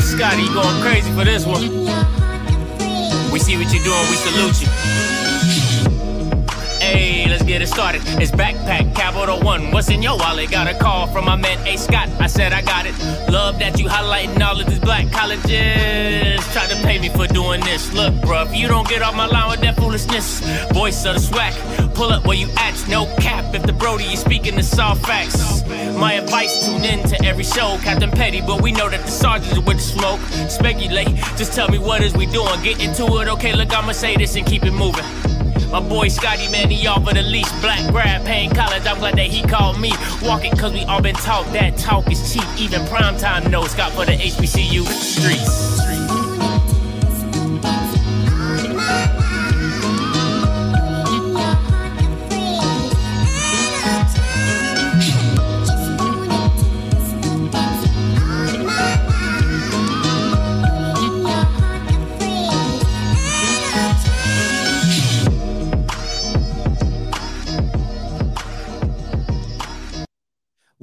Scotty, you going crazy for this one. We see what you're doing, we salute you. Hey, let's get it started. It's backpack capital one. What's in your wallet? Got a call from my man A Scott. I said I got it. Love that you highlighting all of these black colleges. Try to pay me for doing this. Look, if you don't get off my line with that foolishness, voice of the swag. Pull up where you at, no cap. If the Brody is speaking the soft facts. My advice: tune in to every show, Captain Petty. But we know that the sergeants are with the smoke. Speculate, just tell me what is we doing. Get into it, okay? Look, I'ma say this and keep it moving. My boy Scotty, man, he offered the least. Black grad paying college. I'm glad that he called me. Walking, cause we all been taught that talk is cheap. Even primetime knows Scott for the HBCU streets.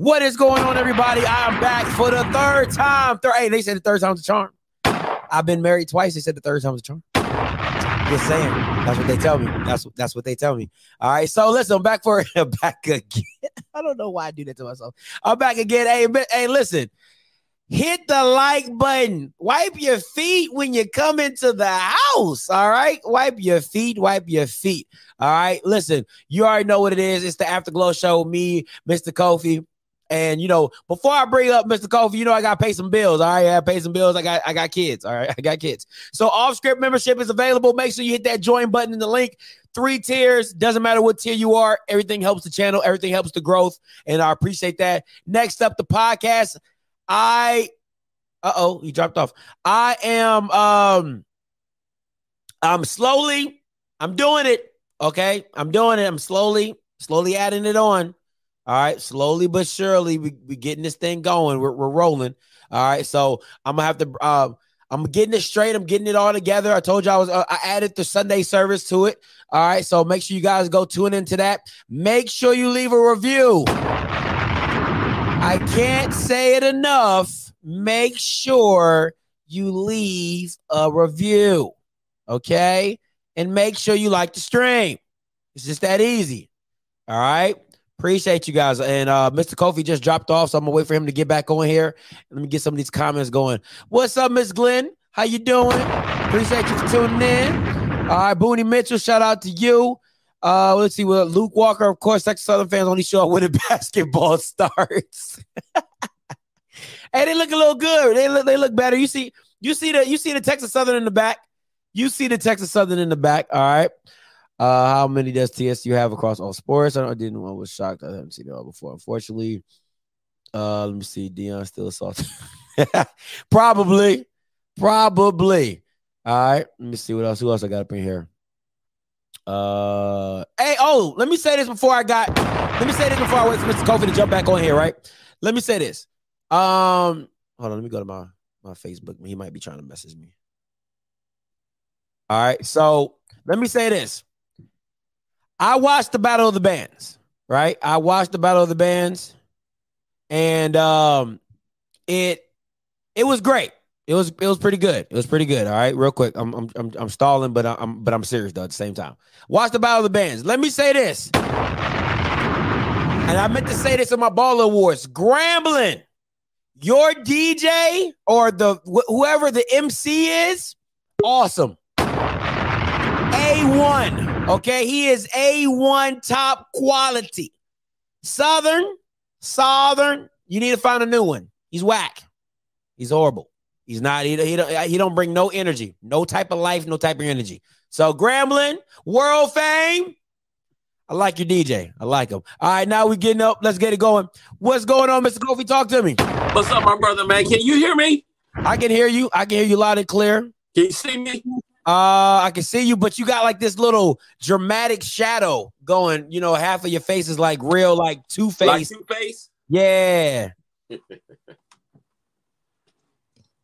What is going on, everybody? I'm back for the third time. Third, hey, they said the third time's a charm. I've been married twice. They said the third time's a charm. Just saying. That's what they tell me. That's that's what they tell me. All right. So listen, I'm back for it back again. I don't know why I do that to myself. I'm back again. Hey, hey, listen. Hit the like button. Wipe your feet when you come into the house. All right. Wipe your feet. Wipe your feet. All right. Listen, you already know what it is. It's the Afterglow Show. Me, Mr. Kofi. And you know, before I bring up Mr. Kofi, you know I gotta pay some bills. All right, I pay some bills. I got I got kids. All right, I got kids. So off script membership is available. Make sure you hit that join button in the link. Three tiers, doesn't matter what tier you are. Everything helps the channel, everything helps the growth, and I appreciate that. Next up, the podcast. I uh oh, he dropped off. I am um I'm slowly, I'm doing it. Okay, I'm doing it. I'm slowly, slowly adding it on. All right, slowly but surely, we we getting this thing going. We're, we're rolling. All right, so I'm gonna have to. Uh, I'm getting it straight. I'm getting it all together. I told you I was. Uh, I added the Sunday service to it. All right, so make sure you guys go tune into that. Make sure you leave a review. I can't say it enough. Make sure you leave a review. Okay, and make sure you like the stream. It's just that easy. All right. Appreciate you guys. And uh Mr. Kofi just dropped off, so I'm gonna wait for him to get back on here. Let me get some of these comments going. What's up, Miss Glenn? How you doing? Appreciate you for tuning in. All right, Booney Mitchell, shout out to you. Uh, let's see what Luke Walker, of course, Texas Southern fans only show up when the basketball starts. hey, they look a little good. They look, they look better. You see, you see the you see the Texas Southern in the back. You see the Texas Southern in the back. All right. Uh, how many does TSU have across all sports? I, don't, I didn't. I was shocked. I haven't seen it all before. Unfortunately, uh, let me see. Deion still assaulted. probably, probably. All right. Let me see what else. Who else I got up in here? Uh, hey, oh, let me say this before I got. Let me say this before I wait for Mr. Kofi to jump back on here. Right. Let me say this. Um, hold on. Let me go to my my Facebook. He might be trying to message me. All right. So let me say this. I watched the Battle of the Bands, right? I watched the Battle of the Bands, and um, it it was great. It was it was pretty good. It was pretty good. All right, real quick. I'm I'm I'm, I'm stalling, but I'm but I'm serious though at the same time. Watch the Battle of the Bands. Let me say this, and I meant to say this in my Ball Awards. Grambling, your DJ or the wh- whoever the MC is, awesome. A1. Okay, he is A1 top quality. Southern, Southern, you need to find a new one. He's whack. He's horrible. He's not, he, he, don't, he don't bring no energy, no type of life, no type of energy. So Grambling, world fame. I like your DJ. I like him. All right, now we getting up. Let's get it going. What's going on, Mr. Kofi? Talk to me. What's up, my brother, man? Can you hear me? I can hear you. I can hear you loud and clear. Can you see me? Uh, I can see you, but you got like this little dramatic shadow going. You know, half of your face is like real, like two Like face. two face? yeah,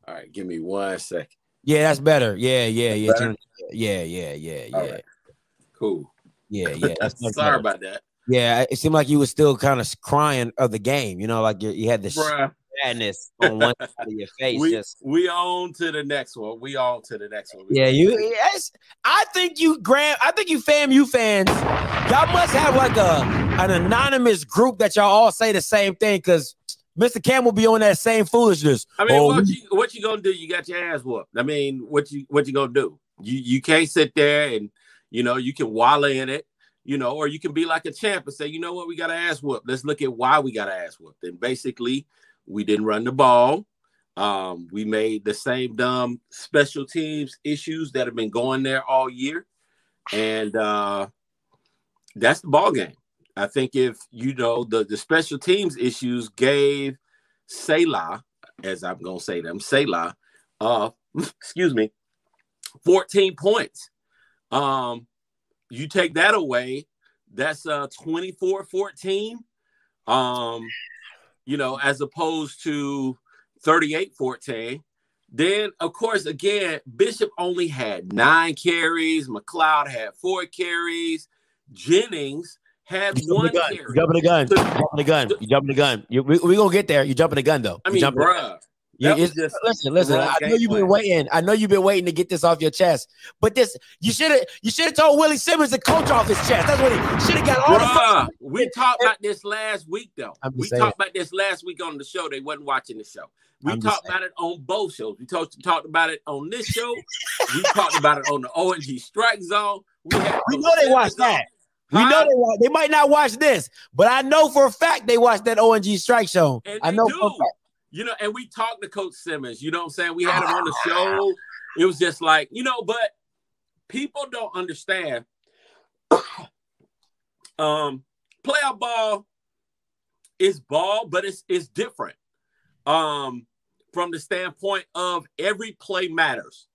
All right, give me one second. yeah, that's better. Yeah, yeah, yeah, Better? yeah, yeah, yeah, yeah, right. Cool. yeah, yeah. That's Sorry better. about that. Yeah, it seemed like you was still kind of crying of the game. You know, like you, you had this Bruh. Sadness on one side of your face. we just we on to the next one. We on to the next one. yeah, you. Yes, I think you, Graham. I think you, FAMU fans, y'all must have like a an anonymous group that y'all all say the same thing because Mr. Campbell be on that same foolishness. I mean, Oh, what you what you gonna do? You got your ass whooped. I mean, what you what you gonna do? You you can't sit there and you know you can wallow in it, you know, or you can be like a champ and say, you know what, we got to ass whoop. Let's look at why we got to ass whoop. And basically, we didn't run the ball. Um, we made the same dumb special teams issues that have been going there all year, and uh, that's the ball game. I think if you know the the special teams issues gave Selah, as I'm gonna say them, Selah, uh, excuse me, 14 points. Um, you take that away, that's uh 24-14. Um, you know, as opposed to 38-14. Then, of course, again, Bishop only had nine carries, McLeod had four carries, Jennings had You one carry. You jumping the gun. You're jumping the gun. You're jumping the gun. You, we, we gonna get there. You're jumping the gun though. I mean, bruh, That just listen, listen. I know you've been waiting. I know you've been waiting to get this off your chest. But this, you should have, you should have told Willie Simmons to coach off his chest. That's what he should have got all the. Bruh, we talked about this last week though. We saying. talked about this last week on the show. They wasn't watching the show. We I'm talked about it on both shows. We talked talked about it on this show. we talked about it on the ONG Strike Zone. We, We know they watched that. We know they wa- they might not watch this, but I know for a fact they watched that ONG Strike Show. And I know do. for a fact. You know, and we talked to Coach Simmons. You know what I'm saying? We had him on the show. It was just like, you know, but people don't understand. um, playoff ball is ball, but it's it's different. Um, from the standpoint of every play matters.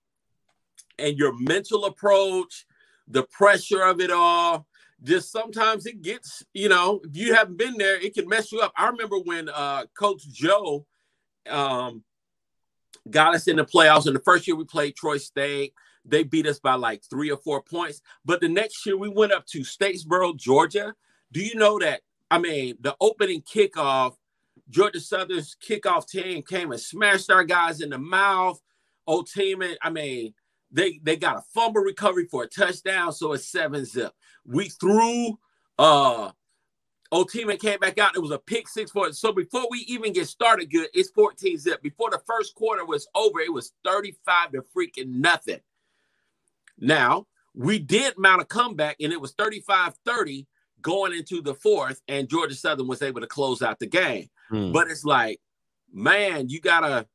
And your mental approach, the pressure of it all, just sometimes it gets, you know, if you haven't been there, it can mess you up. I remember when uh Coach Joe um got us in the playoffs. And the first year we played Troy State, they beat us by like three or four points. But the next year we went up to Statesboro, Georgia. Do you know that? I mean, the opening kickoff, Georgia Southern's kickoff team came and smashed our guys in the mouth. Old team, I mean, they they got a fumble recovery for a touchdown, so it's seven zip. We threw uh old teammate came back out. It was a pick six for it. So before we even get started good, it's 14 zip. Before the first quarter was over, it was 35 to freaking nothing. Now, we did mount a comeback and it was 35 30 going into the fourth, and Georgia Southern was able to close out the game. Hmm. But it's like, man, you gotta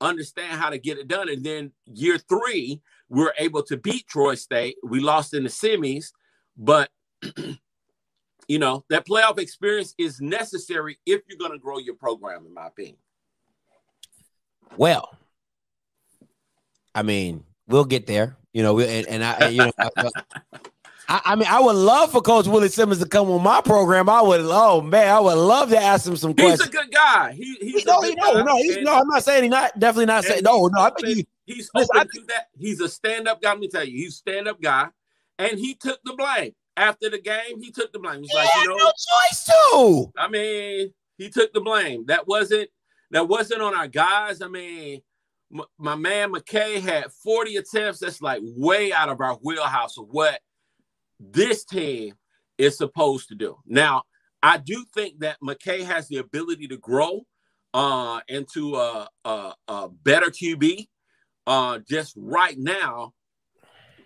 understand how to get it done. And then year three, we were able to beat Troy State. We lost in the semis, but you know that playoff experience is necessary if you're going to grow your program, in my opinion. Well, I mean, we'll get there. You know, and, and I, and, you know, I, I, I mean, I would love for Coach Willie Simmons to come on my program. I would, oh man, I would love to ask him some questions. He's a good guy. He, he's no, a he, no, guy. no, he's, no. I'm not saying he not definitely not saying no, no. I think he, he's Listen, I to that. He's a stand-up guy. Let me tell you, he's a stand-up guy, and he took the blame after the game. He took the blame. He's he like, had you know, no choice to. I mean, he took the blame. That wasn't that wasn't on our guys. I mean, m- my man McKay had 40 attempts. That's like way out of our wheelhouse of what this team is supposed to do. Now, I do think that McKay has the ability to grow uh, into a, a, a better QB. Uh, just right now,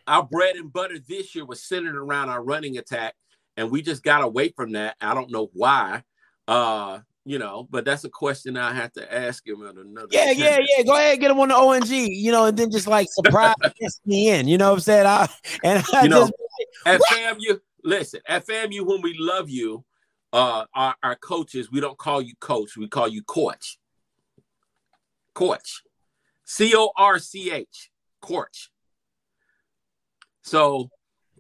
our bread and butter this year was centered around our running attack, and we just got away from that. I don't know why. Uh, you know, but that's a question I have to ask him at another. Yeah, yeah, yeah. Go ahead, get him on the ONG, you know, and then just like surprise me in. You know what I'm saying? I, and I You know, just At FAMU, listen, at FAMU, when we love you, uh, our, our coaches, we don't call you coach, we call you coach. Coach. C O R C H. Coach. So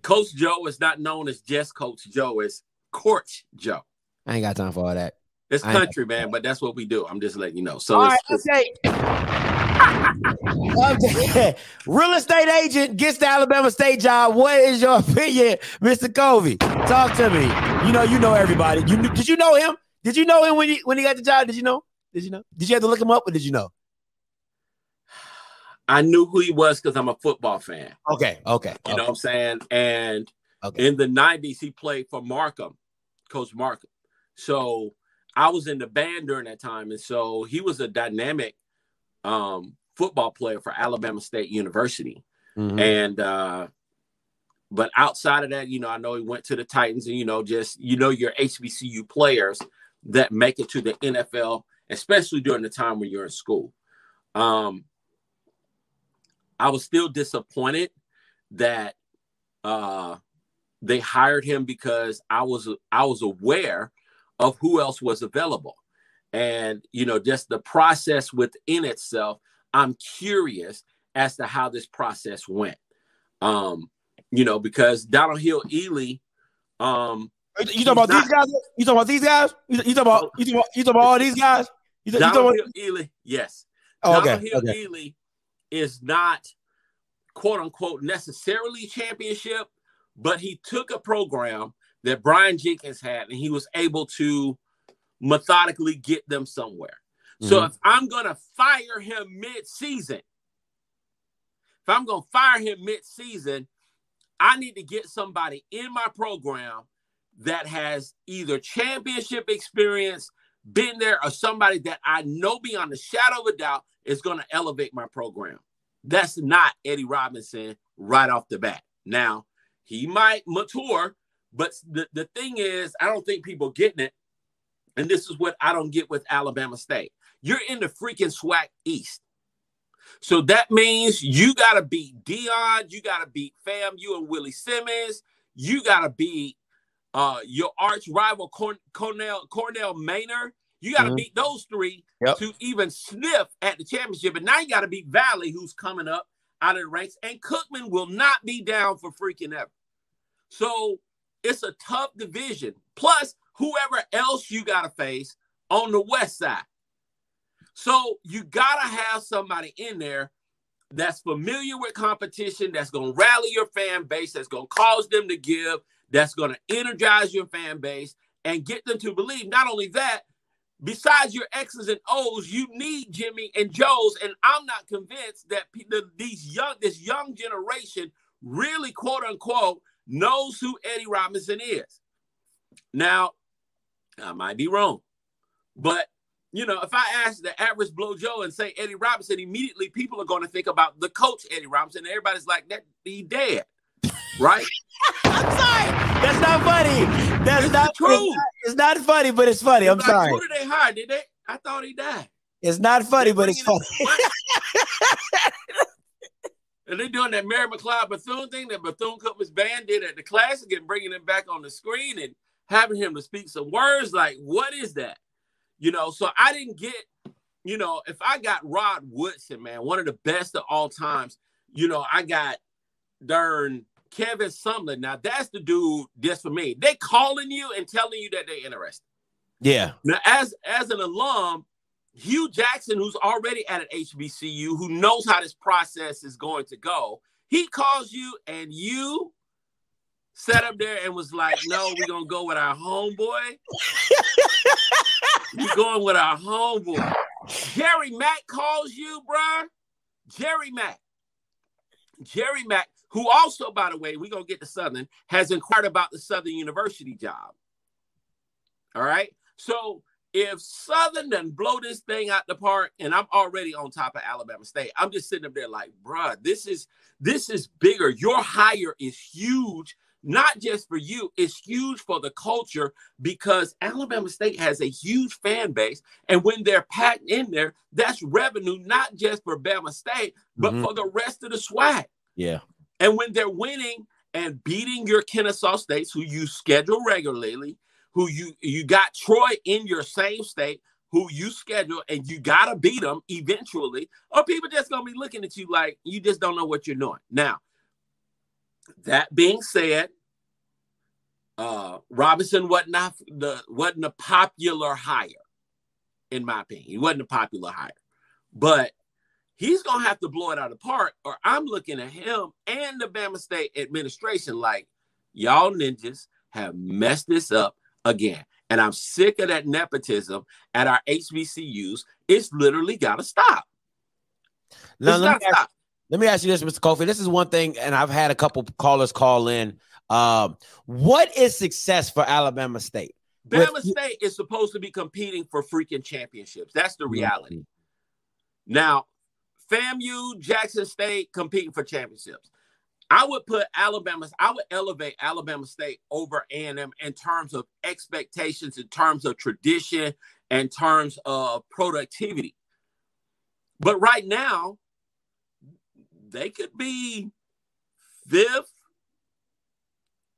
Coach Joe is not known as just Coach Joe, it's Coach Joe. I ain't got time for all that. It's country, man, but that's what we do. I'm just letting you know. So All it's, right, okay. Real estate agent gets the Alabama State job. What is your opinion, Mr. Kofi? Talk to me. You know, you know everybody. You did you know him? Did you know him when he when he got the job? Did you know? Did you know? Did you have to look him up, or did you know? I knew who he was because I'm a football fan. Okay, okay. You okay. know what I'm saying? And Okay. in the 90s, he played for Markham, Coach Markham. So I was in the band during that time. And so he was a dynamic um, football player for Alabama State University. Mhm. And uh, but outside of that, you know, I know he went to the Titans and you know, just you know, your HBCU players that make it to the NFL, especially during the time when you're in school. Um, I was still disappointed that uh, they hired him because I was I was aware of who else was available, and you know, just the process within itself. I'm curious as to how this process went. Um, you know, because Donald Hill Eley, um, You talking about He's these guys? You talking about these guys? You, you talking about you talking about, you talking about all these guys? You, you talking Donald about, Hill Eley, yes, oh, okay. Donald Hill okay. Eley is not quote unquote necessarily championship, but he took a program that Brian Jenkins had and he was able to methodically get them somewhere. So Mhm. if I'm gonna fire him mid-season, if I'm gonna fire him mid-season, I need to get somebody in my program that has either championship experience, been there, or somebody that I know beyond the shadow of a doubt is going to elevate my program. That's not Eddie Robinson right off the bat. Now, he might mature, but the, the thing is, I don't think people getting it. And this is what I don't get with Alabama State. You're in the freaking SWAC East. So that means you got to beat Deion, you got to beat Fam, you and Willie Simmons, you got to beat uh, your arch rival Corn- Connell Connell Maynor. You got to Mhm. beat those three Yep. to even sniff at the championship. And now you got to beat Valley, who's coming up out of the ranks, and Cookman will not be down for freaking ever. So it's a tough division. Plus, whoever else you got to face on the west side. So you got to have somebody in there that's familiar with competition, that's going to rally your fan base, that's going to cause them to give, that's going to energize your fan base and get them to believe. Not only that, besides your X's and O's, you need Jimmy and Joe's. And I'm not convinced that these young, this young generation really, quote unquote, knows who Eddie Robinson is. Now, I might be wrong, but you know, if I ask the average blow Joe and say Eddie Robinson, immediately people are going to think about the coach Eddie Robinson. And everybody's like, that he dead, right? That's not funny. That's It's not true. It's not, funny, but it's funny. I'm sorry. Who did they hire? Did they? I thought he died. It's not funny, but it's funny. And they're doing that Mary McLeod Bethune thing that Bethune Cookman's band did at the classic and bringing him back on the screen and having him to speak some words. Like, what is that? You know, so I didn't get, you know, if I got Rod Woodson, man, one of the best of all times, you know, I got darn Kevin Sumlin. Now that's the dude just for me. They calling you and telling you that they're interested. Yeah. Now, as as an alum, Hue Jackson, who's already at an HBCU, who knows how this process is going to go, he calls you and you sat up there and was like, "No, we're gonna go with our homeboy. We're going with our homeboy." Jerry Mack calls you, bruh. Jerry Mack. Jerry Mack, who also, by the way, we're gonna get to Southern, has inquired about the Southern University job. All right. So if Southern doesn't blow this thing out the park, and I'm already on top of Alabama State, I'm just sitting up there like, bruh, this is this is bigger. Your hire is huge, not just for you, it's huge for the culture because Alabama State has a huge fan base. And when they're packed in there, that's revenue, not just for Bama State, but Mhm. for the rest of the SWAC. Yeah. And when they're winning and beating your Kennesaw states, who you schedule regularly, who you you got Troy in your same state, who you schedule, and you gotta beat them eventually, or people just gonna be looking at you like you just don't know what you're doing. Now, that being said, uh, Robinson wasn't the wasn't a popular hire, in my opinion. He wasn't a popular hire, but he's gonna have to blow it out of the park, or I'm looking at him and the Bama State administration like y'all ninjas have messed this up again. and I'm sick of that nepotism at our HBCUs. It's literally got to stop. Now, let, me ask, let me ask you this, Mr. Kofi. This is one thing, and I've had a couple callers call in. Um, what is success for Alabama State? Bama With, State is supposed to be competing for freaking championships. That's the reality. Mm-hmm. Now, FAMU, Jackson State competing for championships. I would put Alabama, I would elevate Alabama State over A&M in terms of expectations, in terms of tradition, in terms of productivity. But right now, they could be fifth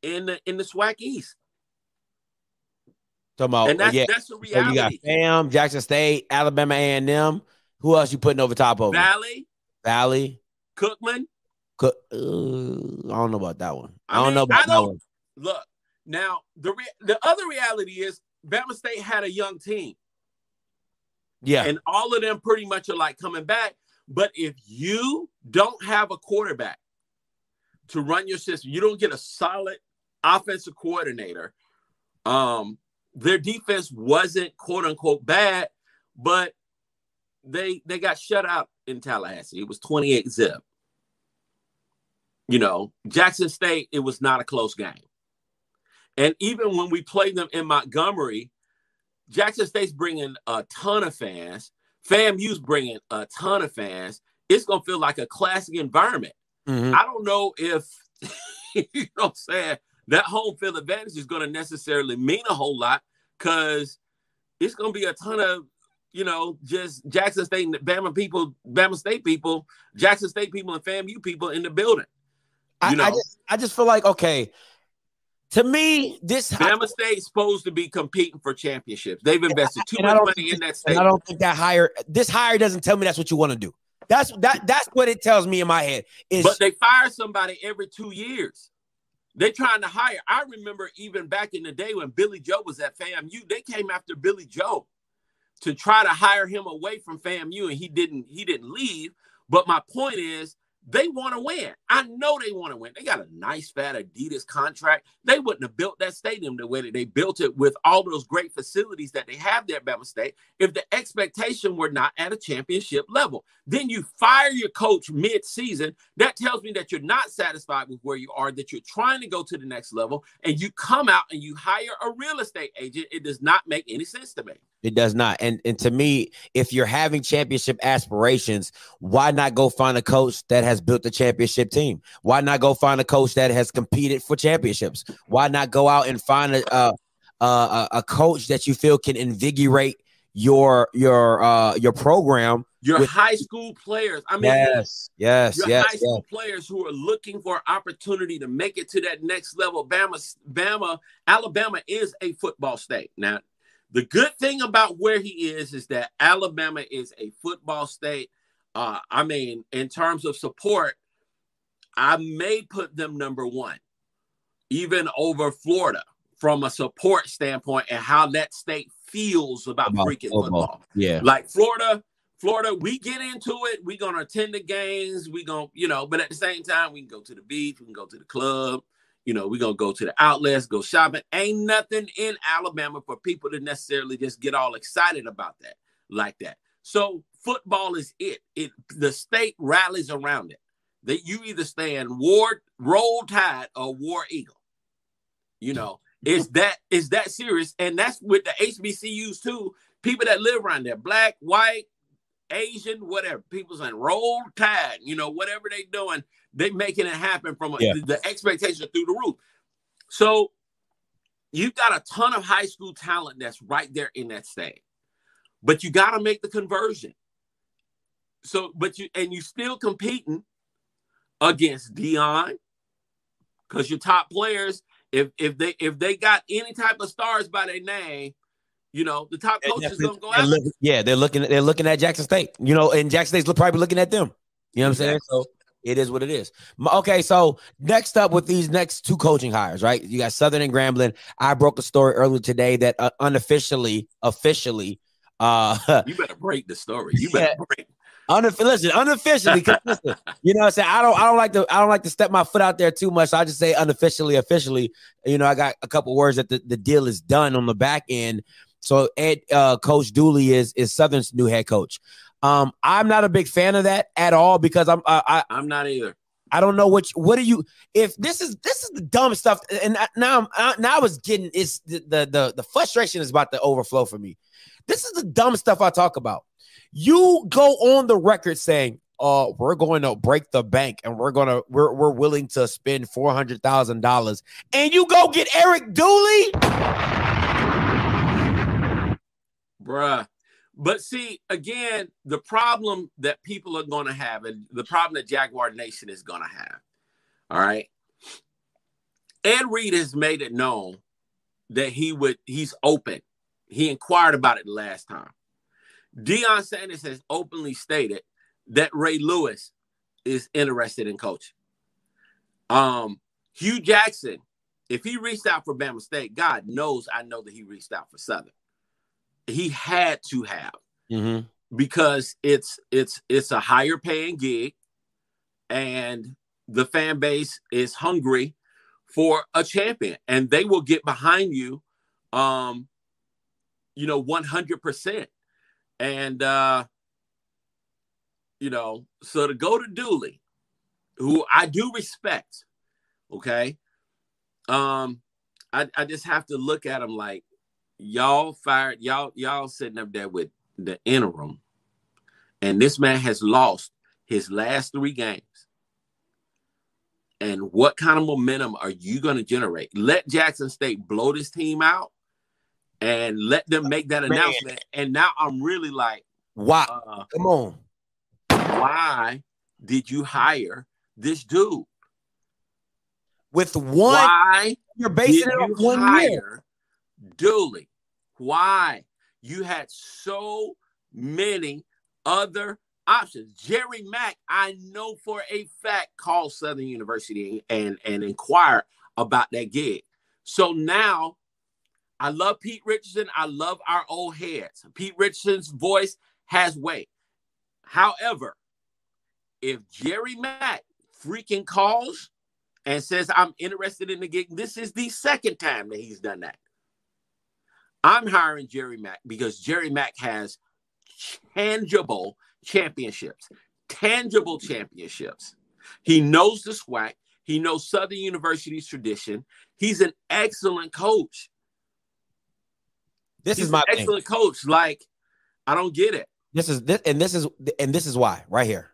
in the in the SWAC East. Talking about, and that's, yeah. that's the reality. So you got FAM, Jackson State, Alabama A&M. Who else you putting over top of Valley? Valley. Cookman. Cook. Uh, I don't know about that one. I, I don't know about that one. Look, now the re- the other reality is Bama State had a young team. Yeah. And all of them pretty much are like coming back. But if you don't have a quarterback to run your system, you don't get a solid offensive coordinator. Um, their defense wasn't quote unquote bad, but they they got shut out in Tallahassee. It was 28 zip. You know, Jackson State, it was not a close game. And even when we played them in Montgomery, Jackson State's bringing a ton of fans. FAMU's bringing a ton of fans. It's gonna feel like a classic environment. Mm-hmm. I don't know if you know what I'm saying that home field advantage is gonna necessarily mean a whole lot because it's gonna be a ton of you know just Jackson State and Bama people, Bama State people, Jackson State people, and FAMU people in the building. You know? I, I just I just feel like okay to me, this Bama State's supposed to be competing for championships. They've invested too much money in that state. I don't think that hire this hire doesn't tell me that's what you want to do. That's that that's what it tells me in my head. Is but they fire somebody every two years. They're trying to hire. I remember even back in the day when Billy Joe was at FAMU, they came after Billy Joe to try to hire him away from FAMU, and he didn't. He didn't leave. But my point is, they want to win. I know they want to win. They got a nice fat Adidas contract. They wouldn't have built that stadium the way that they built it with all those great facilities that they have there at Bama State if the expectation were not at a championship level. Then you fire your coach mid-season. That tells me that you're not satisfied with where you are, that you're trying to go to the next level, and you come out and you hire a real estate agent. It does not make any sense to me. It does not. And and to me, if you're having championship aspirations, why not go find a coach that has built a championship team? Why not go find a coach that has competed for championships? Why not go out and find a a, a, a coach that you feel can invigorate your your uh your program your with, high school players. I mean, yes, yes, your yes, high school yes. players who are looking for opportunity to make it to that next level. Bama, Bama, Alabama is a football state. Now, the good thing about where he is is that Alabama is a football state. Uh, I mean, in terms of support, I may put them number one, even over Florida from a support standpoint and how that state feels about, about freaking football. football. Yeah. Like Florida, Florida, we get into it. We're gonna attend the games. We gonna, you know, but at the same time, we can go to the beach, we can go to the club, you know, we're gonna go to the outlets, go shopping. Ain't nothing in Alabama for people to necessarily just get all excited about that like that. So football is it. It the state rallies around it. That you either stand war roll tide or war eagle. You know, is that is that serious? And that's with the HBCUs too. People that live around there, black, white, Asian, whatever. People saying roll tide, you know, whatever they doing, they making it happen from a, yeah. the expectation through the roof. So you've got a ton of high school talent that's right there in that state, but you got to make the conversion. So, but you and you still competing against Deion because your top players, if if they if they got any type of stars by their name, you know, the top coaches gonna go out. yeah, they're looking. They're looking at Jackson State. You know, and Jackson State's probably looking at them. You know what. I'm saying? So it is what it is. Okay, so next up with these next two coaching hires, right? You got Southern and Grambling. I broke a story earlier today that uh, unofficially, officially, uh, you better break the story. You better yeah, break. Unofficially, listen, unofficially, listen, you know what I'm saying? I don't I don't like to I don't like to step my foot out there too much. So I just say unofficially, officially. You know, I got a couple words that the, the deal is done on the back end. So Ed uh Coach Dooley is is Southern's new head coach. Um, I'm not a big fan of that at all because I'm uh, I I'm not either. I don't know which. What are you? If this is this is the dumb stuff, and I- now I'm I- now it's getting it's the, the the the frustration is about to overflow for me. This is the dumb stuff I talk about. You go on the record saying, "Uh, we're going to break the bank, and we're gonna we're we're willing to spend four hundred thousand dollars," and you go get Eric Dooley. Bruh. But see, again, the problem that people are going to have, and the problem that Jaguar Nation is going to have, all right. Ed Reed has made it known that he would, he's open. He inquired about it last time. Deion Sanders has openly stated that Ray Lewis is interested in coaching. Um, Hue Jackson, if he reached out for Bama State, God knows I know that he reached out for Southern he had to have Mm-hmm. because it's it's it's a higher paying gig and the fan base is hungry for a champion and they will get behind you um you know 100% and uh you know so to go to Dooley who I do respect okay um I, I just have to look at him like y'all fired y'all y'all sitting up there with the interim and this man has lost his last three games and what kind of momentum are you going to generate let jackson state blow this team out and let them make that Man. announcement and now i'm really like Wow, uh, come on. why did you hire this dude With one, why you're basing it on one hire year. Dooley? Why? You had so many other options. Jerry Mack, I know for a fact, called Southern University and, and inquired about that gig. So now I love Pete Richardson. I love our old heads. Pete Richardson's voice has weight. However, if Jerry Mack freaking calls and says, I'm interested in the gig, this is the second time that he's done that. I'm hiring Jerry Mack because Jerry Mack has tangible championships, tangible championships. He knows the SWAC. He knows Southern University's tradition. He's an excellent coach. This He's is my an thing. excellent coach. Like, I don't get it. This is this, and this is and this is why right here.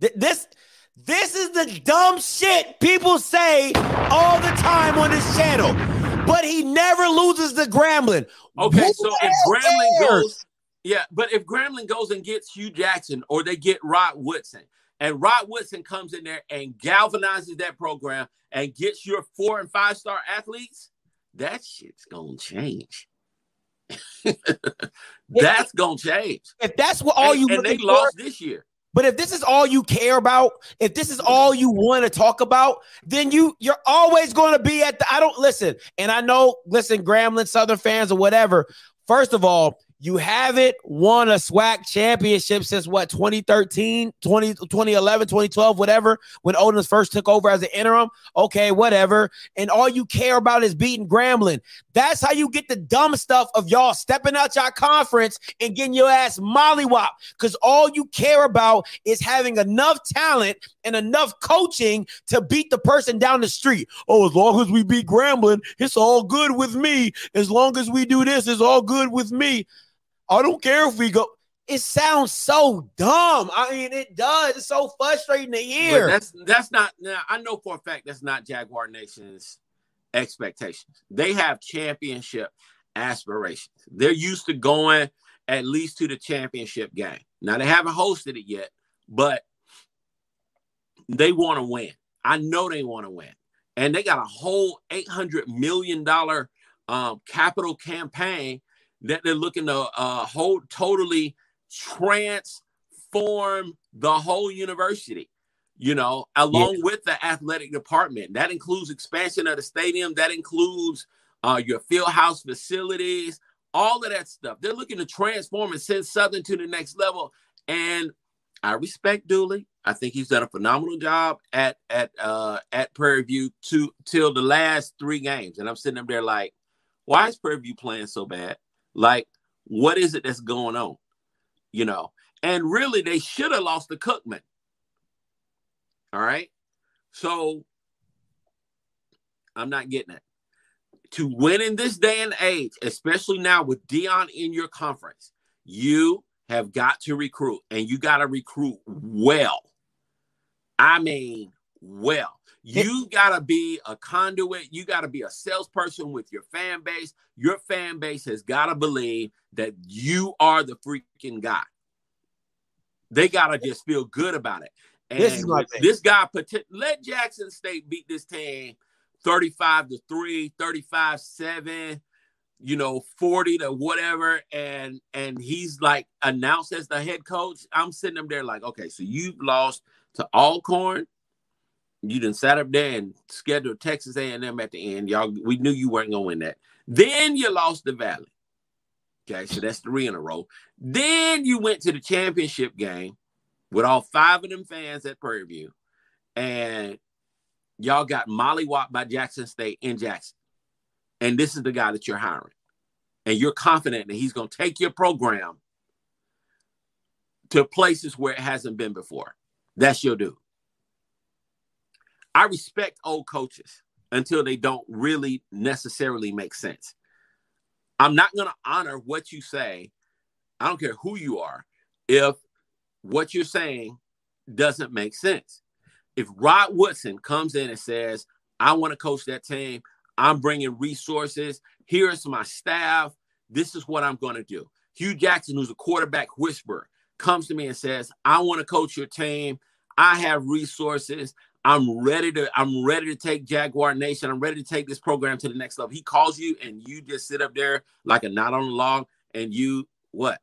This this is the dumb shit people say all the time on this channel. But he never loses the Grambling. Okay, Who so if Grambling cares? goes, yeah, but if Grambling goes and gets Hue Jackson or they get Rod Woodson, and Rod Woodson comes in there and galvanizes that program and gets your four and five star athletes, that shit's gonna change. That's gonna change. If that's what all and, you and they looking for, lost this year. But if this is all you care about, if this is all you want to talk about, then you you're always going to be at the. I don't listen, and I know, listen, Grambling, Southern fans or whatever. First of all, you haven't won a SWAC championship since what 2013, 20, 2011, 2012, whatever, when Odums first took over as an interim. Okay, whatever. And all you care about is beating Grambling. That's how you get the dumb stuff of y'all stepping out your conference and getting your ass mollywop. Because all you care about is having enough talent and enough coaching to beat the person down the street. Oh, as long as we beat Grambling, it's all good with me. As long as we do this, it's all good with me. I don't care if we go. It sounds so dumb. I mean, it does. It's so frustrating to But hear. that's that's not now. I know for a fact that's not Jaguar Nation's expectations. They have championship aspirations. They're used to going at least to the championship game. Now they haven't hosted it yet, but they want to win. I know they want to win, and they got a whole eight hundred million dollar um, capital campaign that they're looking to uh, hold totally transform the whole university you know, along with the athletic department. That includes expansion of the stadium, that includes uh, your field house facilities, all of that stuff. They're looking to transform and send Southern to the next level. And I respect Dooley. I think he's done a phenomenal job at at uh at Prairie View to till the last three games. And I'm sitting up there like, why is Prairie View playing so bad? Like, what is it that's going on? You know, and really they should have lost the Cookman. All right. So I'm not getting it. To win in this day and age, especially now with Deion in your conference, you have got to recruit and you got to recruit well. I mean, well. You got to be a conduit. You got to be a salesperson with your fan base. Your fan base has got to believe that you are the freaking guy. They got to just feel good about it. And this, is my this guy, let Jackson State beat this team 35 to 3, 35 7 you know 40 to whatever and and he's like announced as the head coach i'm sitting up there like okay so you've lost to alcorn you didn't sat up there and scheduled texas a&m at the end y'all we knew you weren't gonna win that then you lost the valley okay so that's three in a row then you went to the championship game with all five of them fans at prairie view and y'all got mollywopped by jackson state in jackson and this is the guy that you're hiring. And you're confident that he's going to take your program to places where it hasn't been before. That's your dude. I respect old coaches until they don't really necessarily make sense. I'm not going to honor what you say. I don't care who you are if what you're saying doesn't make sense. If Rod Woodson comes in and says, I want to coach that team, I'm bringing resources. Here's my staff. This is what I'm going to do. Hue Jackson, who's a quarterback whisperer, comes to me and says, I want to coach your team. I have resources. I'm ready to I'm ready to take Jaguar Nation. I'm ready to take this program to the next level. He calls you and you just sit up there like a knot on the log and you what?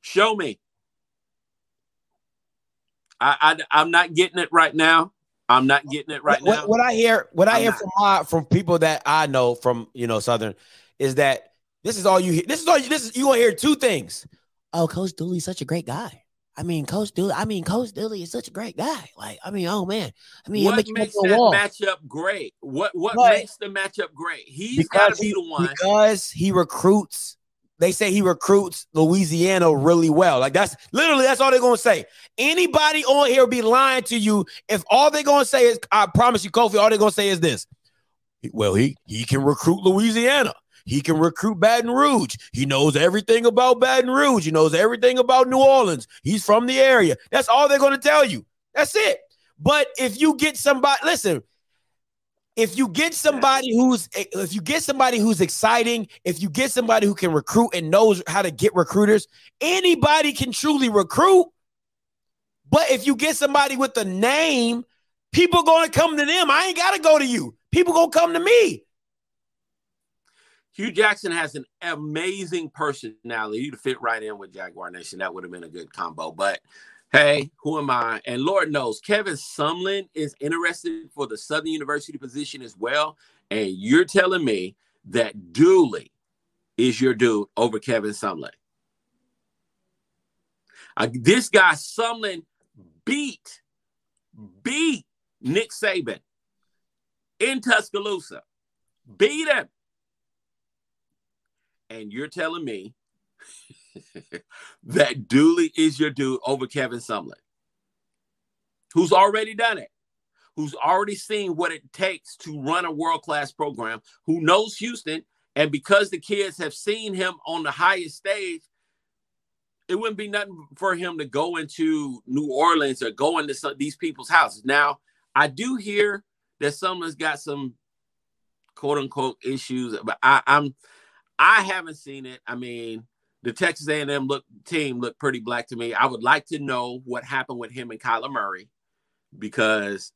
Show me. I, I I'm not getting it right now. I'm not getting it right what, now. What I hear, what I I'm hear not. from my from people that I know from you know Southern, is that this is all you hear. This is all you. This is you gonna hear two things. Oh, Coach Dooley's such a great guy. I mean, Coach Dooley. I mean, Coach Dooley is such a great guy. Like, I mean, oh man. I mean, what makes that wall. matchup great? What what but makes the matchup great? He's got to be the one because he recruits they say he recruits Louisiana really well. Like that's literally that's all they're gonna say. Anybody on here will be lying to you if all they're gonna say is, I promise you, Kofi, all they're gonna say is this. Well, he he can recruit Louisiana. He can recruit Baton Rouge. He knows everything about Baton Rouge. He knows everything about New Orleans. He's from the area. That's all they're going to tell you. That's it. But if you get somebody, listen, if you get somebody who's if you get somebody who's exciting, if you get somebody who can recruit and knows how to get recruiters, anybody can truly recruit. But if you get somebody with a name, people going to come to them. I ain't got to go to you. People going to come to me. Hue Jackson has an amazing personality to fit right in with Jaguar Nation. That would have been a good combo. But Hey, who am I? And Lord knows, Kevin Sumlin is interested for the Southern University position as well. And you're telling me that Dooley is your dude over Kevin Sumlin. Uh, this guy Sumlin beat beat Nick Saban in Tuscaloosa, beat him, and you're telling me that Dooley is your dude over Kevin Sumlin, who's already done it, who's already seen what it takes to run a world class program, who knows Houston. And because the kids have seen him on the highest stage, it wouldn't be nothing for him to go into New Orleans or go into some, these people's houses. Now, I do hear that Sumlin's got some quote unquote issues, but I, I'm I haven't seen it. I mean, the Texas A&M look team looked pretty black to me. I would like to know what happened with him and Kyler Murray because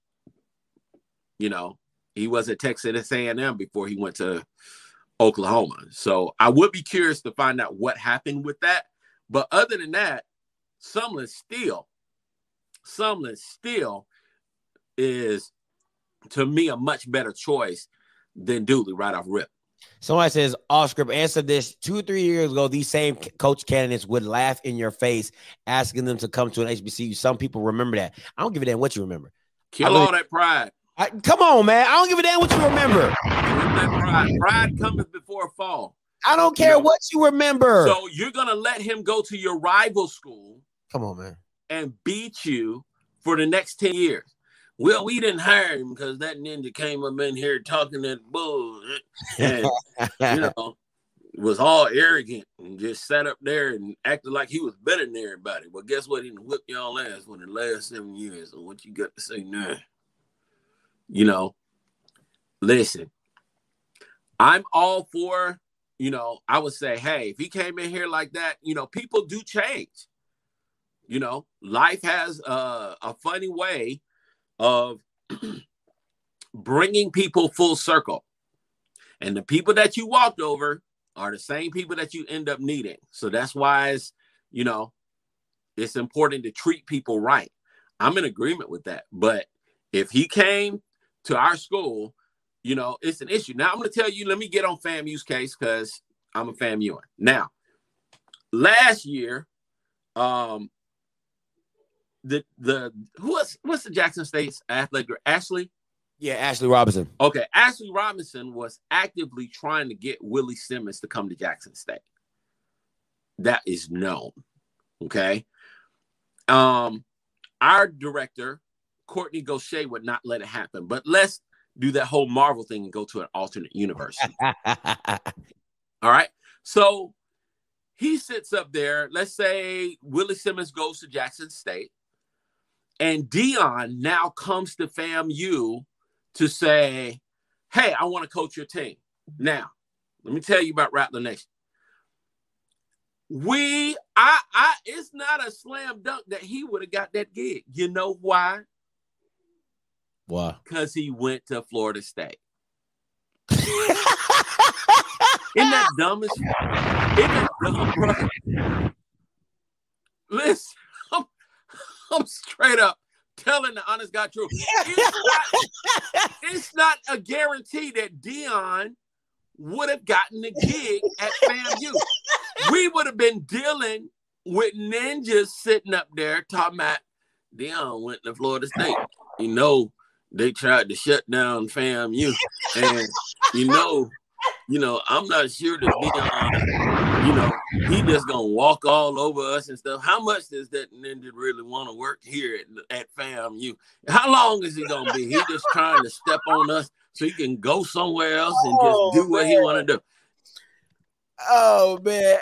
you know he was at Texas A&M before he went to Oklahoma. So I would be curious to find out what happened with that. But other than that, Sumlin still, Sumlin still is to me a much better choice than Dooley right off rip. Somebody says, off script, answer this. Two or three years ago, these same coach candidates would laugh in your face, asking them to come to an HBCU. Some people remember that. I don't give a damn what you remember. Kill all that pride. I, come on, man. I don't give a damn what you remember. Kill that pride. Pride cometh before fall. I don't care No. what you remember. So you're gonna let him go to your rival school come on, man. and beat you for the next 10 years. Well, we didn't hire him because that ninja came up in here talking that bull and you know was all arrogant and just sat up there and acted like he was better than everybody. But guess what? He whipped y'all ass for the last seven years. So what you got to say now? You know, listen, I'm all for, you know, I would say, hey, if he came in here like that, you know, people do change. You know, life has a, a funny way of bringing people full circle. And the people that you walked over are the same people that you end up needing. So that's why it's, you know, it's important to treat people right. I'm in agreement with that. But if he came to our school, you know, it's an issue. Now I'm going to tell you, let me get on FAMU's case because I'm a FAMUer. Now, last year, um, the the who was what's the Jackson State's athlete Ashley? Yeah, Ashley Robinson. Okay, Ashley Robinson was actively trying to get Willie Simmons to come to Jackson State. That is known. Okay. Um, our director, Kortne Gosha, would not let it happen. But let's do that whole Marvel thing and go to an alternate universe. All right. So he sits up there. Let's say Willie Simmons goes to Jackson State, and Deion now comes to FAMU to say, Hey, I want to coach your team. Now, let me tell you about Rattler Nation. We, I, I, it's not a slam dunk that he would have got that gig. You know why? Why? Because he went to Florida State. Isn't that dumb as Isn't that dumb, bro? Listen, I'm, straight up telling the honest God truth. It's not, it's not a guarantee that Deion would have gotten the gig at FAMU. We would have been dealing with ninjas sitting up there talking about Deion went to Florida State. You know, they tried to shut down FAMU. And you know, you know, I'm not sure that Deion, you know, he just gonna walk all over us and stuff. How much does that ninja really want to work here at, at FAMU? How long is he gonna be? He just trying to step on us so he can go somewhere else and Oh, just do what he want to do. Oh man.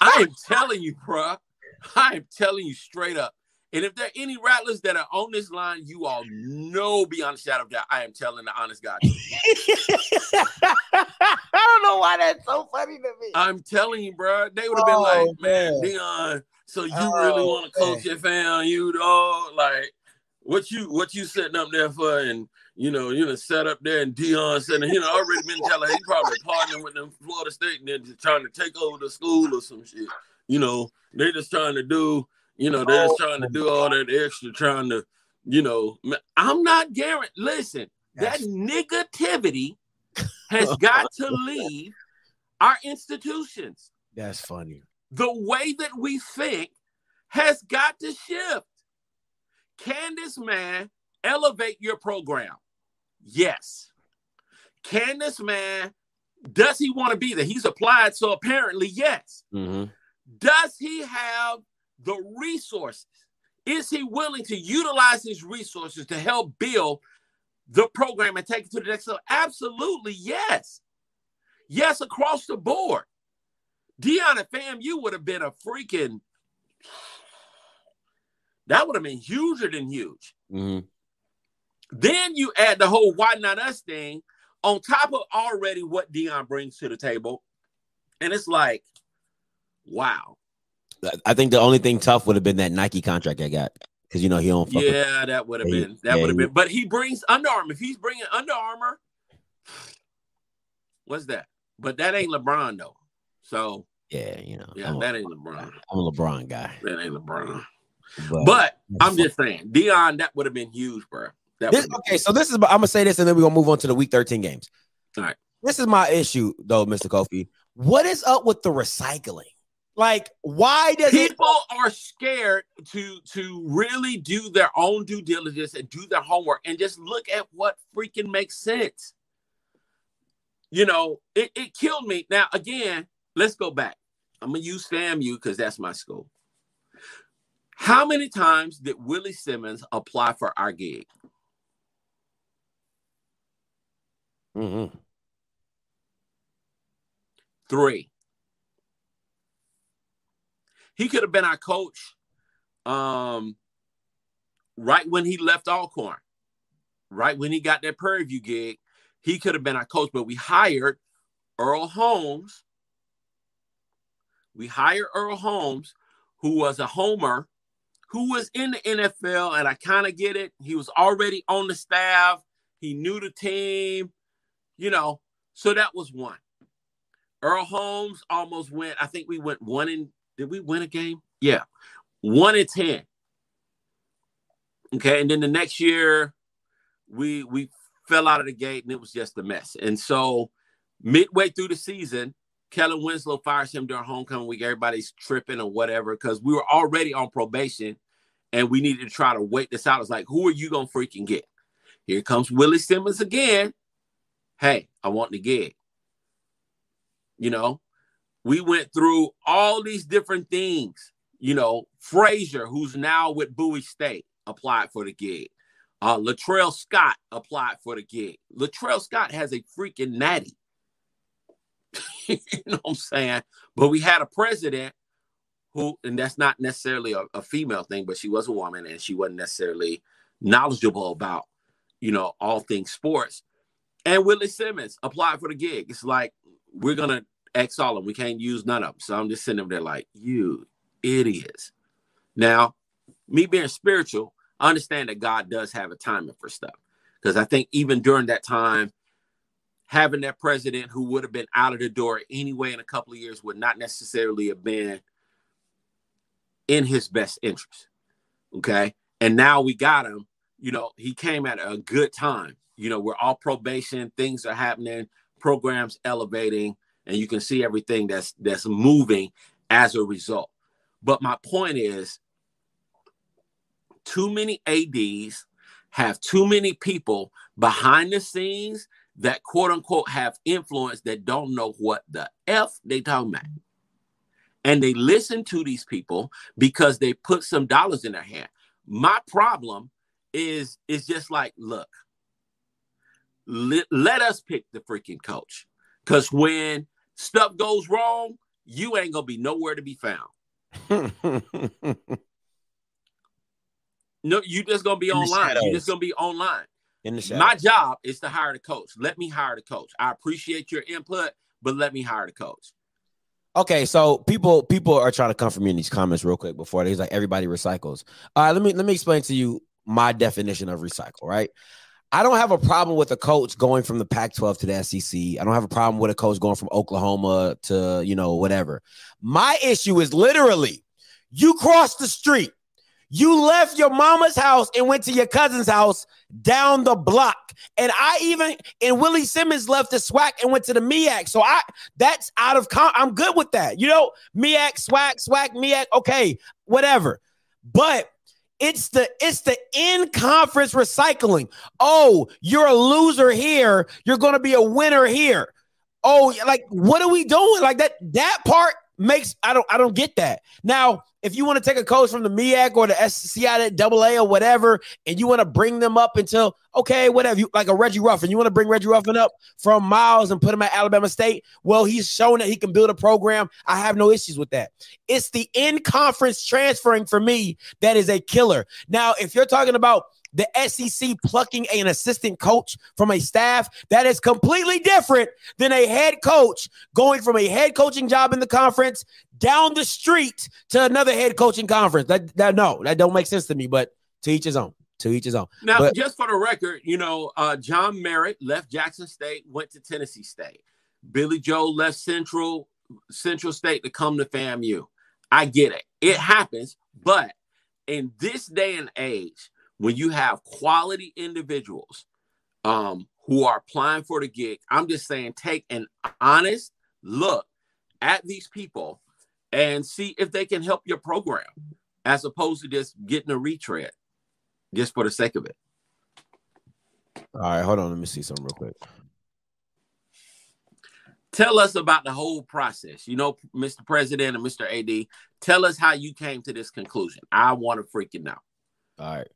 I am telling you, bro. I am telling you straight up. And if there are any rattlers that are on this line, you all know beyond a shadow of doubt, I am telling the honest God. I don't know why that's so funny to me. I'm telling you, bro. They would have been Oh, like, man, man. Deion. So you Oh, really want to coach your fam, you dog? Like, what you what you setting up there for? And you know, you know, set up there and Deion sitting, you know, already been telling he probably partnering with them Florida State and then just trying to take over the school or some shit. You know, they're just trying to do, you know, they're just trying to do all that extra, trying to, you know, I'm not guaranteed. Listen, that negativity has got to leave our institutions. That's funny. The way that we think has got to shift. Can this man elevate your program? Yes. Can this man, does he want to be there? He's applied, so apparently, yes. Mm-hmm. Does he have the resources? Is he willing to utilize his resources to help build the program and take it to the next level? Absolutely, yes. Yes, across the board. Deion at FAMU would have been a freaking, that would have been huger than huge. Mm-hmm. Then you add the whole why not us thing on top of already what Deion brings to the table. And it's like, wow. I think the only thing tough would have been that Nike contract I got because you know he don't. Fuck with- Yeah, that would have been that yeah, would have been. But he brings Under Armour. If he's bringing Under Armour, what's that? But that ain't LeBron though. So yeah, you know. yeah, I'm, a, that ain't LeBron. I'm a LeBron guy. That ain't LeBron. But, But I'm just saying, Deion, that would have been huge, bro. That This, okay, so this is. I'm gonna say this, and then we're gonna move on to the week 13 games. All right. this is my issue though, Mr. Kofi. What is up with the recycling? Like, why does people it- are scared to to really do their own due diligence and do their homework and just look at what freaking makes sense? You know, it, it killed me. Now, again, let's go back. I'm gonna use FAMU because that's my school. How many times did Willie Simmons apply for our gig? Mm-hmm. Three. He could have been our coach um, right when he left Alcorn, right when he got that Prairie View gig. He could have been our coach, but we hired Earl Holmes. We hired Earl Holmes, who was a homer, who was in the NFL, and I kind of get it. He was already on the staff. He knew the team, you know. So that was one. Earl Holmes almost went. I think we went one in. Did we win a game? Yeah, one in ten. Okay, and then the next year, we we fell out of the gate, and it was just a mess. And so, midway through the season, Kellen Winslow fires him during homecoming week. Everybody's tripping or whatever because we were already on probation, and we needed to try to wait this out. It's like, who are you gonna freaking get? Here comes Willie Simmons again. Hey, I want the gig. You know, we went through all these different things. You know, Frazier, who's now with Bowie State, applied for the gig. Uh, Latrell Scott applied for the gig. Latrell Scott has a freaking natty. you know what I'm saying? But we had a president who, and that's not necessarily a, a female thing, but she was a woman and she wasn't necessarily knowledgeable about, you know, all things sports. And Willie Simmons applied for the gig. It's like, we're to X all of them. We can't use none of them. So I'm just sitting there like, you idiots. Now, me being spiritual, I understand that God does have a timing for stuff. Because I think even during that time, having that president who would have been out of the door anyway in a couple of years would not necessarily have been in his best interest. Okay. And now we got him. You know, he came at a good time. You know, we're all probation, things are happening, programs elevating, and you can see everything that's that's moving as a result. But my point is too many ADs have too many people behind the scenes that quote unquote have influence that don't know what the F they talking about. And they listen to these people because they put some dollars in their hand. My problem is is just like, look, let, let us pick the freaking coach. Because when stuff goes wrong, you ain't gonna be nowhere to be found. No, you just gonna be In online. You just gonna be online. In the. My job is to hire the coach. Let me hire the coach. I appreciate your input, but let me hire the coach. Okay, so people people are trying to come for me in these comments real quick before they like everybody recycles. All right, let me let me explain to you my definition of recycle. Right, I don't have a problem with a coach going from the Pac-12 to the SEC. I don't have a problem with a coach going from Oklahoma to you know whatever. My issue is literally you crossed the street. You left your mama's house and went to your cousin's house down the block. And I even and Willie Simmons left the SWAC and went to the MEAC. So I that's out of con- I'm good with that. You know, MEAC, SWAC, SWAC, MEAC, okay, whatever. But it's the it's the in conference recycling. Oh, you're a loser here. You're going to be a winner here. Oh, like what are we doing? Like that that part makes I don't I don't get that. Now, if you want to take a coach from the MIAC or the SCI double A or whatever, and you want to bring them up until okay, whatever, you like a Reggie Ruffin, you want to bring Reggie Ruffin up from Miles and put him at Alabama State. Well, he's shown that he can build a program. I have no issues with that. It's the in conference transferring for me that is a killer. Now, if you're talking about the SEC plucking an assistant coach from a staff that is completely different than a head coach going from a head coaching job in the conference down the street to another head coaching conference. That, that no, that don't make sense to me. But to each his own. To each his own. Now, But- just for the record, you know, uh, John Merritt left Jackson State, went to Tennessee State. Billy Joe left Central Central State to come to FAMU. I get it. It happens, but in this day and age, when you have quality individuals um, who are applying for the gig, I'm just saying take an honest look at these people and see if they can help your program as opposed to just getting a retread just for the sake of it. All right, hold on. Let me see something real quick. Tell us about the whole process. You know, Mr. President and Mr. AD, tell us how you came to this conclusion. I want to freaking know. All right.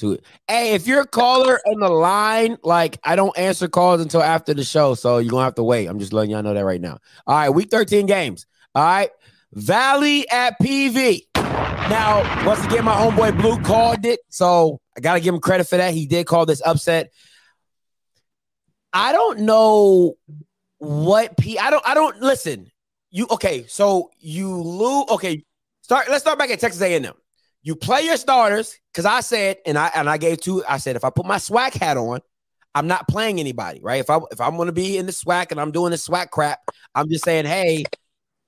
To it. Hey, if you're a caller on the line, like I don't answer calls until after the show, so you're gonna have to wait. I'm just letting y'all know that right now. All right, week 13 games. All right, Valley at PV. Now, once again, my homeboy Blue called it, so I gotta give him credit for that. He did call this upset. I don't know what P. I don't. I don't listen. You okay? So you lose. Okay, start. Let's start back at Texas A&M. You play your starters because I said, and I and I gave two. I said if I put my SWAC hat on, I'm not playing anybody, right? If I if I'm to be in the SWAC and I'm doing the SWAC crap, I'm just saying, hey,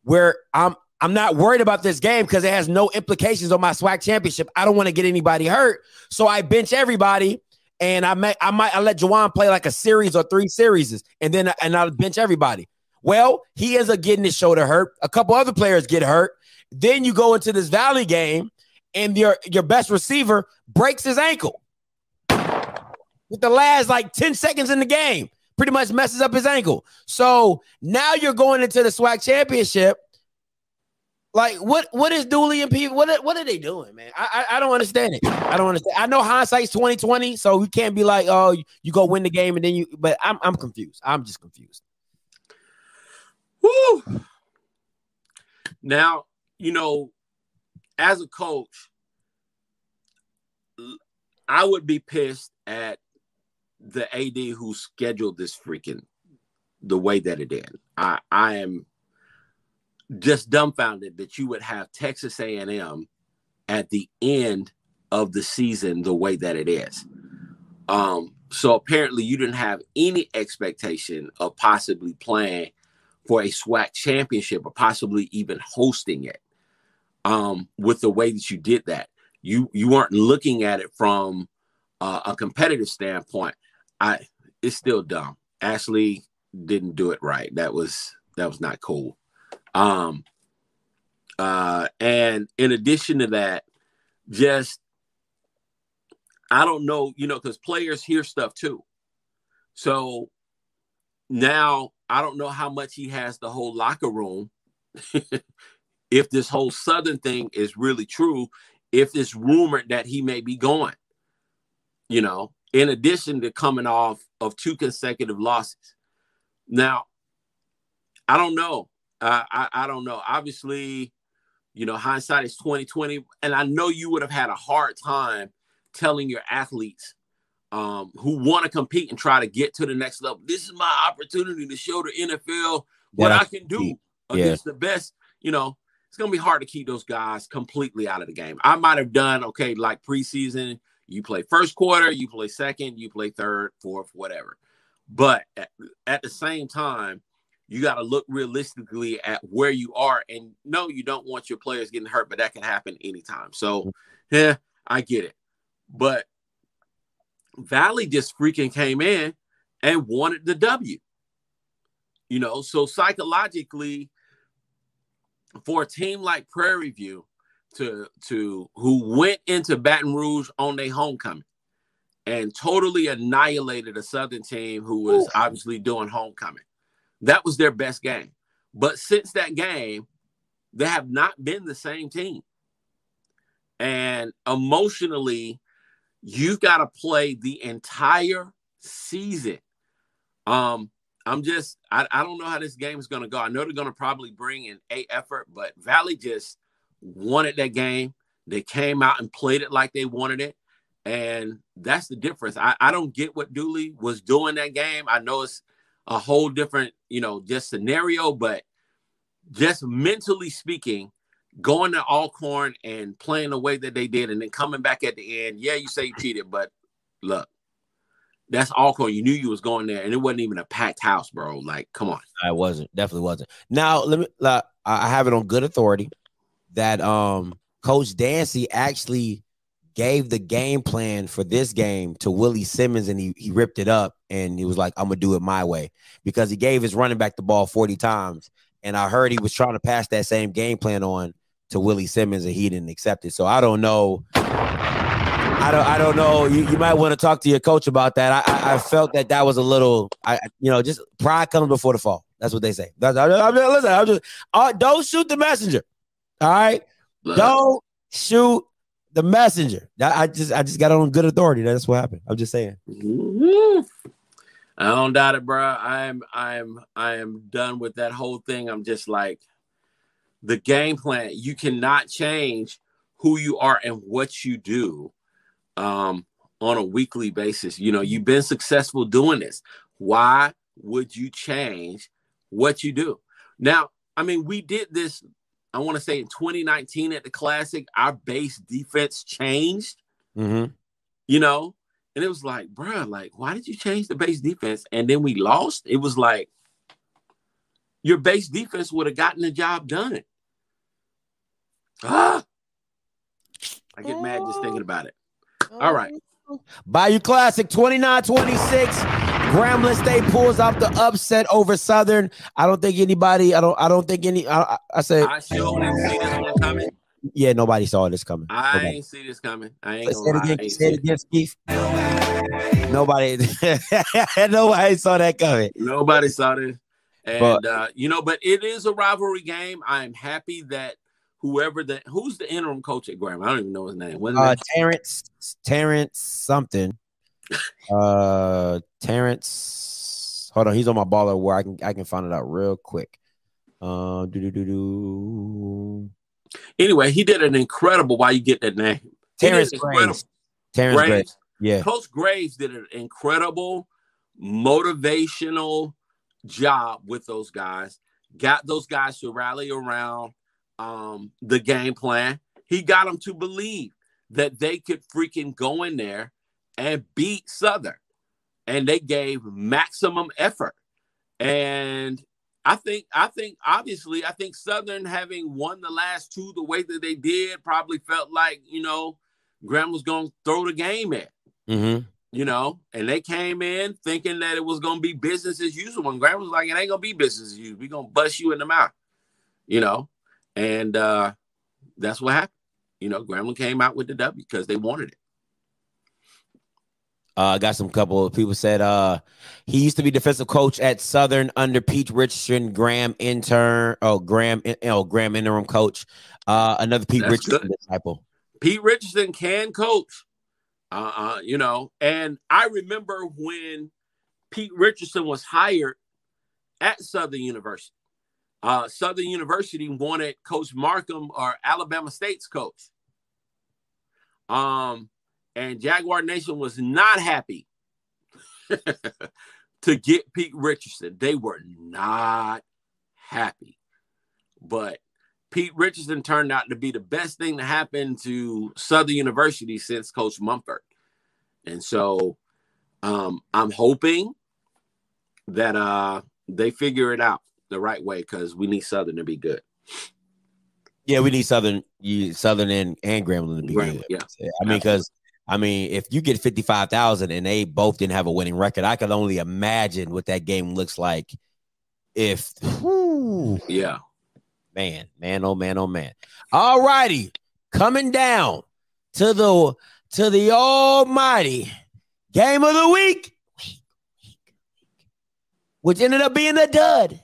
where I'm I'm not worried about this game because it has no implications on my SWAC championship. I don't want to get anybody hurt, so I bench everybody and I may I might I let Juwan play like a series or three series, and then and I'll bench everybody. Well, he ends up getting his shoulder hurt. A couple other players get hurt. Then you go into this Valley game, and your your best receiver breaks his ankle with the last like 10 seconds in the game. Pretty much messes up his ankle. So now you're going into the SWAC championship like what what is Dooley and people what what are they doing, man? I, I, I don't understand it. I don't understand. I know hindsight's twenty twenty, so we can't be like, oh, you go win the game and then you. But I'm I'm confused. I'm just confused. Woo! Now you know, as a coach, I would be pissed at the AD who scheduled this freaking the way that it did. I I am just dumbfounded that you would have Texas A&M at the end of the season the way that it is. Um, so apparently you didn't have any expectation of possibly playing for a SWAC championship or possibly even hosting it. Um, with the way that you did that, you you weren't looking at it from uh, a competitive standpoint. I it's still dumb. Ashley didn't do it right. That was that was not cool. Um, uh, and in addition to that, just I don't know, you know, because players hear stuff too. So now I don't know how much he has the whole locker room. if this whole Southern thing is really true, if it's rumored that he may be going, you know, in addition to coming off of two consecutive losses. Now, I don't know. Uh, I, I don't know. Obviously, you know, hindsight is 2020. And I know you would have had a hard time telling your athletes um, who want to compete and try to get to the next level. This is my opportunity to show the NFL what I can do against yeah. the best. You know, it's gonna be hard to keep those guys completely out of the game. I might have done okay, like preseason, you play first quarter, you play second, you play third, fourth, whatever. But at, at the same time, you got to look realistically at where you are. And no, you don't want your players getting hurt, but that can happen anytime. So, yeah, I get it. But Valley just freaking came in and wanted the W. You know, so psychologically, for a team like Prairie View to to who went into Baton Rouge on their homecoming and totally annihilated a Southern team who was Ooh. obviously doing homecoming that was their best game. But since that game, they have not been the same team. And emotionally, you've got to play the entire season. Um, I'm just, I, I don't know how this game is going to go. I know they're going to probably bring in a effort, but Valley just wanted that game. They came out and played it like they wanted it. And that's the difference. I, I don't get what Dooley was doing that game. I know it's a whole different, you know, just scenario, but just mentally speaking, going to Alcorn and playing the way that they did, and then coming back at the end. Yeah, you say you cheated, but look, that's Alcorn. You knew you was going there, and it wasn't even a packed house, bro. Like, come on. I wasn't. Definitely wasn't. Now, let me. Uh, I have it on good authority that um Coach Dancy actually gave the game plan for this game to Willie Simmons and he, he ripped it up and he was like, I'm gonna do it my way because he gave his running back the ball 40 times. And I heard he was trying to pass that same game plan on to Willie Simmons and he didn't accept it. So I don't know. I don't. I don't know. You, you might want to talk to your coach about that. I, I, I felt that that was a little. I you know just pride comes before the fall. That's what they say. That's, I, I, listen. I'm just. Uh, don't shoot the messenger. All right. Don't shoot the messenger. I just I just got on good authority. That's what happened. I'm just saying. Mm-hmm. I don't doubt it, bro. I'm I'm I am done with that whole thing. I'm just like the game plan. You cannot change who you are and what you do um, on a weekly basis. You know, you've been successful doing this. Why would you change what you do? Now, I mean, we did this I want to say in 2019 at the Classic, our base defense changed. Mm-hmm. You know, and it was like, bro, like, why did you change the base defense? And then we lost. It was like your base defense would have gotten the job done. Ah, I get mad just thinking about it. All right. Bayou Classic 29 26. Grambling State pulls off the upset over Southern. I don't think anybody. I don't. I don't think any. I, I said. I sure didn't see this one coming. Yeah, nobody saw this coming. I nobody. ain't see this coming. I ain't Say gonna it lie. Again. ain't Say it see again, Keith. Nobody. nobody saw that coming. Nobody saw this. And But- uh, you know, but it is a rivalry game. I'm happy that whoever the who's the interim coach at Graham. I don't even know his name. Uh? Terrence. Terrence something. Uh, Terrence. Hold on, he's on my baller where I can I can find it out real quick. Uh, do do do do. Anyway, he did an incredible. Why you get that name? Terrence Graves. Terrence Graves. Graves. Yeah. Coach Graves did an incredible motivational job with those guys. Got those guys to rally around um, the game plan. He got them to believe that they could freaking go in there and beat Southern, and they gave maximum effort. And I think, I think, obviously, I think Southern having won the last two the way that they did probably felt like you know Graham was going to throw the game at. Mm-hmm. you know, and they came in thinking that it was gonna be business as usual. And Graham was like, it ain't gonna be business as usual. We're gonna bust you in the mouth, you know. And uh that's what happened. You know, Grambling came out with the W because they wanted it. Uh, I got some couple of people said uh he used to be defensive coach at Southern under Pete Richardson, Graham intern, oh Graham, oh Graham interim coach. Uh, another Pete That's Richardson good. disciple. Pete Richardson can coach. Uh, uh, you know, and I remember when Pete Richardson was hired at Southern University. Uh, Southern University wanted Coach Markham or Alabama State's coach. Um, and Jaguar Nation was not happy to get Pete Richardson. They were not happy. But Pete Richardson turned out to be the best thing to happen to Southern University since Coach Mumford. And so um, I'm hoping that uh, they figure it out the right way because we need Southern to be good. Yeah, we need Southern, you, Southern and and Grambling to be Grambling, good. yeah. I mean, because I mean, if you get fifty five thousand and they both didn't have a winning record, I could only imagine what that game looks like. If whew, Yeah. man, man, oh man, oh man. All righty, coming down to the to the almighty game of the week, which ended up being a dud.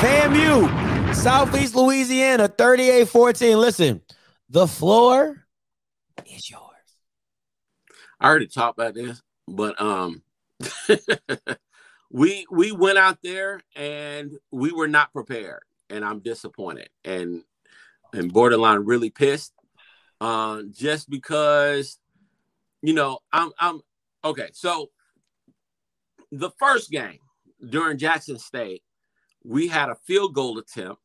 FAMU, Southeast Louisiana, 38-14. Listen, the floor is yours. I already talked about this, but um we we went out there and we were not prepared and I'm disappointed and and borderline really pissed uh, just because you know I'm I'm okay so the first game during Jackson State we had a field goal attempt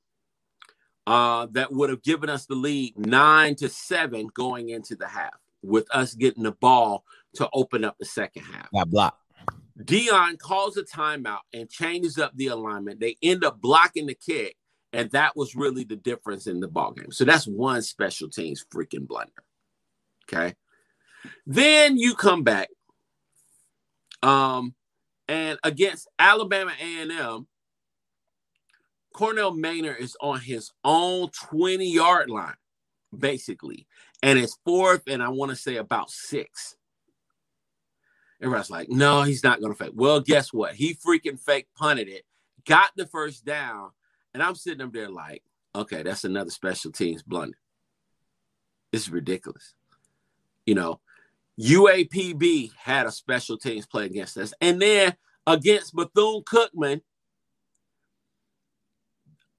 uh, that would have given us the lead nine to seven going into the half with us getting the ball to open up the second half. Got blocked. Deion calls a timeout and changes up the alignment. They end up blocking the kick, And that was really the difference in the ball game. So that's one special teams freaking blunder. Okay. Then you come back um, and against Alabama A&M, Connell Maynor is on his own 20 yard line, basically. And it's fourth, and I want to say about six. Everybody's like, no, he's not going to fake. Well, guess what? He freaking fake punted it, got the first down, and I'm sitting up there like, okay, that's another special teams blunder. It's ridiculous. You know, UAPB had a special teams play against us. And then against Bethune Cookman,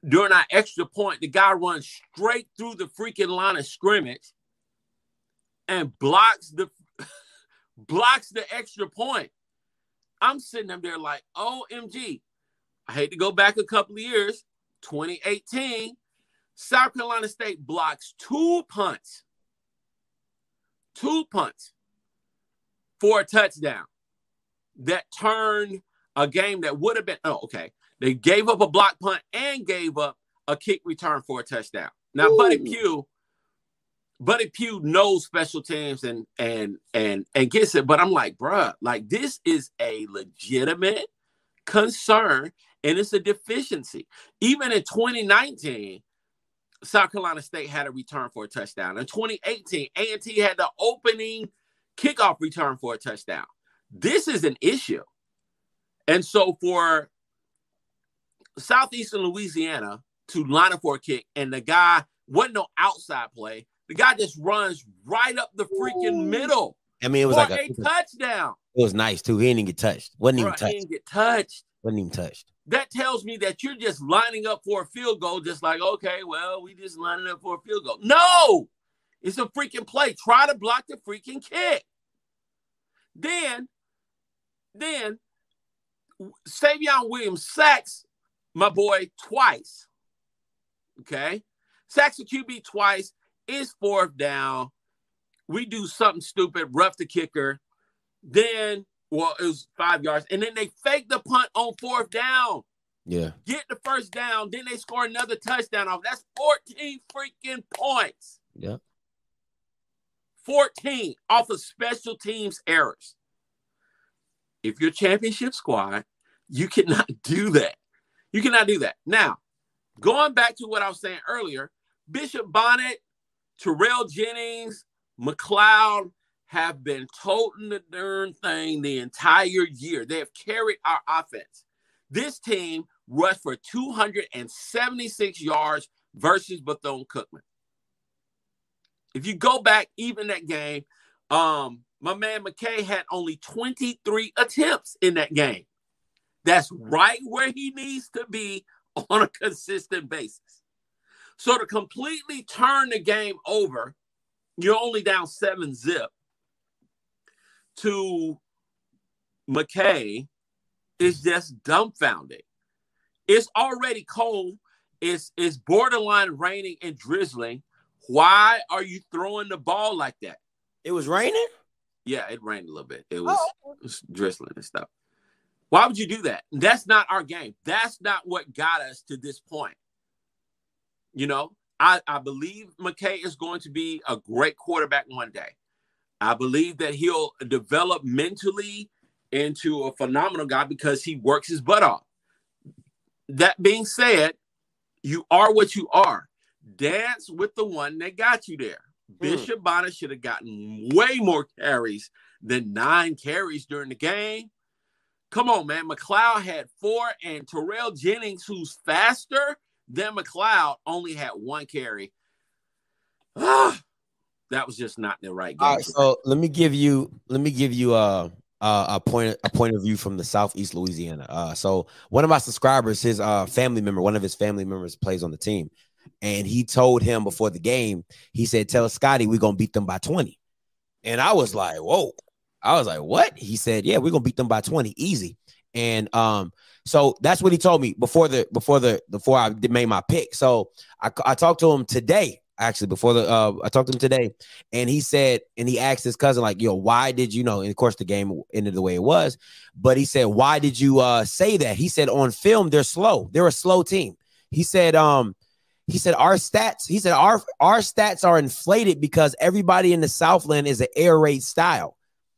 during our extra point, the guy runs straight through the freaking line of scrimmage and blocks the blocks the extra point. I'm sitting up there like, OMG. I hate to go back a couple of years. 2018, South Carolina State blocks two punts. Two punts for a touchdown that turned a game that would have been oh okay they gave up a block punt and gave up a kick return for a touchdown now Ooh. buddy Pough buddy Pough knows special teams and and and and gets it but i'm like bruh like this is a legitimate concern and it's a deficiency even in 2019 south carolina state had a return for a touchdown in 2018 a&t had the opening kickoff return for a touchdown. This is an issue. And so for Southeastern Louisiana to line up for a kick, and the guy wasn't no outside play. The guy just runs right up the freaking middle. I mean, it was like a, a touchdown. It was nice too. He didn't get touched. wasn't even Bruh, touched. Didn't get touched. wasn't even touched. That tells me that you're just lining up for a field goal, just like, okay, well, we just lining up for a field goal. No, it's a freaking play. Try to block the freaking kick. Then, then Savion Williams sacks my boy twice. Okay. Sacks the QB twice. Is fourth down. We do something stupid, rough the kicker. Then, well, it was five yards. And then they fake the punt on fourth down. Yeah. Get the first down. Then they score another touchdown off. That's 14 freaking points. Yeah. 14 off of special teams errors. If you're championship squad, you cannot do that. You cannot do that. Now, going back to what I was saying earlier, Bishop Bonnet, Terrell Jennings, McLeod have been toting the darn thing the entire year. They have carried our offense. This team rushed for 276 yards versus Bethune Cookman. If you go back, even that game, um, my man McKay had only 23 attempts in that game. That's mm. right where he needs to be on a consistent basis. So to completely turn the game over, you're only down seven zip to McKay is just dumbfounded. It's already cold. It's, it's borderline raining and drizzling. Why are you throwing the ball like that? It was raining? Yeah, it rained a little bit. It oh, was, oh. it was drizzling and stuff. Why would you do that? That's not our game. That's not what got us to this point. You know, I, I believe McKay is going to be a great quarterback one day. I believe that he'll develop mentally into a phenomenal guy because he works his butt off. That being said, you are what you are. Dance with the one that got you there. Hmm. Bishop Bonnet should have gotten way more carries than nine carries during the game. Come on, man. McLeod had four, and Terrell Jennings, who's faster than McLeod, only had one carry. Ah, that was just not the right game. All right, so let me give you let me give you a a, a point a point of view from the southeast Louisiana. Uh, so one of my subscribers, his uh, family member, one of his family members plays on the team, and he told him before the game, he said, "Tell Scotty we're gonna beat them by 20." And I was like, "Whoa!" I was like, "What?" He said, "Yeah, we're gonna beat them by 20, easy." And um, so that's what he told me before the before the before I made my pick. So I, I talked to him today actually before the uh I talked to him today and he said and he asked his cousin like yo why did you know and of course the game ended the way it was but he said why did you uh say that he said on film they're slow they're a slow team He said, um, he said our stats, he said our our stats are inflated because everybody in the Southland is an air raid style.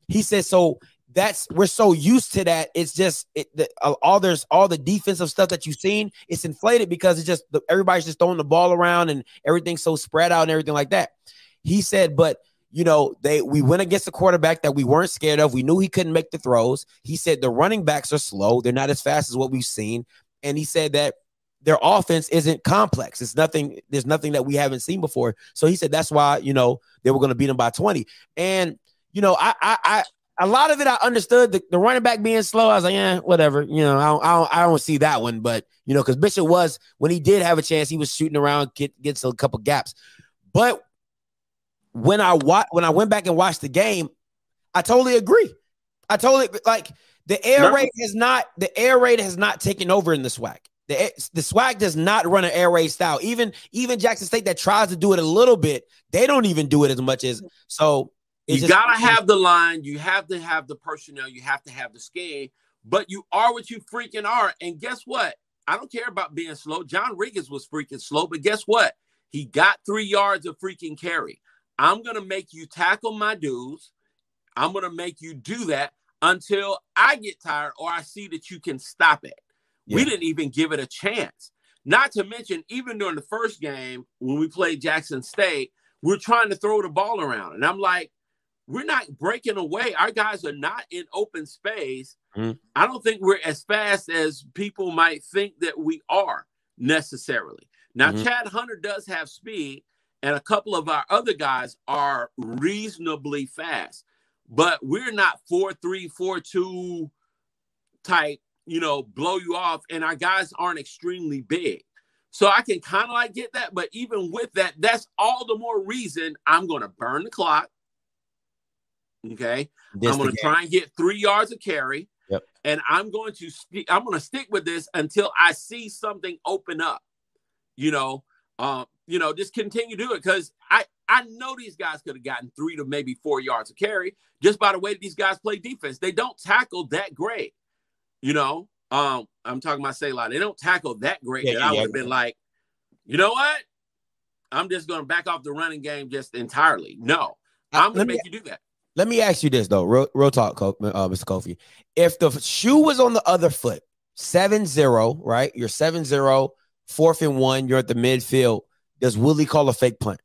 He said so that's we're so used to that. It's just it, the, uh, all there's all the defensive stuff that you've seen. It's inflated because it's just the, everybody's just throwing the ball around and everything's so spread out and everything like that. He said, but you know, they we went against a quarterback that we weren't scared of. We knew he couldn't make the throws. He said the running backs are slow. They're not as fast as what we've seen. And he said that their offense isn't complex. It's nothing, there's nothing that we haven't seen before. So he said that's why, you know, they were going to beat them by 20. And, you know, I I I a lot of it I understood the, the running back being slow. I was like, yeah, whatever. You know, I don't, I don't, I don't see that one, but you know, because Bishop was when he did have a chance, he was shooting around, get gets a couple gaps. But when I wa- when I went back and watched the game, I totally agree. I totally like the air no. raid has not the air raid has not taken over in the SWAC. The, the SWAC does not run an air raid style. Even even Jackson State that tries to do it a little bit, they don't even do it as much as so. You just, gotta have the line. You have to have the personnel. You have to have the scheme. But you are what you freaking are. And guess what? I don't care about being slow. John Riggins was freaking slow, but guess what? He got three yards of freaking carry. I'm going to make you tackle my dudes. I'm going to make you do that until I get tired or I see that you can stop it. Yeah. We didn't even give it a chance. Not to mention, even during the first game when we played Jackson State, we're trying to throw the ball around. And I'm like, we're not breaking away. Our guys are not in open space. Mm-hmm. I don't think we're as fast as people might think that we are necessarily. Now, mm-hmm. Chad Hunter does have speed, and a couple of our other guys are reasonably fast, but we're not four three four two type. You know, blow you off, and our guys aren't extremely big. So I can kind of like get that, but even with that, that's all the more reason I'm going to burn the clock. Okay, this I'm going to try and get three yards of carry, yep. and I'm going to st- I'm going to stick with this until I see something open up. You know, um, you know, just continue to do it because I I know these guys could have gotten three to maybe four yards of carry just by the way these guys play defense. They don't tackle that great, you know. Um, I'm talking about Selah. They don't tackle that great yeah, that I would have been like, you know what? I'm just going to back off the running game just entirely. No, I'm going to make you do that. Let me ask you this though, real, real talk, uh, Mr. Kofi. If the shoe was on the other foot, 7-0, right? You're 7-0, fourth and one, you're at the midfield does Willie call a fake punt?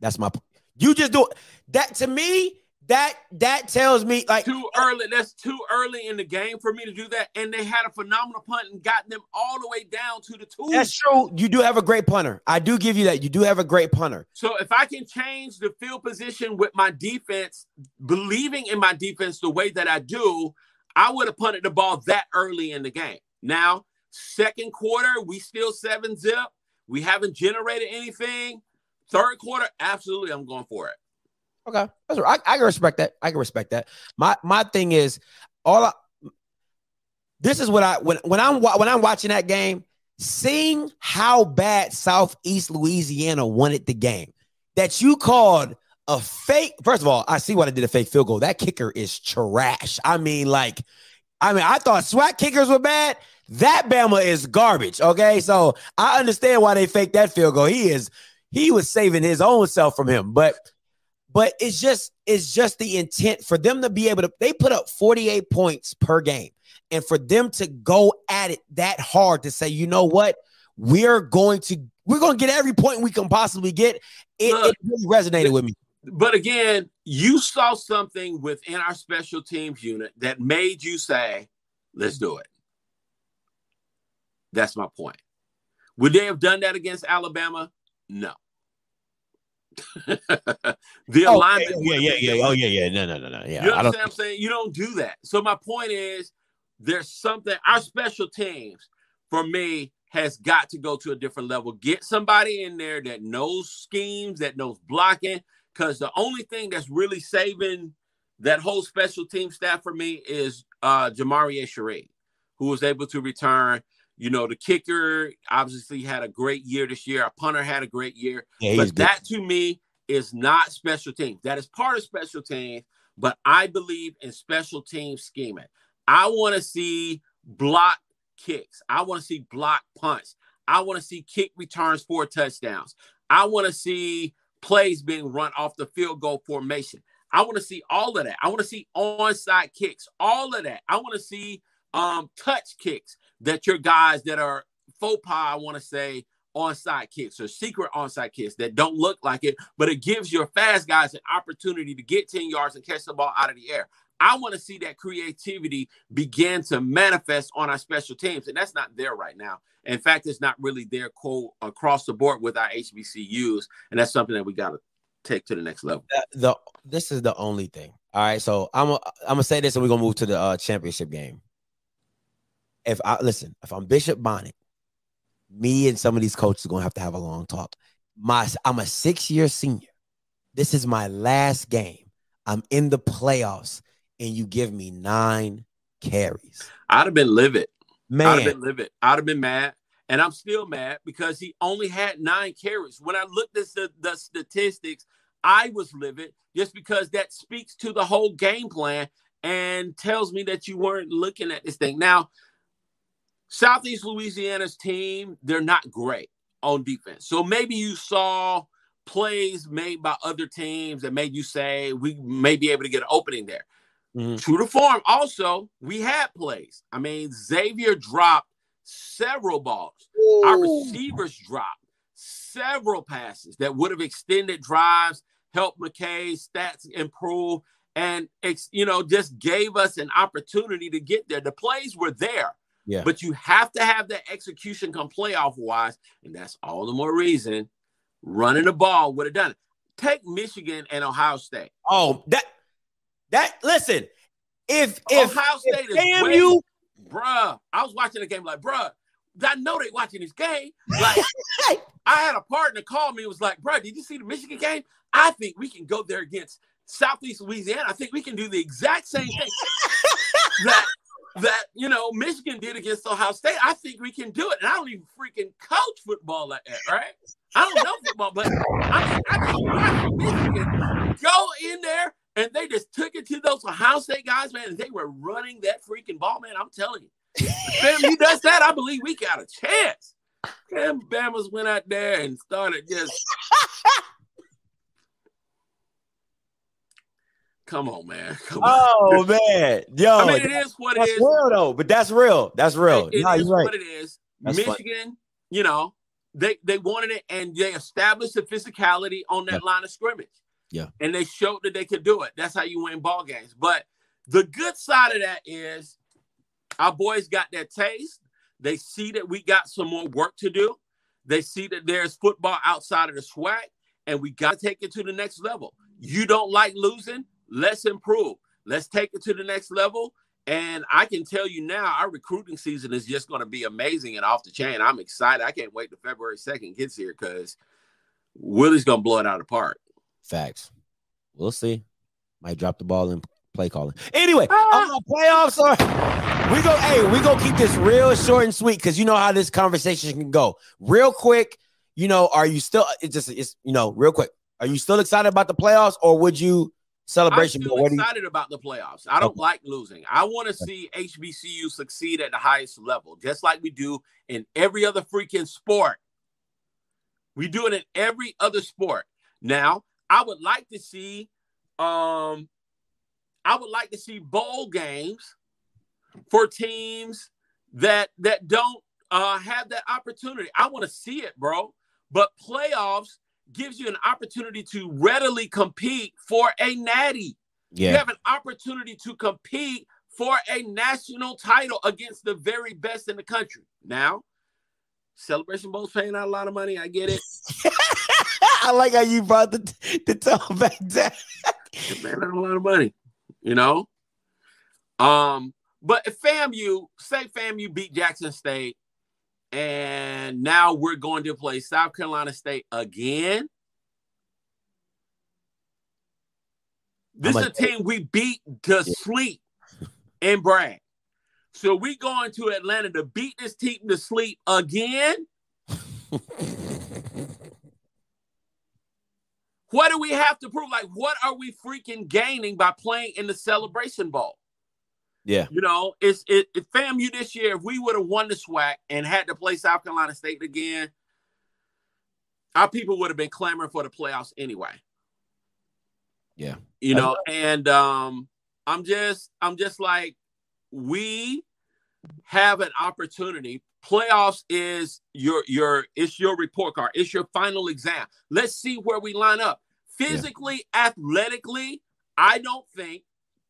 That's my. You just do that to me. That that tells me like too early. That's too early in the game for me to do that. And they had a phenomenal punt and got them all the way down to the two. That's true. You do have a great punter. I do give you that. You do have a great punter. So if I can change the field position with my defense, believing in my defense the way that I do, I would have punted the ball that early in the game. Now Second quarter, we still seven zip. We haven't generated anything. Third quarter, absolutely, I'm going for it. Okay, that's right. I, I, can respect that. I can respect that. My my thing is all. I, this is what I when when I'm when I'm watching that game, seeing how bad Southeast Louisiana wanted the game, that you called a fake. First of all, I see why they did a fake field goal. That kicker is trash. I mean, like, I mean, I thought SWAC kickers were bad. That Bama is garbage. Okay. So I understand why they faked that field goal. He is, he was saving his own self from him. But, but it's just, it's just the intent for them to be able to, they put up 48 points per game. And for them to go at it that hard to say, you know what, we're going to, we're going to get every point we can possibly get. It, Look, it really resonated with me. But again, you saw something within our special teams unit that made you say, let's do it. That's my point. Would they have done that against Alabama? No. the oh, alignment. Yeah, yeah, yeah, yeah. Oh, yeah, yeah. No, no, no, no. Yeah. You understand what I'm saying? You don't do that. So my point is there's something, our special teams, for me, has got to go to a different level. Get somebody in there that knows schemes, that knows blocking. Because the only thing that's really saving that whole special team staff for me is uh Jamarie Sheree, who was able to return you know, the kicker obviously had a great year this year. Our punter had a great year. Yeah, but that to me is not special teams. That is part of special teams, but I believe in special team scheming. I want to see block kicks. I want to see block punts. I want to see kick returns for touchdowns. I want to see plays being run off the field goal formation. I want to see all of that. I want to see onside kicks, all of that. I want to see um, touch kicks that your guys that are faux pas, I want to say, onside kicks or secret onside kicks that don't look like it, but it gives your fast guys an opportunity to get 10 yards and catch the ball out of the air. I want to see that creativity begin to manifest on our special teams, and that's not there right now. In fact, it's not really there co- across the board with our HBCUs, and that's something that we got to take to the next level. The, the this is the only thing. All right, so I'm a, I'm gonna say this, and we're gonna move to the uh, championship game. If I listen, if I'm Bishop Bonnet, me and some of these coaches are gonna have to have a long talk. My I'm a six year senior. This is my last game. I'm in the playoffs, and you give me nine carries. I'd have been livid. Man, I'd have been livid. I'd have been mad. And I'm still mad because he only had nine carries. When I looked at the, the statistics, I was livid just because that speaks to the whole game plan and tells me that you weren't looking at this thing. Now, Southeast Louisiana's team, they're not great on defense. So maybe you saw plays made by other teams that made you say we may be able to get an opening there. Mm-hmm. True to form, also, we had plays. I mean, Xavier dropped several balls. Ooh. Our receivers dropped several passes that would have extended drives, helped McKay's stats improve, and you know just gave us an opportunity to get there. The plays were there. Yeah. But you have to have that execution come playoff wise, and that's all the more reason running the ball would have done it. Take Michigan and Ohio State. Oh, that that listen, if if Ohio State if is you, bruh, I was watching the game like, bruh, I know they watching this game. Like, I had a partner call me. And was like, bruh, did you see the Michigan game? I think we can go there against Southeast Louisiana. I think we can do the exact same thing that that you know Michigan did against Ohio State. I think we can do it. And I don't even freaking coach football like that, right? I don't know football, but I I just watched Michigan go in there and they just took it to those Ohio State guys, man, and they were running that freaking ball, man. I'm telling you. He does that, I believe we got a chance. And Bama's went out there and started just. Come on, man. Come oh on. man, yo! I mean, it is what it is. Real though, but that's real. That's real. It, it no, is right. what it is. That's Michigan, you know, they they wanted it, and they established the physicality on that line of scrimmage. Yeah. And they showed that they could do it. That's how you win ball games. But the good side of that is our boys got that taste. They see that we got some more work to do. They see that there's football outside of the SWAC, and we got to take it to the next level. You don't like losing? Let's improve. Let's take it to the next level. And I can tell you now, our recruiting season is just going to be amazing and off the chain. I'm excited. I can't wait till February 2nd gets here because Willie's going to blow it out of the park. Facts. We'll see. Might drop the ball in play calling. Anyway, ah. playoffs are we go. Hey, we go keep this real short and sweet because you know how this conversation can go. Real quick, you know, are you still? It's just it's you know, real quick. Are you still excited about the playoffs, or would you celebration? I'm still excited you... about the playoffs. I don't okay. like losing. I want to see HBCU succeed at the highest level, just like we do in every other freaking sport. We do it in every other sport. Now, I would like to see um I would like to see bowl games for teams that that don't uh, have that opportunity. I want to see it, bro. But playoffs gives you an opportunity to readily compete for a natty. Yeah. You have an opportunity to compete for a national title against the very best in the country. Now, Celebration Bowl's paying out a lot of money. I get it. I like how you brought the the tone back down. paying out a lot of money, you know. Um, but if FAMU, say FAMU beat Jackson State, and now we're going to play South Carolina State again. This is a team we beat to sleep and brag. So we going to Atlanta to beat this team to sleep again. what do we have to prove? Like, what are we freaking gaining by playing in the celebration bowl? Yeah. You know, it's it, it FAMU this year. If we would have won the SWAC and had to play South Carolina State again, our people would have been clamoring for the playoffs anyway. Yeah. You know, and um I'm just I'm just like we have an opportunity. Playoffs is your your it's your report card. It's your final exam. Let's see where we line up. Physically, athletically, I don't think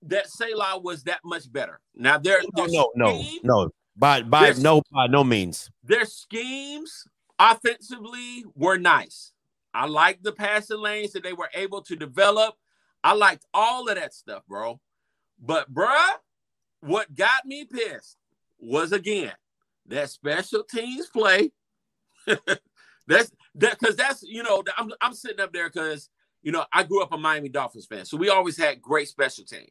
that SELA was that much better. Now there, No, no, no, no. By by no by no means. their schemes offensively were nice. I liked the passing lanes that they were able to develop. I liked all of that stuff, bro. But bruh, what got me pissed was again that special teams play. that's that because that's you know I'm I'm sitting up there because you know I grew up a Miami Dolphins fan, so we always had great special teams,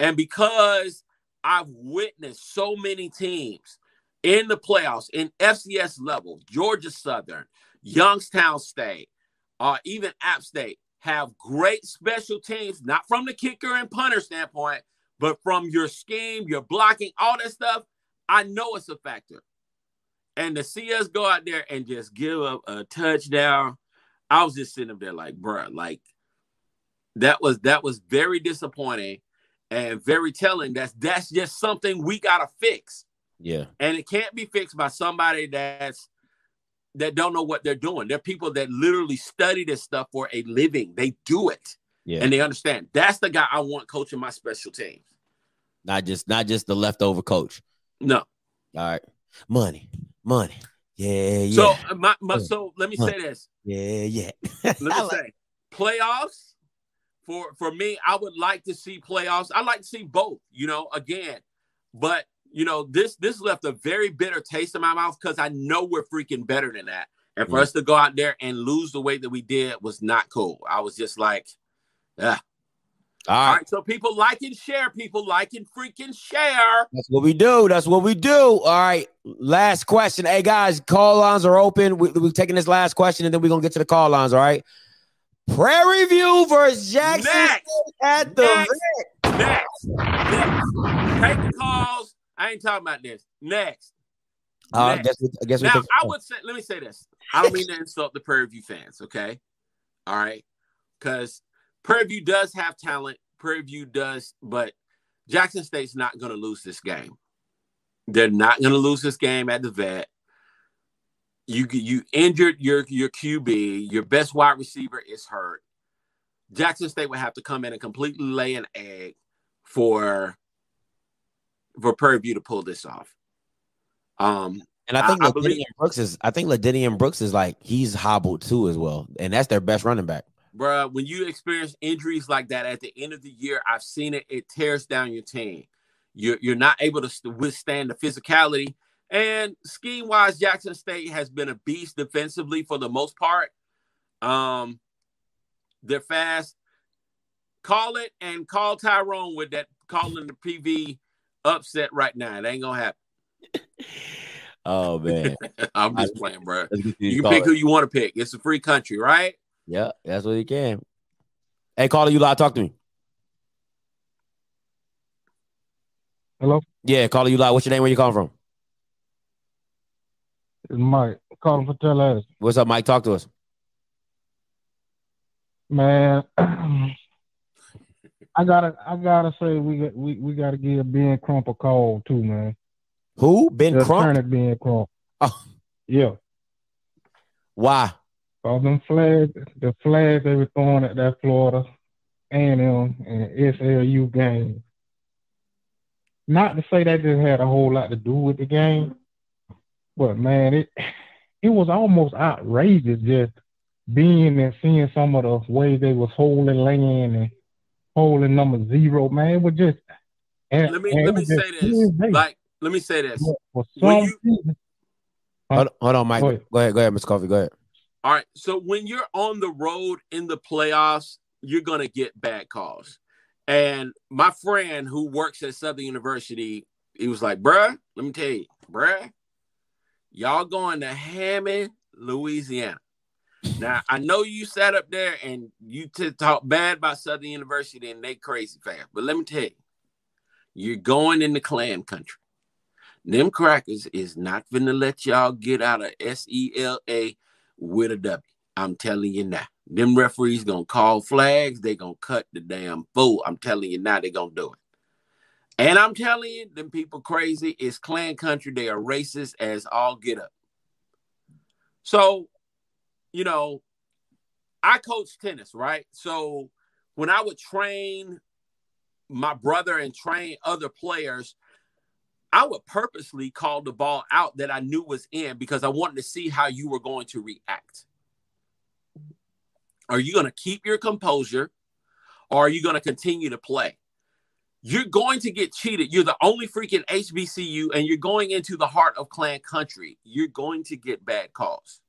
and because I've witnessed so many teams in the playoffs in FCS level, Georgia Southern, Youngstown State, uh, even App State have great special teams, not from the kicker and punter standpoint, but from your scheme, your blocking, all that stuff. I know it's a factor. And to see us go out there and just give up a touchdown, I was just sitting up there like, bruh, like that was that was very disappointing and very telling. That's that's just something we gotta fix Yeah. and it can't be fixed by somebody that's that don't know what they're doing. They're people that literally study this stuff for a living. They do it Yeah. and they understand. That's the guy I want coaching my special teams. not just not just the leftover coach. No. All right. Money. Money. Yeah, yeah. So uh, my, my so let me say this. yeah, yeah. Let me like- say playoffs for for me. I would like to see playoffs. I like to see both. You know, again, but you know this this left a very bitter taste in my mouth because I know we're freaking better than that. And for Yeah. us to go out there and lose the way that we did was not cool. I was just like, ah. All All right. right. So people like and share. People like and freaking share. That's what we do. That's what we do. All right. Last question. Hey guys, call lines are open. We, we're taking this last question and then we're gonna get to the call lines. All right. Prairie View versus Jackson Next. State at the Next. vet. Next. Next. Take the calls. I ain't talking about this. Next. Uh, I guess we, I guess Now, I would say, let me say this. I don't mean to insult the Prairie View fans, okay? All right. Because Prairie View does have talent. Prairie View does, but Jackson State's not going to lose this game. They're not going to lose this game at the vet. You you injured your your QB, your best wide receiver is hurt. Jackson State would have to come in and completely lay an egg for for Prairie View to pull this off. Um, and I think I- I Ladinian believe- Brooks is I think Ladinian Brooks is like he's hobbled too as well. And that's their best running back. bruh, when you experience injuries like that at the end of the year, I've seen it. It tears down your team. You're you're not able to withstand the physicality. And scheme wise, Jackson State has been a beast defensively for the most part. Um, they're fast. Call it and call Tyrone with that calling the PV upset right now. It ain't gonna happen. Oh man. I'm just playing, bro. Let's get these You can pick callers. who you want to pick. It's a free country, right? Yeah, that's what you can. Hey, caller, you live. Talk to me. Hello, Yeah, caller, you live. What's your name? Where you calling from? It's Mike calling for Tallahassee. What's up, Mike? Talk to us. Man, I gotta, I gotta say, we got, we, we gotta give Ben Crump a call too, man. Who? Ben The Crump? attorney Ben Crump. Oh. Yeah, Why? all them flags, the flags they were throwing at that Florida A&M and SLU game. Not to say that just had a whole lot to do with the game, but man, it it was almost outrageous just being and seeing some of the way they was holding land and holding number zero. Man, it was just. and- Let me and let me say this. Tuesday. Like, let me say this. But for when some reason, Huh? Hold, hold on, Mike. Go Go ahead. ahead. Go ahead, Mr. Kofi. Go ahead. All right. So when you're on the road in the playoffs, you're gonna get bad calls. And my friend who works at Southern University, he was like, bruh, let me tell you, bruh, y'all going to Hammond, Louisiana. Now I know you sat up there and you t- talk bad about Southern University and they crazy fans, but let me tell you, You're going in the Klan country. Them crackers is not gonna let y'all get out of SELA with a W. I'm telling you now. Them referees gonna call flags. They gonna cut the damn fool. I'm telling you now. They gonna do it. And I'm telling you, them people crazy. It's Klan country. They are racist as all get up. So, you know, I coach tennis, right? So when I would train my brother and train other players, I would purposely call the ball out that I knew was in because I wanted to see how you were going to react. Are you going to keep your composure or are you going to continue to play? You're going to get cheated. You're the only freaking HBCU and you're going into the heart of Klan country. You're going to get bad calls.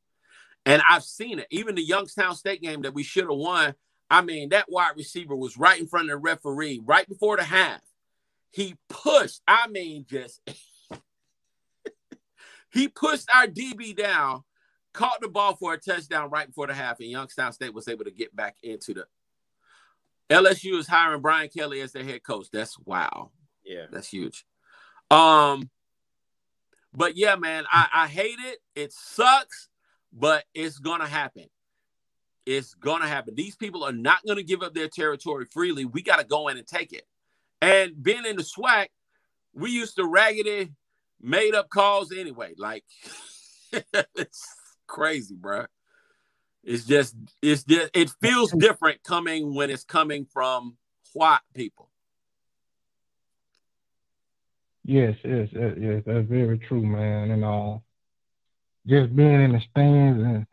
And I've seen it. Even the Youngstown State game that we should have won. I mean, that wide receiver was right in front of the referee right before the half. He pushed, I mean, just he pushed our DB down caught the ball for a touchdown right before the half, and Youngstown State was able to get back into the. LSU is hiring Brian Kelly as their head coach. That's wow. Yeah, that's huge. Um, but yeah, man, I, I hate it. It sucks, but it's gonna happen. It's gonna happen. These people are not gonna give up their territory freely. We got to go in and take it. And being in the SWAC, we used to raggedy made up calls anyway. Like it's crazy, bro. It's just, it's just, it feels different coming when it's coming from white people. Yes, yes, yes, yes, that's very true, man. And uh, just being in the stands and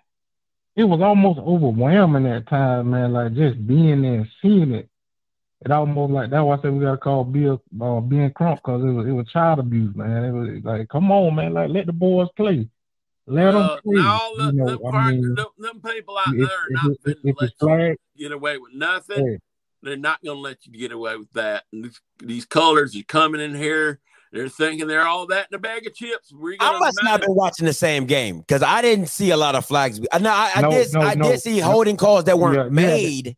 it was almost overwhelming at times, man. Like just being there and seeing it. It almost like that's why I said we gotta call Bill uh, Ben Crump because it was it was child abuse, man. It was like, come on, man, like let the boys play. Let them uh, play. All them, know, them, I mean, them, them, people out if, there are not going to let flag, you get away with nothing. Yeah. They're not going to let you get away with that. And these, these colors are coming in here. They're thinking they're all that in a bag of chips. I must not been watching the same game because I didn't see a lot of flags. No, I, I no, did. No, I no, did see holding calls that weren't yeah, made. Yeah.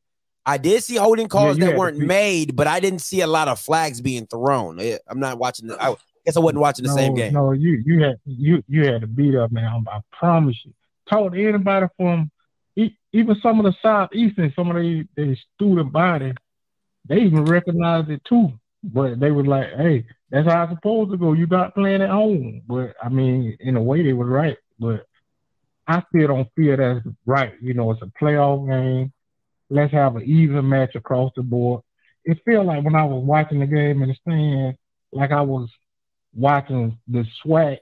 I did see holding calls yeah, that weren't made, but I didn't see a lot of flags being thrown. I'm not watching. The, I, guess I wasn't watching the no, same game. No, you you had you you had to beat up, man. I promise you. Told anybody from even some of the southeastern, some of the, the student body, they even recognized it too. But they was like, "Hey, that's how it's supposed to go. You got playing at home." But I mean, in a way, they was right. But I still don't feel that's right. You know, it's a playoff game. Let's have an even match across the board. It felt like when I was watching the game in the stand, like I was watching the SWAC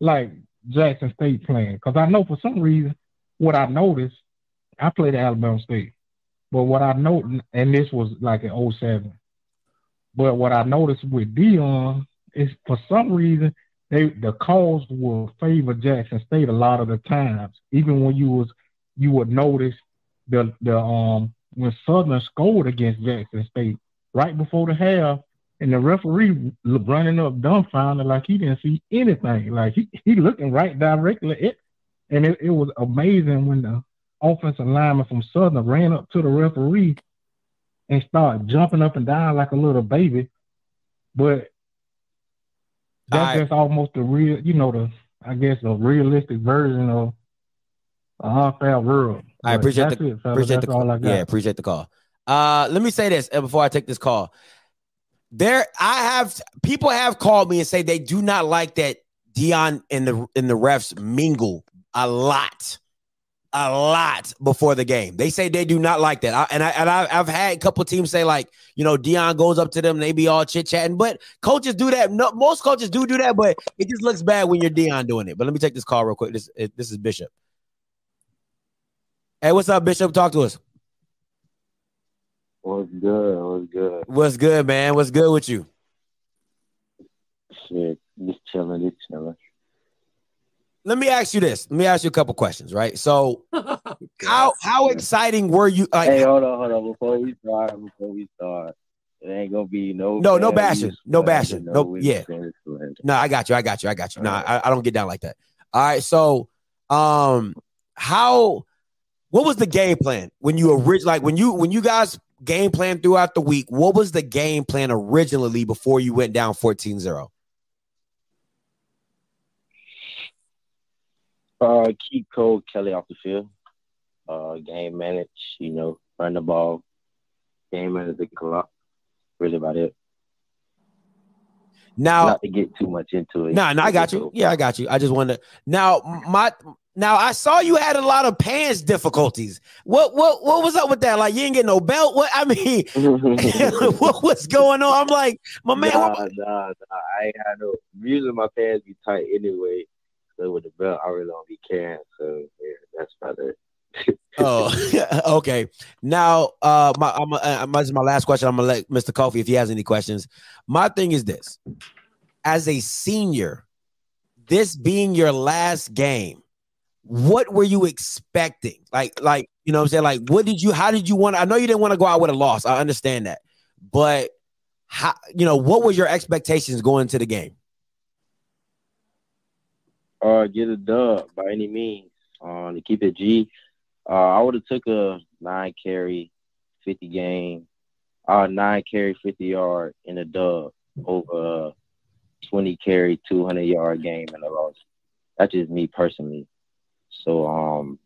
like Jackson State playing. Because I know for some reason, what I noticed, I played at Alabama State. But what I know, and this was like in 07. But what I noticed with Deion is for some reason, they the calls will favor Jackson State a lot of the times. Even when you was you would notice the the um when Southern scored against Jackson State right before the half, and the referee running up dumbfounded like he didn't see anything. Like he, he looking right directly at and it, it was amazing when the offensive lineman from Southern ran up to the referee and started jumping up and down like a little baby. But that's I, just almost the real, you know, the I guess a realistic version of a half out world. I appreciate the it, appreciate the call. Yeah, appreciate the call. Uh, let me say this uh, before I take this call there I have people have called me and say they do not like that Deion and the and the refs mingle a lot. A lot before the game. They say they do not like that. I, and I and I, have had a couple teams say like, you know, Deion goes up to them, they be all chit chatting. But coaches do that. No, most coaches do do that, but it just looks bad when you're Deion doing it. But let me take this call real quick. This this is Bishop. Hey, what's up, Bishop? Talk to us. What's good? What's good? What's good, man? What's good with you? Shit, just chilling, just chilling. Let me ask you this. Let me ask you a couple questions, right? So, how how exciting were you? Like, hey, hold on, hold on. Before we start, before we start, it ain't gonna be no no no bashing, no bashing, no yeah. No, I got you, I got you, I got you. No, I, I don't get down like that. All right, so um, how what was the game plan when you originally like when you when you guys game plan throughout the week. What was the game plan originally before you went down 14-0? Uh, keep Cole Kelley off the field. Uh, game manage, you know, run the ball, game manage the clock. Really about it. Now, Not to get too much into it. no, no, I got you. Yeah, I got you. I just wanted to, now my now I saw you had a lot of pants difficulties. What what what was up with that? Like you didn't get no belt? What I mean, what was going on? I'm like, my man. nah, what- nah, nah. I ain't had no. Usually my pants be tight anyway. So with the belt, I really don't be caring. So yeah, that's about it. Oh, okay. Now, uh, my, I'm, uh, my, this is my last question. I'm gonna let Mr. Kofi if he has any questions. My thing is this: as a senior, this being your last game, what were you expecting? Like, like you know, what I'm saying, like, what did you? How did you want? I know you didn't want to go out with a loss. I understand that, but how? You know, what were your expectations going into the game? uh, get a dub by any means. Um, to keep it G, uh, I would have took a nine carry, fifty game, uh, nine carry, fifty yard in a dub over a twenty carry, two hundred yard game in a loss. That's just me personally. So, um,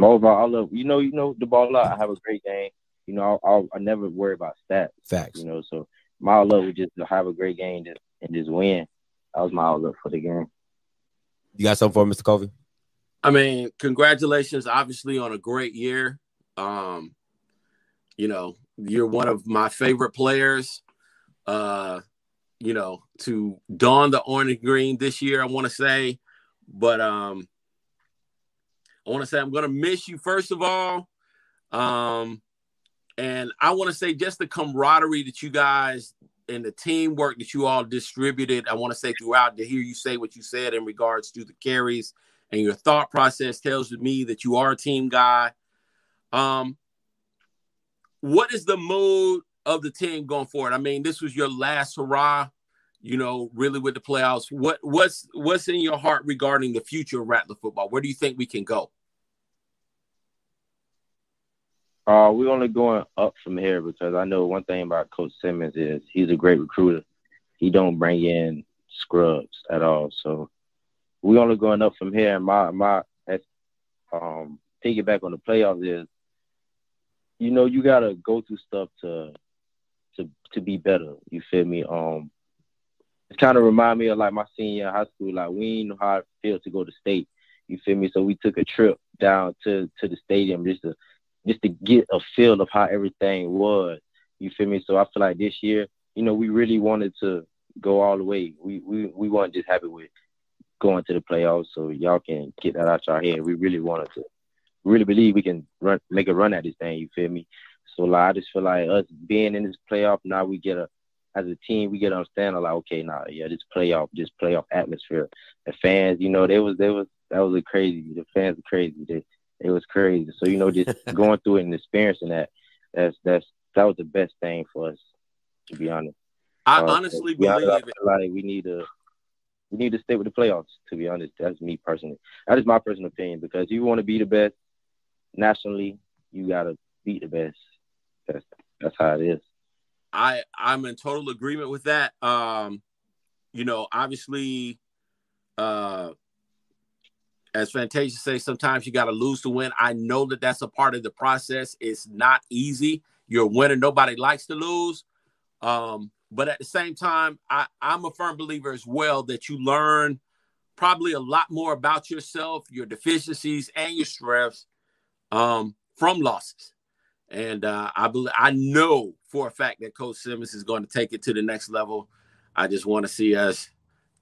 overall, I love you know, you know the ball out. I have a great game. You know, I, I, I never worry about stats. Facts. You know, so my outlook was just to have a great game and just win. That was my outlook for the game. You got something for Mr. Kofi? I mean, congratulations, obviously, on a great year. Um, you know, you're one of my favorite players. Uh, you know, to don the orange and green this year, I want to say, but um, I want to say I'm gonna miss you first of all. Um, and I want to say just the camaraderie that you guys and the teamwork that you all distributed. I want to say throughout to hear you say what you said in regards to the carries and your thought process tells me that you are a team guy. Um, what is the mood of the team going forward? I mean, this was your last hurrah, you know, really with the playoffs. What what's what's in your heart regarding the future of Rattler football? Where do you think we can go? Uh, we're only going up from here because I know one thing about Coach Simmons is he's a great recruiter. He don't bring in scrubs at all. So we're only going up from here. And my my um piggyback on the playoffs is, you know, you gotta go through stuff to to to be better. You feel me? Um, it kind of remind me of like my senior high school. Like we didn't know how it felt to go to state. You feel me? So we took a trip down to to the stadium just to just to get a feel of how everything was. You feel me? So I feel like this year, you know, we really wanted to go all the way. We we we weren't just happy with going to the playoffs. So y'all can get that out your head. We really wanted to really believe we can run make a run at this thing, you feel me? So like I just feel like us being in this playoff, now we get a as a team, we get to understand like, okay, now yeah, this playoff, this playoff atmosphere. The fans, you know, they was they was that was a crazy. The fans are crazy. They it was crazy. So you know, just going through it and experiencing that, that's that's that was the best thing for us, to be honest. I Uh, honestly be believe it. like we need to we need to stay with the playoffs. To be honest, that's me personally. That is my personal opinion because you want to be the best nationally, you gotta beat the best. That's that's how it is. I I'm in total agreement with that. Um, you know, obviously, uh, as Fantasia say, sometimes you got to lose to win. I know that that's a part of the process. It's not easy. You're a winner. Nobody likes to lose. Um, but at the same time, I, I'm a firm believer as well that you learn probably a lot more about yourself, your deficiencies, and your strengths um, from losses. And uh, I believe I know for a fact that Coach Simmons is going to take it to the next level. I just want to see us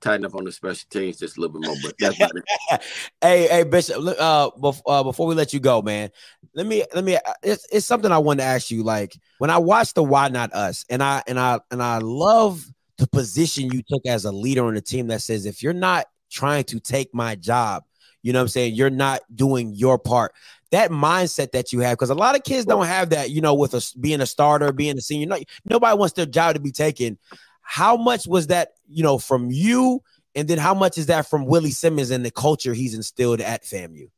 tighten up on the special teams just a little bit more. But that's about it. hey, hey, Bishop. Uh, bef- uh, before we let you go, man, let me let me. uh, It's, it's something I wanted to ask you. Like when I watched the Why Not Us, and I and I and I love the position you took as a leader on the team that says if you're not trying to take my job, you know what I'm saying, you're not doing your part. That mindset that you have, because a lot of kids don't have that, you know, with us being a starter, being a senior. No, nobody wants their job to be taken. How much was that, you know, from you? And then how much is that from Willie Simmons and the culture he's instilled at FAMU?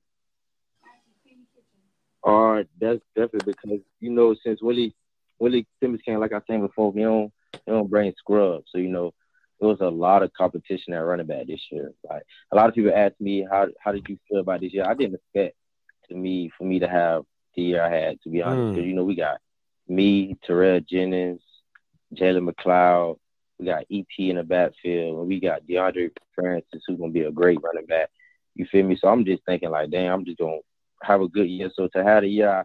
Uh, that's definitely because you know since Willie Willie Simmons came, like I said before, we don't we don't bring scrubs. So you know, it was a lot of competition at running back this year. Like a lot of people asked me how how did you feel about this year? I didn't expect to me for me to have the year I had, to be honest, because mm. you know we got me, Terrell Jennings, Jalen McLeod, we got EP in the backfield, and we got DeAndre Francis, who's gonna be a great running back. You feel me? So I'm just thinking like, damn, I'm just gonna have a good year. So to have the year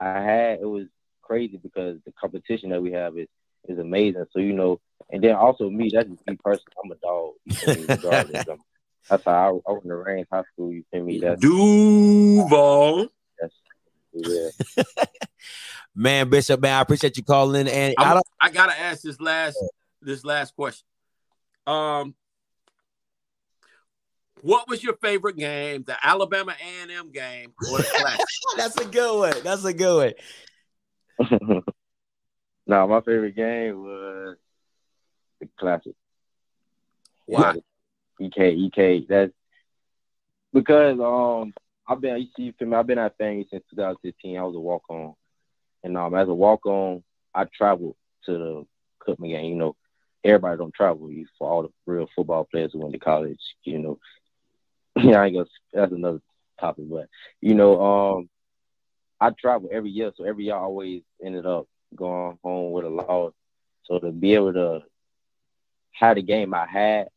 I, I had, it was crazy because the competition that we have is is amazing. So you know, and then also me, that's just me personally. I'm a dog. You me? that's how I, I went to Raines High School. You feel me? That's Duval. That's, yeah. man, Bishop, man, I appreciate you calling. And I, I, I gotta ask this last this last question. Um, what was your favorite game? The Alabama A and M game or the Classic? That's a good one. That's a good one. no, my favorite game was the Classic. Why? EK, EK. That's because um I've been you see me, I've been at FAMU since 2015. I was a walk on. And um as a walk on, I traveled to the Cookman game, you know, everybody don't travel. You for all the real football players who went to college, you know. yeah, I ain't gonna. That's another topic, but you know, um, I travel every year, so every year I always ended up going home with a loss. So to be able to have the game I had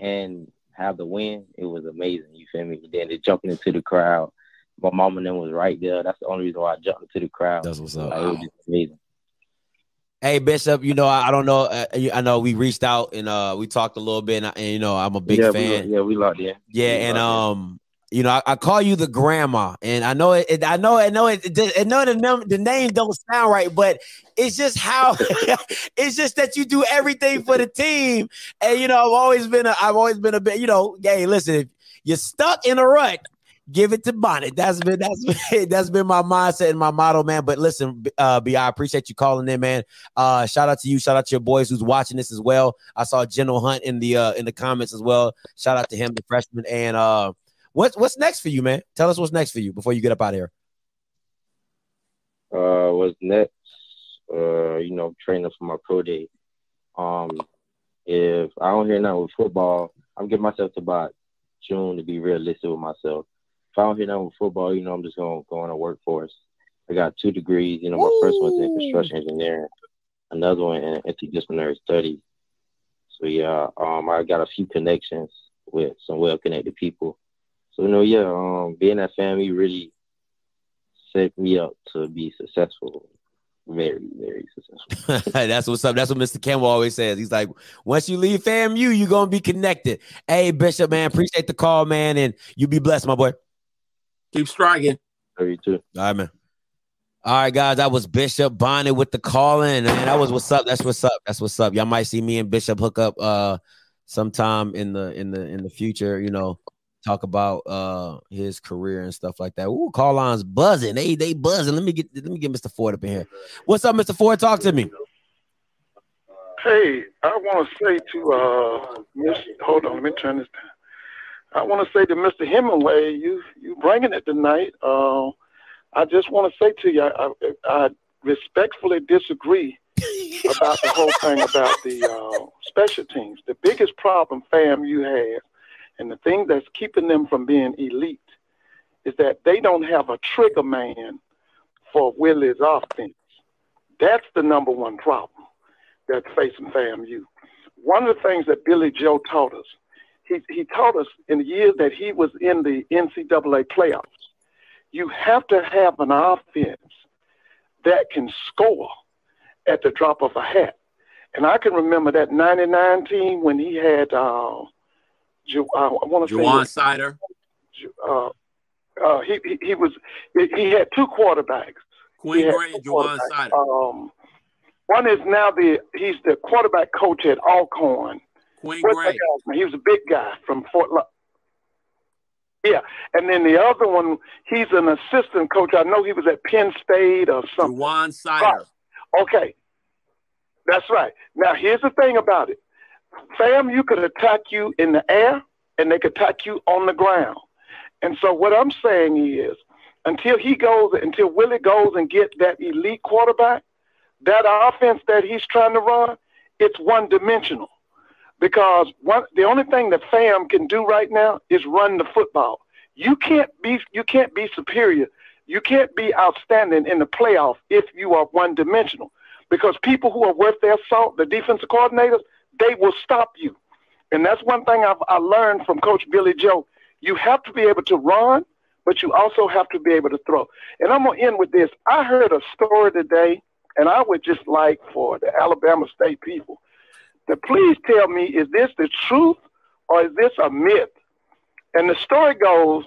and have the win, it was amazing. You feel me? Then jumping into the crowd, my mom and them was right there. That's the only reason why I jumped into the crowd. That's what's up. Like, it was just amazing. Hey Bishop, you know I, I don't know. Uh, I know we reached out and uh we talked a little bit, and, and you know I'm a big yeah, fan. We, yeah, we locked in. Yeah, we and um. You know I, I, call you the grandma, and I know it. it I know. I know it. it I know the the name don't sound right, but it's just how. it's just that you do everything for the team, and you know I've always been. A, I've always been a bit. You know, hey, listen, if you're stuck in a rut, give it to Bonnet. That's been that's been that's been my mindset and my motto, man. But listen, uh, B, I appreciate you calling in, man. Uh, shout out to you. Shout out to your boys who's watching this as well. I saw General Hunt in the uh in the comments as well. Shout out to him, the freshman. And uh, what's what's next for you, man? Tell us what's next for you before you get up out of here. Uh, what's next? Uh, you know, training for my pro day. Um, if I don't hear nothing with football, I'm getting myself to about June to be realistic with myself if I don't hear on with football, you know, I'm just gonna go on a workforce. I got two degrees. You know, my Ooh. first one's in construction engineering, another one in interdisciplinary studies. So yeah, um, I got a few connections with some well-connected people. So you know, yeah, um, being that family really set me up to be successful. Very, very successful. That's what's up. That's what Mr. Campbell always says. He's like, once you leave FAMU, you're gonna be connected. Hey, Bishop, man, appreciate the call, man, and you be blessed, my boy. Keep striking. you too. All right, man. All right, guys. That was Bishop Bonnet with the call in. Man, that was what's up. That's what's up. That's what's up. Y'all might see me and Bishop hook up uh sometime in the in the in the future, you know, talk about uh his career and stuff like that. Ooh, call lines buzzing. They they buzzing. Let me get let me get Mr. Ford up in here. What's up, Mr. Ford? Talk to me. Hey, I want to say to uh Miss hold on, let me turn this down. I want to say to Mr. Hemmingway, you you bringing it tonight. Uh, I just want to say to you, I, I respectfully disagree about the whole thing about the uh, special teams. The biggest problem, fam, you have, and the thing that's keeping them from being elite, is that they don't have a trigger man for Willie's offense. That's the number one problem that's facing FAMU. One of the things that Billy Joe taught us he, he taught us in the years that he was in the NCAA playoffs, you have to have an offense that can score at the drop of a hat. And I can remember that 99 team when he had, uh, Ju- uh, I want to say, Juwan Seider. Uh, uh, he, he, he was he had two quarterbacks. Quinn Gray and Juwan Seider. Um, one is now the he's the quarterback coach at Alcorn, Quinn Gray. He was a big guy from Fort. La- yeah, and then the other one, he's an assistant coach. I know he was at Penn State or something. Juwan Seider. Okay, that's right. Now here's the thing about it, fam. You could attack you in the air, and they could attack you on the ground. And so what I'm saying is, until he goes, until Willie goes and get that elite quarterback, that offense that he's trying to run, it's one dimensional. Because one the only thing that Fam can do right now is run the football. You can't be you can't be superior. You can't be outstanding in the playoff if you are one dimensional. Because people who are worth their salt, the defensive coordinators, they will stop you. And that's one thing I've I learned from Coach Billy Joe. You have to be able to run, but you also have to be able to throw. And I'm gonna end with this. I heard a story today, and I would just like for the Alabama State people to please tell me, is this the truth or is this a myth? And the story goes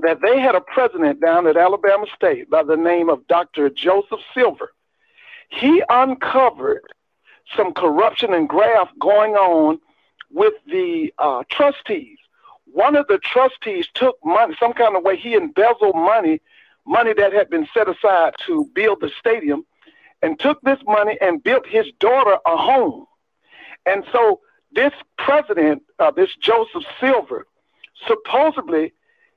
that they had a president down at Alabama State by the name of Dr. Joseph Silver. He uncovered some corruption and graft going on with the uh, trustees. One of the trustees took money, some kind of way, he embezzled money, money that had been set aside to build the stadium, and took this money and built his daughter a home. And so this president, uh, this Joseph Silver, supposedly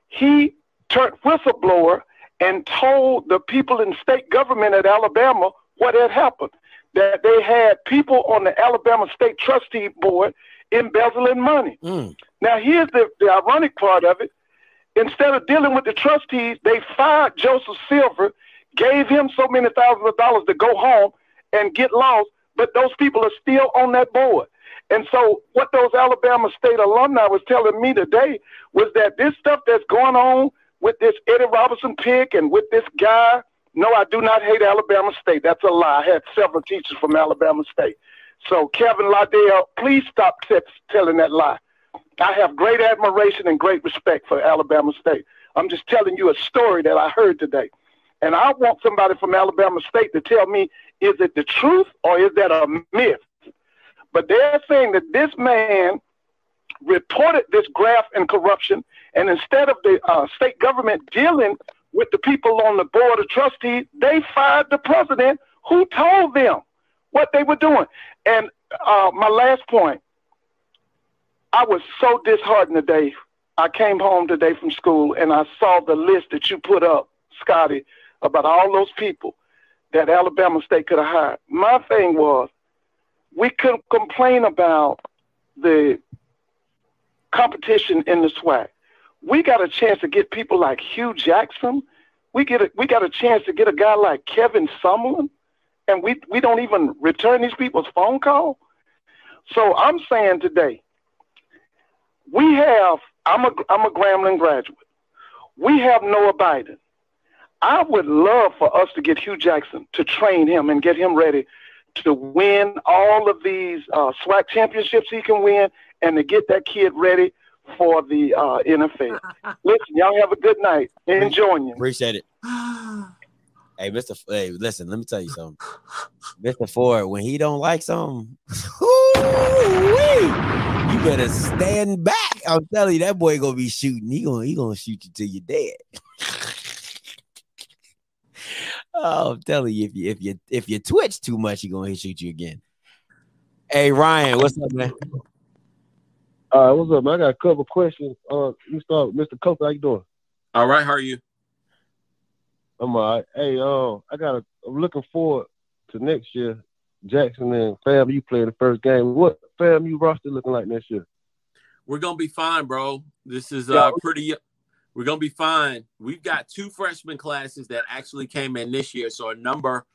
he turned whistleblower and told the people in state government at Alabama what had happened. That they had people on the Alabama State Trustee Board embezzling money. Mm. Now, here's the, the ironic part of it. Instead of dealing with the trustees, they fired Joseph Silver, gave him so many thousands of dollars to go home and get lost, but those people are still on that board. And so, what those Alabama State alumni was telling me today was that this stuff that's going on with this Eddie Robinson pick and with this guy, no, I do not hate Alabama State. That's a lie. I had several teachers from Alabama State. So, Kevin Lauderdale, please stop t- telling that lie. I have great admiration and great respect for Alabama State. I'm just telling you a story that I heard today. And I want somebody from Alabama State to tell me is it the truth or is that a myth? But they're saying that this man reported this graft and corruption, and instead of the uh, state government dealing with the people on the board of trustees, they fired the president who told them what they were doing. And uh, my last point, I was so disheartened today. I came home today from school and I saw the list that you put up, Scotty, about all those people that Alabama State could have hired. My thing was, we could complain about the competition in the SWAC. We got a chance to get people like Hue Jackson. We get a, we got a chance to get a guy like Kevin Sumlin, and we we don't even return these people's phone call. So I'm saying today, we have. I'm a I'm a Grambling graduate. We have Noah Biden. I would love for us to get Hue Jackson to train him and get him ready to win all of these uh, SWAC championships he can win and to get that kid ready for the uh, NFL. listen, y'all have a good night. Enjoying you. Appreciate it. hey, Mr. F- hey, listen, let me tell you something. Mr. Ford, when he don't like something, you better stand back. I'm telling you, that boy gonna be shooting. He gonna he gonna shoot you till you're dead. oh, I'm telling you, if you if you if you twitch too much, he gonna shoot you again. Hey Ryan, what's up, man? Uh, what's up, man? I got a couple questions. Uh, you start, with Mr. Coker. How you doing? All right, how are you? I'm all right. Hey, uh, I got. A, I'm looking forward to next year. Jackson and Fam, you play the first game. What Fam you roster looking like next year? We're gonna be fine, bro. This is uh pretty. We're gonna be fine. We've got two freshman classes that actually came in this year, so a number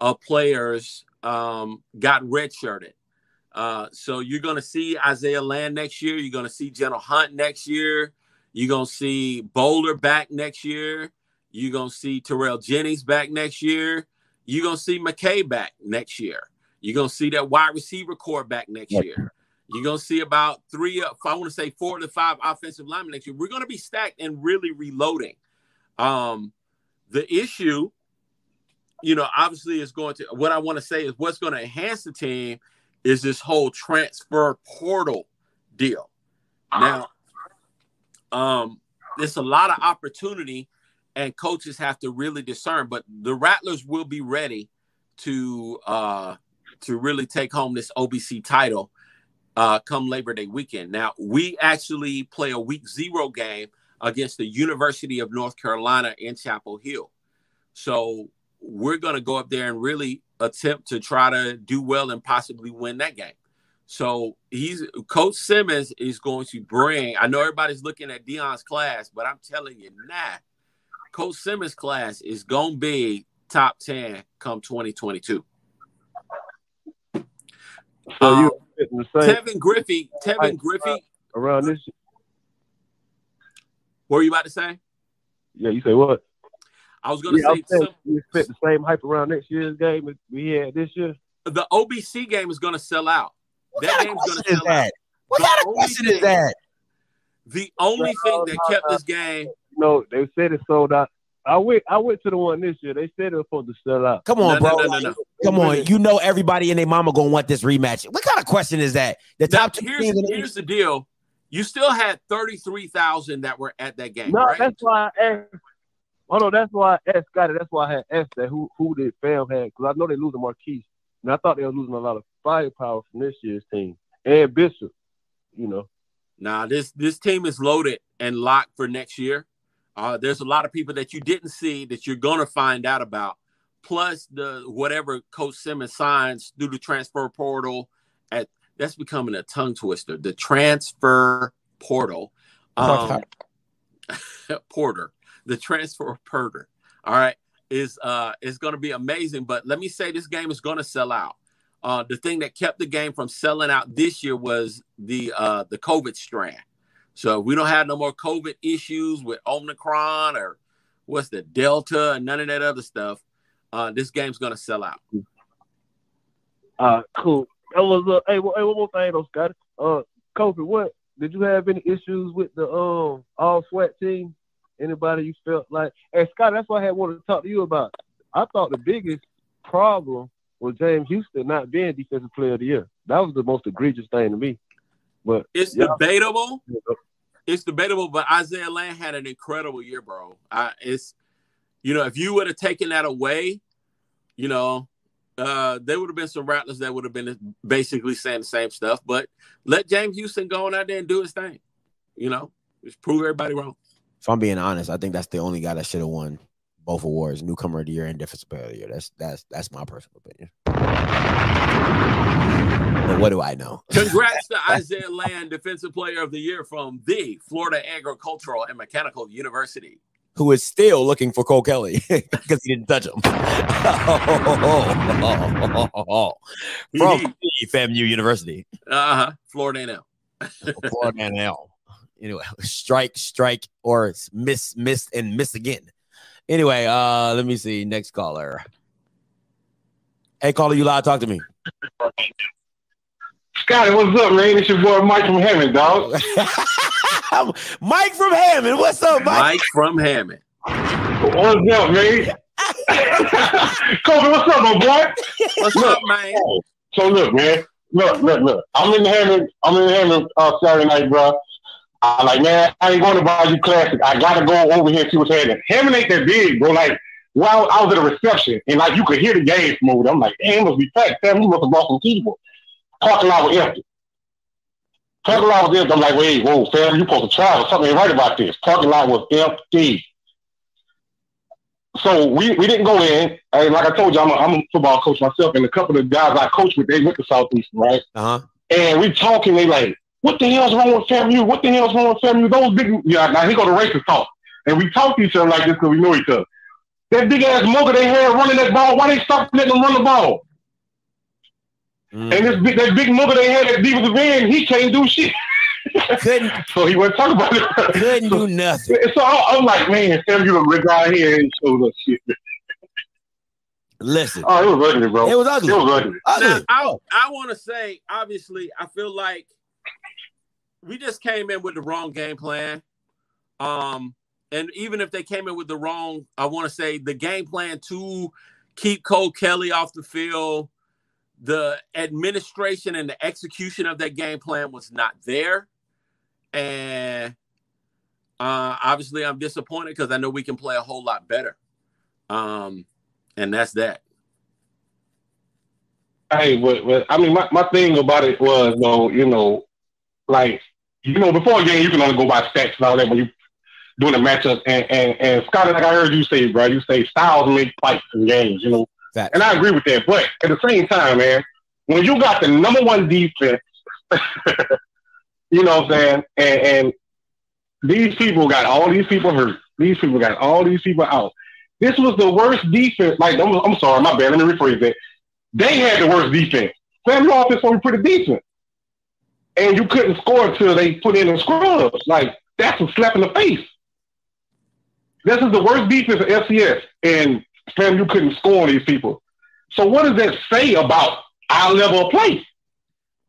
of players um, got redshirted. Uh, so you're gonna see Isaiah Land next year. You're gonna see General Hunt next year. You're gonna see Boulder back next year. You're gonna see Terrell Jennings back next year. You're gonna see McKay back next year. You're gonna see that wide receiver corps back next Yep. year. You're gonna see about three, uh, I want to say four to five offensive linemen next year. We're gonna be stacked and really reloading. Um, the issue, you know, obviously is going to what I want to say is what's going to enhance the team is this whole transfer portal deal. Now, um, there's a lot of opportunity, and coaches have to really discern. But the Rattlers will be ready to uh, to really take home this OBC title uh, come Labor Day weekend. Now, we actually play a week zero game against the University of North Carolina in Chapel Hill. So we're going to go up there and really attempt to try to do well and possibly win that game. So he's Coach Simmons is going to bring. I know everybody's looking at Deion's class, but I'm telling you now, Coach Simmons' class is going to be top ten come 2022. So Um, you fitting the same Tevin Griffey, Tevin Griffey, around this. what were you about to say? Yeah, you say what? I was going to Yeah, I'm say saying some, you expect the same hype around next year's game as we had this year. the OBC game is going to sell out. What That kind game's going to question is sell out. What The kind of only question is that? The only thing that kept this game, No, they said it sold out. I went I went to the one this year. They said it was supposed to sell out. Come on, no, bro. no, no, no. Come on. You know everybody and their mama gonna want this rematch. What kind of question is that? The Now, top two here's, teams in the here's the deal. You still had 33,000 that were at that game, No, right? that's why I asked. Oh no, that's why I asked Scotty. That's why I had asked that who who did fam had because I know they're losing Marquise, and I thought they were losing a lot of firepower from this year's team and Bishop. You know, Nah, this this team is loaded and locked for next year. Uh, there's a lot of people that you didn't see that you're gonna find out about. Plus the whatever Coach Simmons signs through the transfer portal at that's becoming a tongue twister. The transfer portal. Um, Porter, the transfer Porter. All right, is uh is going to be amazing. But let me say, this game is going to sell out. Uh, the thing that kept the game from selling out this year was the uh the COVID strand. So we don't have no more COVID issues with Omicron or what's the Delta and none of that other stuff. Uh, this game's to sell out. uh, cool. That was uh, hey, one- hey, one more thing though, Scotty. Uh, Kofi, what did you have any issues with the um all SWAC team? Anybody you felt like? Hey, Scott, that's what I had wanted to talk to you about. I thought the biggest problem was James Houston not being defensive player of the year. That was the most egregious thing to me. But It's debatable. It's debatable, but Isaiah Land had an incredible year, bro. I, it's you know, if you would have taken that away, you know, uh, there would have been some Rattlers that would have been basically saying the same stuff. But let James Houston go on out there and do his thing. You know, just prove everybody wrong. If I'm being honest, I think that's the only guy that should have won both awards, newcomer of the year and defensive player of the year. That's that's that's my personal opinion. But what do I know? Congrats to Isaiah Land, Defensive Player of the Year from the Florida Agricultural and Mechanical University. Who is still looking for Cole Kelley because he didn't touch him. From FAMU University. Uh huh. Florida A&M. Florida A&M. Anyway, strike, strike, or miss, miss, and miss again. Anyway, uh, let me see. Next caller. Hey, caller, you live. Talk to me. Scotty, what's up, man? It's your boy Mike from Hammond, dog. Mike from Hammond. What's up, Mike? Mike from Hammond. What's up, man? Kofi, what's up, my boy? What's Look. up, man? So look, man. Look, look, look. I'm in Hammond. I'm in Hammond uh, Saturday night, bro. I'm like, man, I ain't going to buy you classic. I gotta go over here and see what's happening. Hammond ain't that big, bro. Like, well, I was at a reception and like you could hear the game smooth. I'm like, damn, it must be packed. Damn, you must have brought some people. Parking lot was empty. Parking lot was empty. I'm like, wait, whoa, fam, you supposed to travel. Something ain't right about this. Parking lot was empty. So we, we didn't go in. And like I told you, I'm a, I'm a football coach myself, and a couple of guys I coach with, they went to Southeastern, right? Uh huh. And we talking, they like, what the hell's wrong with FAMU? What the hell's wrong with FAMU? Those big, yeah, now he go to racist talk. And we talk to each other like this because we know each other. That big ass mugger they had running that ball, why they stop letting them run the ball? Mm. And this big, that big mugger they had at defensive end, he can't do shit. Couldn't So he wasn't talking about it. couldn't do nothing. So I, I'm like, man, FAMU the guy here and shows us shit. Listen, Oh, it was ugly, bro. it was ugly. It was ugly. Now, I, I want to say, obviously, I feel like we just came in with the wrong game plan. Um, and even if they came in with the wrong, I want to say the game plan to keep Cole Kelley off the field, the administration and the execution of that game plan was not there. And uh, obviously, I'm disappointed because I know we can play a whole lot better. Um, and that's that. Hey, but, but I mean, my, my thing about it was, though, you know, like, you know, before a game, you can only go by stats and all that when you doing a matchup. And, and, and Scotty, like I heard you say, bro, you say styles make fights in games, you know. And I agree with that. But at the same time, man, when you got the number one defense, you know what I'm saying, and, and these people got all these people hurt. These people got all these people out. This was the worst defense. Like, I'm, I'm sorry, my bad. Let me rephrase that. They had the worst defense. Family offense was pretty decent. And you couldn't score until they put in the scrubs. Like, that's a slap in the face. This is the worst defense of FCS. And fam, you couldn't score on these people. So what does that say about our level of play?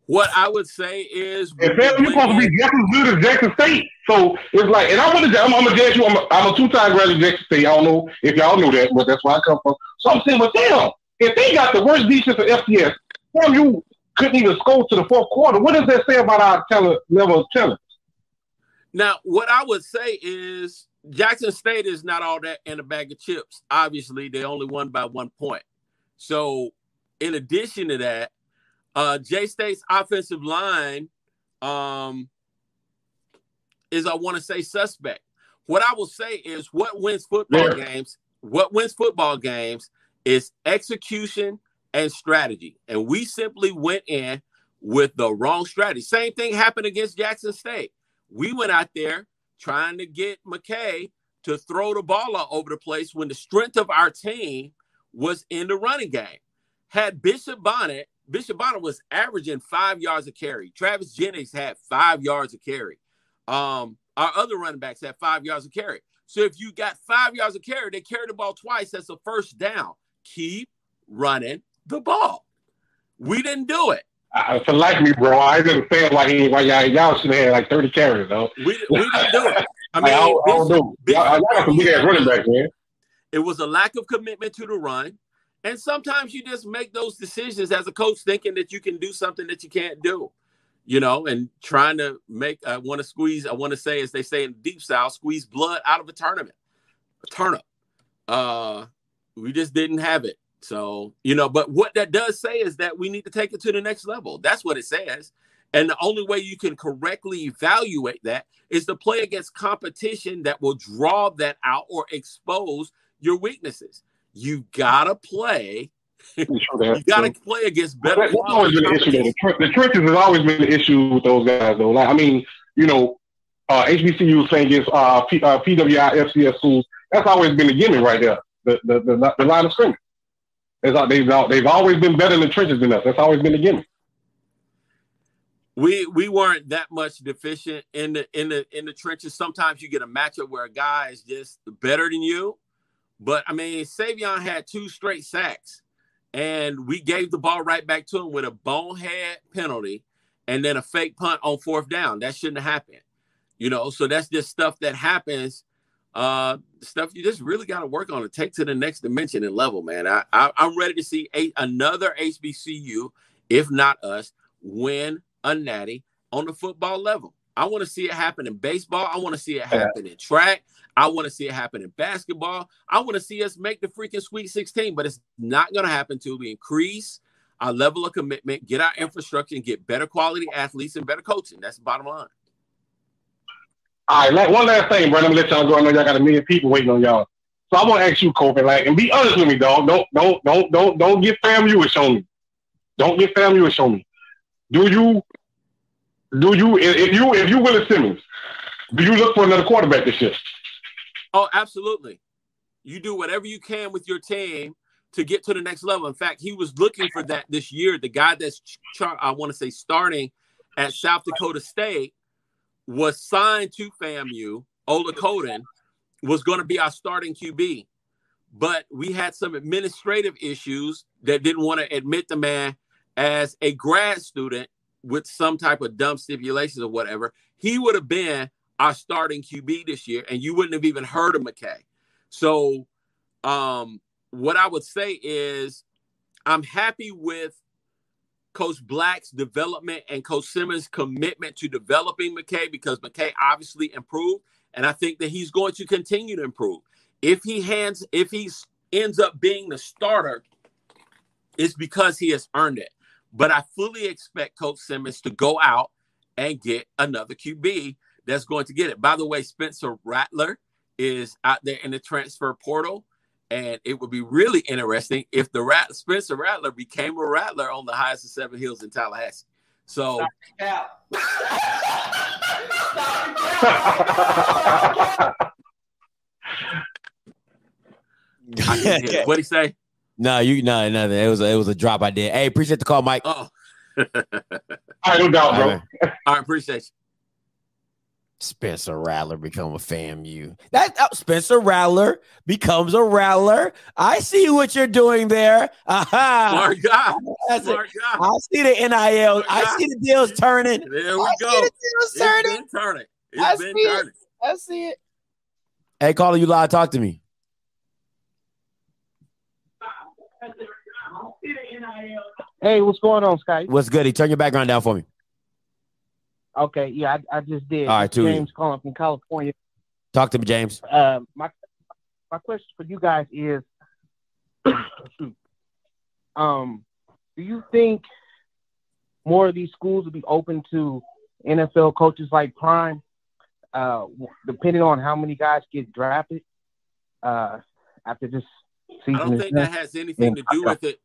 What I would say is, And fam, you're supposed to be just as good as Jackson State. So it's like, and I want to, I'm, I'm gonna judge you. I'm a, I'm a two-time graduate of Jackson State. I don't know if y'all know that, but that's where I come from. So I'm saying, with them, if they got the worst defense of FCS, fam, you couldn't even score to the fourth quarter. What does that say about our talent level of talent? Now, what I would say is Jackson State is not all that in a bag of chips. Obviously, they only won by one point. So, in addition to that, uh, J State's offensive line um, is, I want to say, suspect. What I will say is, what wins football Yeah. games? What wins football games is execution and strategy. And we simply went in with the wrong strategy. Same thing happened against Jackson State. We went out there trying to get McKay to throw the ball all over the place when the strength of our team was in the running game. Had Bishop Bonnet, Bishop Bonnet was averaging five yards a carry. Travis Jennings had five yards a carry. Um, our other running backs had five yards a carry. So if you got five yards a carry, they carry the ball twice. That's a first down. Keep running the ball. We didn't do it. I, for like me, bro, I didn't understand why he why y'all, y'all should have had like 30 carries, though. We, we didn't do it. I Like, I, mean, don't- I don't Bishop- know. Y'all, y'all got some big ass running backs, man. It was a lack of commitment to the run. And sometimes you just make those decisions as a coach thinking that you can do something that you can't do, you know, and trying to make, I want to squeeze, I want to say, as they say in the deep south, squeeze blood out of a tournament, a turnip. Uh, we just didn't have it. So, you know, but what that does say is that we need to take it to the next level. That's what it says. And the only way you can correctly evaluate that is to play against competition that will draw that out or expose your weaknesses. You gotta play. Sure You gotta play against That- better. That's always been an issue. The, tr- the trenches has always been an issue with those guys, though. Like, I mean, you know, uh, HBCU playing against uh, P, uh, PWI FCS schools. That's always been the gimmick right there. The the the, the line of scrimmage. It's, al- they've they've always been better in the trenches than us. That's always been the gimmick. we we weren't that much deficient in the in the in the trenches. Sometimes you get a matchup where a guy is just better than you. But I mean, Savion had two straight sacks, and we gave the ball right back to him with a bonehead penalty, and then a fake punt on fourth down. That shouldn't have happened, you know. So that's just stuff that happens. Uh, stuff you just really got to work on to take to the next dimension and level, man. I, I I'm ready to see a, another HBCU, if not us, win a natty on the football level. I want to see it happen in baseball. I want to see it happen in track. I want to see it happen in basketball. I want to see us make the freaking Sweet 16, but it's not going to happen until we increase our level of commitment, get our infrastructure, and get better quality athletes and better coaching. That's the bottom line. All right, like, one last thing, bro. Let me let y'all go. I know y'all got a million people waiting on y'all. So I want to ask you, Kofi, like, and be honest with me, dog. Don't don't don't don't don't get FAMU on me. Don't get FAMU on me. Do you do you if you if you Willis Simmons, do you look for another quarterback this year? Oh, absolutely. You do whatever you can with your team to get to the next level. In fact, he was looking for that this year. The guy that's, I want to say, starting at South Dakota State was signed to FAMU. Ola Coden was going to be our starting QB, but we had some administrative issues that didn't want to admit the man as a grad student with some type of dumb stipulations or whatever. He would have been our starting QB this year, and you wouldn't have even heard of McKay. So, um, what I would say is, I'm happy with Coach Black's development and Coach Simmons' commitment to developing McKay because McKay obviously improved, and I think that he's going to continue to improve. If he hands, if he ends up being the starter, it's because he has earned it. But I fully expect Coach Simmons to go out and get another QB that's going to get it. By the way, Spencer Rattler is out there in the transfer portal, And it would be really interesting if the Rat Spencer Rattler became a Rattler on the highest of seven hills in Tallahassee. So what he say? No, you no nothing. It was a, it was a drop I did. Hey, appreciate the call, Mike. Oh, I no doubt, bro. All right. all right, appreciate you. Spencer Rattler become a FAMU. That oh, Spencer Rattler becomes a Rattler. I see what you're doing there. Aha. Smart guy. That's it. Smart guy. I see the NIL. I see the deals turning. There we I go. see the deals It's turning. been turning. It's I been see it. turning. I see it. Hey, caller, you live. Talk to me. Hey, what's going on, Skype? What's good? He turn your background down for me. Okay, yeah, I, I just did. All right, too James calling from California. Talk to me, James. Uh, my my question for you guys is, um, do you think more of these schools will be open to NFL coaches like Prime, uh, depending on how many guys get drafted uh, after this season? I don't think that has anything to do with it.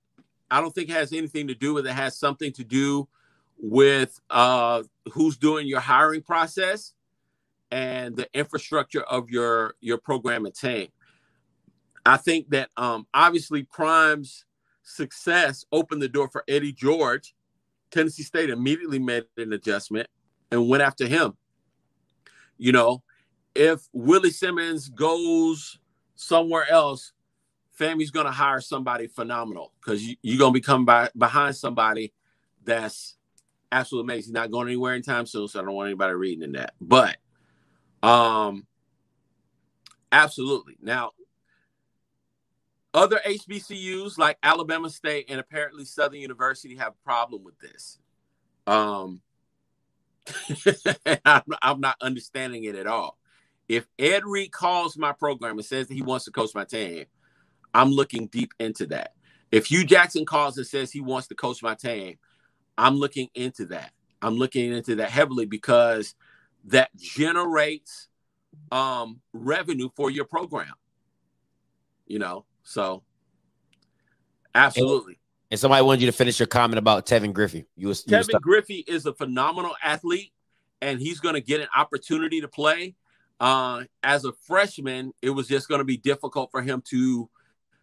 I don't think it has anything to do with it. It has something to do with uh, who's doing your hiring process and the infrastructure of your your program and team. I think that um, obviously Prime's success opened the door for Eddie George. Tennessee State immediately made an adjustment and went after him. You know, if Willie Simmons goes somewhere else, Family's going to hire somebody phenomenal because you, you're going to become by, behind somebody that's absolutely amazing. He's not going anywhere anytime soon, so I don't want anybody reading in that. But um, absolutely. Now, other HBCUs like Alabama State and apparently Southern University have a problem with this. Um, I'm, I'm not understanding it at all. If Ed Reed calls my program and says that he wants to coach my team, I'm looking deep into that. If Hue Jackson calls and says he wants to coach my team, I'm looking into that. I'm looking into that heavily because that generates um, revenue for your program. You know, so absolutely. And somebody wanted you to finish your comment about Tevin Griffey. You was, you was Griffey is a phenomenal athlete, and he's going to get an opportunity to play. Uh, as a freshman, it was just going to be difficult for him to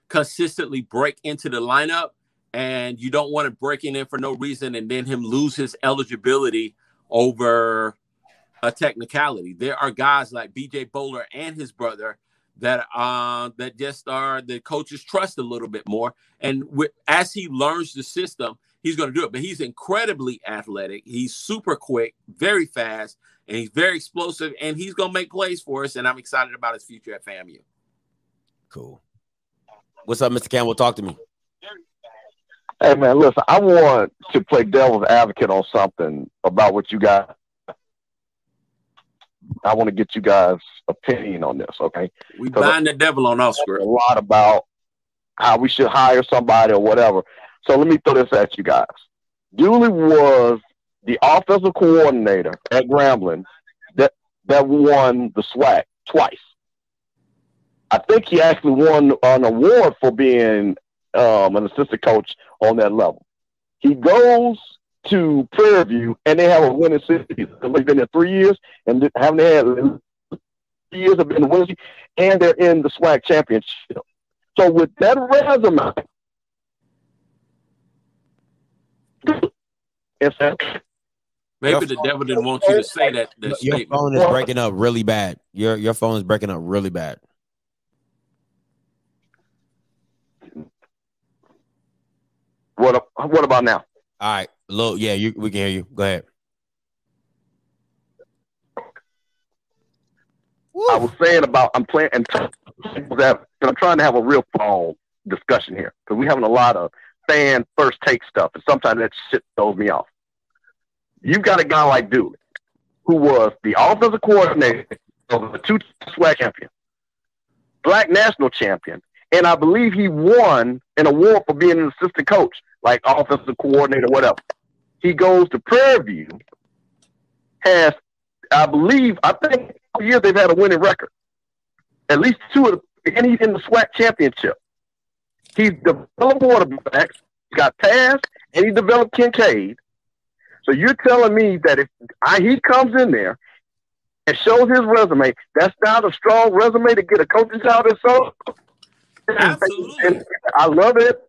consistently break into the lineup. And you don't want to break in for no reason and then him lose his eligibility over a technicality. There are guys like BJ Bowler and his brother that uh that just are the coaches trust a little bit more. And with, as he learns the system, he's going to do it. But he's incredibly athletic. He's super quick, very fast, and he's very explosive. And he's going to make plays for us. And I'm excited about his future at FAMU. Cool. What's up, Mr. Campbell? Talk to me. Hey man, listen, I want to play devil's advocate on something about what you got. I want to get you guys' opinion on this, okay? We bind the devil on us, a lot about how we should hire somebody or whatever. So let me throw this at you guys. Dooley was the offensive coordinator at Grambling that that won the SWAC twice. I think he actually won an award for being um, an assistant coach on that level. He goes to Prairie View and they have a winning season. They've been there three years and haven't had three years have been winning, and they're in the SWAC championship. So with that resume, it's Maybe the devil didn't want you to say that, that Your statement. phone is breaking up really bad. Your your phone is breaking up really bad. What what about now? All right, look, yeah, you we can hear you. Go ahead. I was saying about I'm playing and that I'm trying to have a real phone discussion here because we're having a lot of fan first take stuff, and sometimes that shit throws me off. You've got a guy like Dooley, who was the offensive coordinator of the two SWAC champion, black national champion, and I believe he won an award for being an assistant coach, like offensive coordinator, whatever. He goes to Prairie View, has, I believe, I think years they've had a winning record. At least two of the, and he's in the SWAC championship. He's developed quarterbacks, got pass, and he developed Kincaid. So you're telling me that if I, he comes in there and shows his resume, that's not a strong resume to get a coaching job in so. Absolutely. I love it,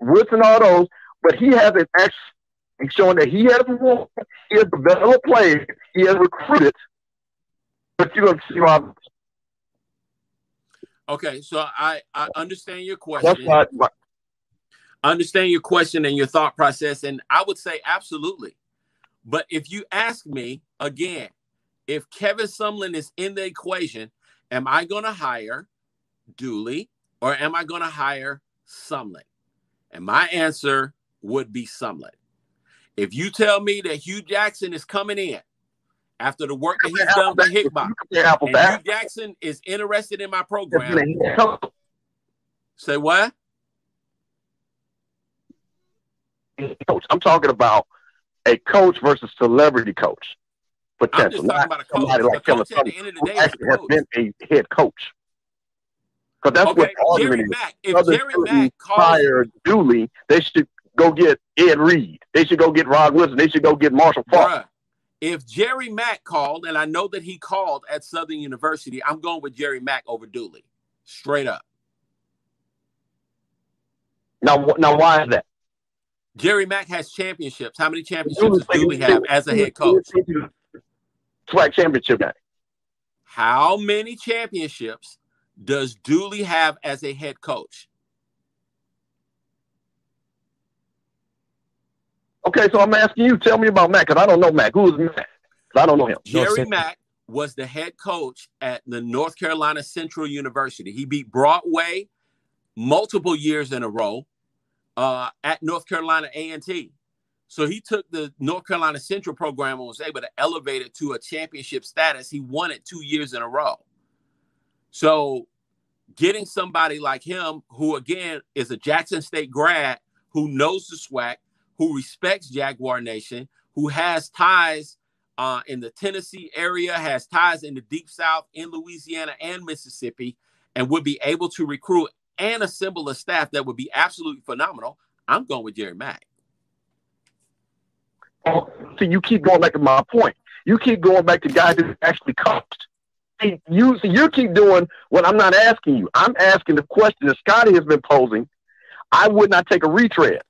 Woods and all those, but he hasn't actually showing that he has won, he has developed players, he has recruited. But you're gonna see how Okay, so I I understand your question. I understand your question and your thought process, and I would say absolutely. But if you ask me again, if Kevin Sumlin is in the equation, am I going to hire Dooley or am I going to hire Sumlin? And my answer would be Sumlin. If you tell me that Hue Jackson is coming in after the work that he's done with Hickbot, and Hue. Jackson is interested in my program, been a head coach. say what? coach. I'm talking about a coach versus celebrity coach Potential. I'm just talking about a coach. somebody like coach at the end of the who day has been a head coach. Because that's what Okay, the argument Jerry is. Mack. If Jerry Mack calls Dooley, they should go get Ed Reed. They should go get Rod Woodson. They should go get Marshall Faulk. If Jerry Mack called, and I know that he called at Southern University, I'm going with Jerry Mack over Dooley. Straight up. Now, now, why is that? Jerry Mack has championships. How many championships does Dooley have as a head coach? SWAC championship game. How many championships does Dooley have as a head coach? Okay, so I'm asking you. Tell me about Mac because I don't know Mac. Who is Mac? 'Cause I don't know him. Jerry Mack was the head coach at the North Carolina Central University. He beat Broadway multiple years in a row uh, at North Carolina A&T. So he took the North Carolina Central program and was able to elevate it to a championship status. He won it two years in a row. So getting somebody like him, who again is a Jackson State grad, who knows the SWAC, who respects Jaguar Nation, who has ties uh, in the Tennessee area, has ties in the Deep South, in Louisiana and Mississippi, and would be able to recruit and assemble a staff that would be absolutely phenomenal. I'm going with Jerry Mack. So you keep going back to my point. You keep going back to guys that actually coached. See, You see, you keep doing what I'm not asking you. I'm asking the question that Scotty has been posing. I would not take a retread.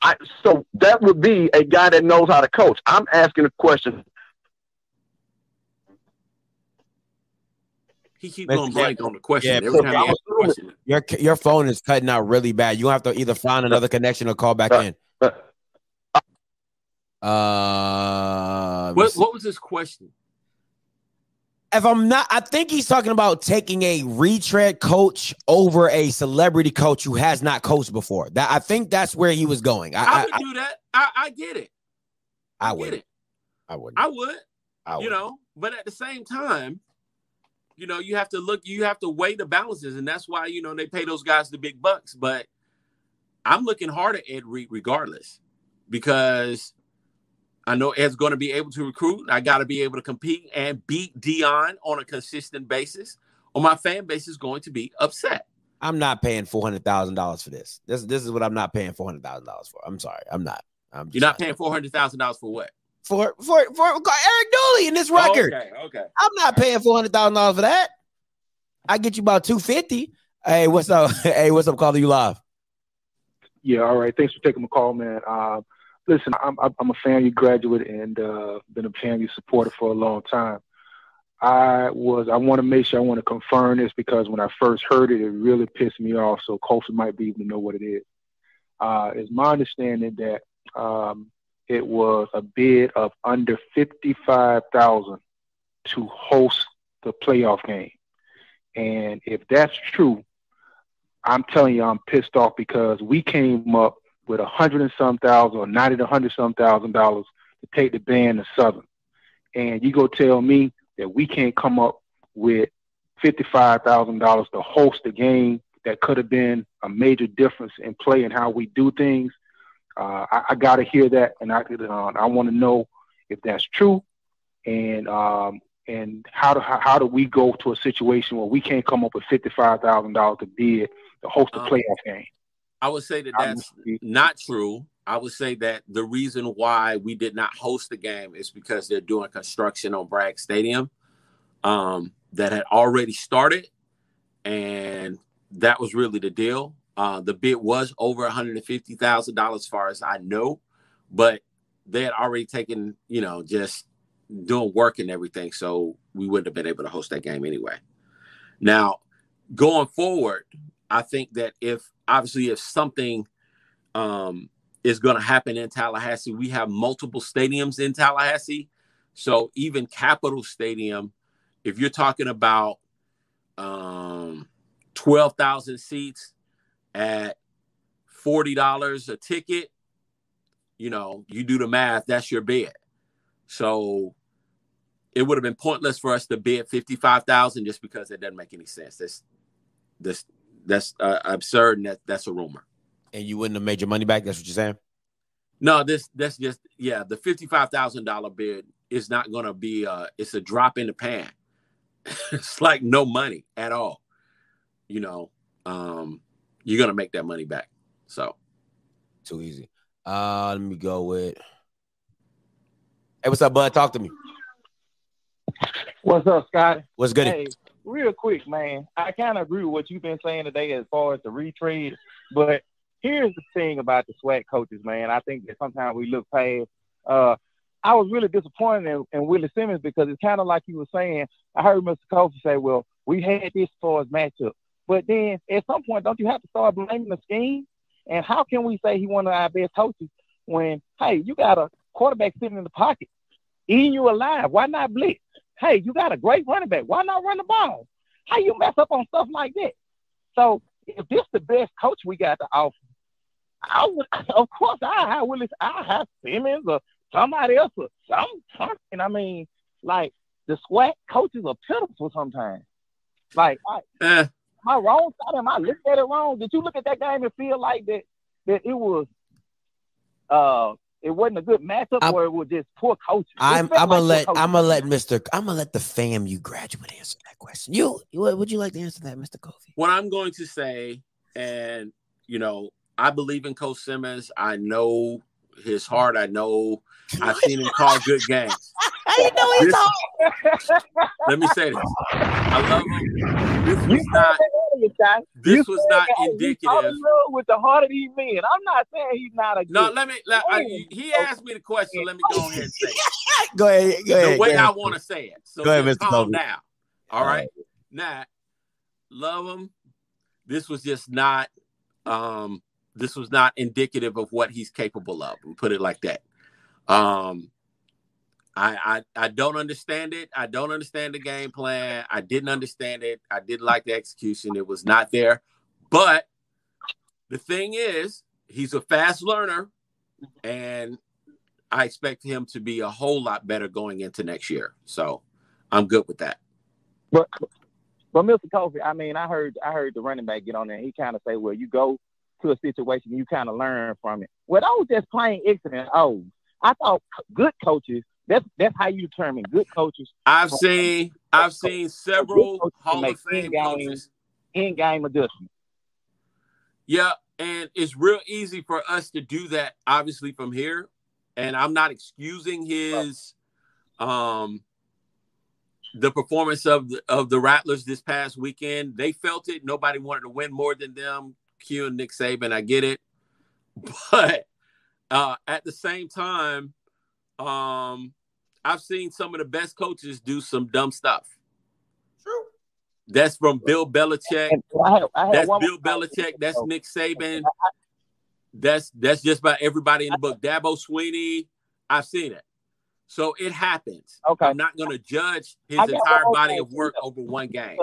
I, so that would be a guy that knows how to coach. I'm asking a question. He keeps Mr. going blank on the question Yeah, every time he question. Your your phone is cutting out really bad. You have to either find another connection or call back in. Uh, What, what was this question? If I'm not, I think he's talking about taking a retread coach over a celebrity coach who has not coached before. That I think that's where he was going. I I, I, would I, do that. I, I get it. I get would. it. I would. I would. I would. you know, but at the same time, you know, you have to look, you have to weigh the balances, and that's why you know they pay those guys the big bucks. But I'm looking hard at Ed Reed regardless, because I know Ed's going to be able to recruit. I got to be able to compete and beat Deion on a consistent basis, or my fan base is going to be upset. I'm not paying four hundred thousand dollars for this. This this is what I'm not paying four hundred thousand dollars for. I'm sorry. I'm not. I'm You're not paying four hundred thousand dollars for what? for for for Eric Dooley in this record. Okay, okay. I'm not paying four hundred thousand dollars for that. I get you about two fifty. Hey, what's up? hey, what's up? Calling you live. Yeah, all right. Thanks for taking my call, man. Uh, listen, I'm I'm a your graduate and uh, been a your supporter for a long time. I was I want to make sure I want to confirm this because when I first heard it, it really pissed me off. So Colson might be able to know what it is. Uh, it's my understanding that um, it was a bid of under fifty five thousand to host the playoff game, and if that's true, I'm telling you, I'm pissed off because we came up with a hundred and some thousand or ninety to hundred some thousand dollars to take the band to Southern, and you go tell me that we can't come up with fifty five thousand dollars to host a game that could have been a major difference in play and how we do things. Uh, I, I got to hear that, and I uh, I want to know if that's true, and um, and how do how, how do we go to a situation where we can't come up with fifty five thousand dollars to bid to host a Um, playoff game? I would say that that's not true. I would say that the reason why we did not host the game is because they're doing construction on Bragg Stadium um, that had already started, and that was really the deal. Uh, the bid was over one hundred and fifty thousand dollars, as far as I know, but they had already taken, you know, just doing work and everything, so we wouldn't have been able to host that game anyway. Now, going forward, I think that if obviously if something um, is going to happen in Tallahassee, we have multiple stadiums in Tallahassee. So even Capitol Stadium, if you're talking about um, twelve thousand seats at forty dollars a ticket, you know, you do the math. That's your bid. So it would have been pointless for us to bid fifty five thousand just because it doesn't make any sense. That's this that's uh, absurd, and that, that's a rumor. And you wouldn't have made your money back. That's what you're saying. No, this that's just yeah. The fifty five thousand dollar bid is not going to be. Uh, it's a drop in the pan. it's like no money at all. You know, um, you're gonna make that money back. So Too easy. Uh, let me go with. Hey, what's up, bud? Talk to me. What's up, Scott? What's good? Hey, real quick, man. I kind of agree with what you've been saying today as far as the retrade, but here's the thing about the SWAC coaches, man. I think that sometimes we look past. Uh, I was really disappointed in, in Willie Simmons because it's kind of like you were saying. I heard Mr. Kofi say, "Well, we had this for his matchup," but then at some point, don't you have to start blaming the scheme? And how can we say he one of our best coaches when, hey, you got a quarterback sitting in the pocket, eating you alive? Why not blitz? Hey, you got a great running back. Why not run the ball? How you mess up on stuff like that? So if this the best coach we got to offer, I would, of course, I have Willis, I have Simmons or somebody else or some something. I mean, like the SWAC coaches are pitiful sometimes. Like, I, eh, am I wrong? Am I looking at it wrong? Did you look at that game and feel like that that it was uh it wasn't a good matchup I'm- or it was just poor coaching? I'm I'm gonna poor let coaching. I'm gonna let Mr. I'm gonna let the fam you graduate answer that question. You, you what would you like to answer that, Mr. Kofi? what I'm going to say, and you know, I believe in Coach Simmons. I know his heart. I know I've seen him call good games. How you know This- Let me say this. I love him. This was not. This was not I'm indicative. with the heart of these men. I'm not saying he's not a No, let me. Let, I, he asked me the question. Let me go ahead and say it. Go ahead, go ahead. the way ahead. I want to say it. So Go ahead, Mr. calm Kofi. down. All right. Now, love him. This was just not. Um, this was not indicative of what he's capable of. We put it like that. Um, I, I I don't understand it. I don't understand the game plan. I didn't understand it. I didn't like the execution. It was not there. But the thing is, he's a fast learner, and I expect him to be a whole lot better going into next year. So I'm good with that. But but Mr. Kofi, I mean, I heard I heard the running back get on there. He kind of say, "Well, you go to a situation, you kind of learn from it." Well, that was just plain ignorant. Oh, I thought good coaches. That's that's how you determine good coaches. I've seen I've seen several Hall of Fame coaches. In-game adjustment. Yeah, and it's real easy for us to do that, obviously, from here. And I'm not excusing his um the performance of the of the Rattlers this past weekend. They felt it. Nobody wanted to win more than them. Q and Nick Saban, I get it. But uh at the same time, um, I've seen some of the best coaches do some dumb stuff. True. That's from Bill Belichick. I had, I had That's Bill Belichick. That's Nick Saban. That's that's just about everybody in the book. Dabo Swinney. I've seen it. So it happens. Okay. I'm not going to judge his entire body of work over one game.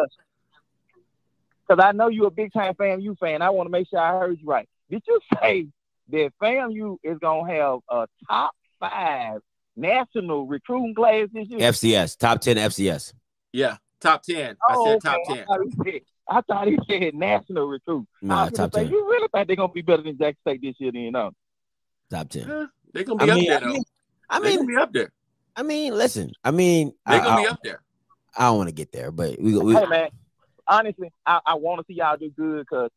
Because I know you're a big time FAMU fan. I want to make sure I heard you right. Did you say that FAMU is gonna have a top five national recruiting class this year? FCS top ten FCS. Yeah, top ten. Oh, I said okay. top I ten. thought he said, I thought he said national recruit. Nah, I was top say, 10. You really think they're gonna be better than Jackson State this year? Then you know. Top ten. Yeah, They're gonna I be mean, up I there though. mean, I They're mean, gonna be up there. I mean, listen. I mean, They're I- gonna be up there. I don't want to get there, but we. we hey man, honestly, I, I want to see y'all do good because,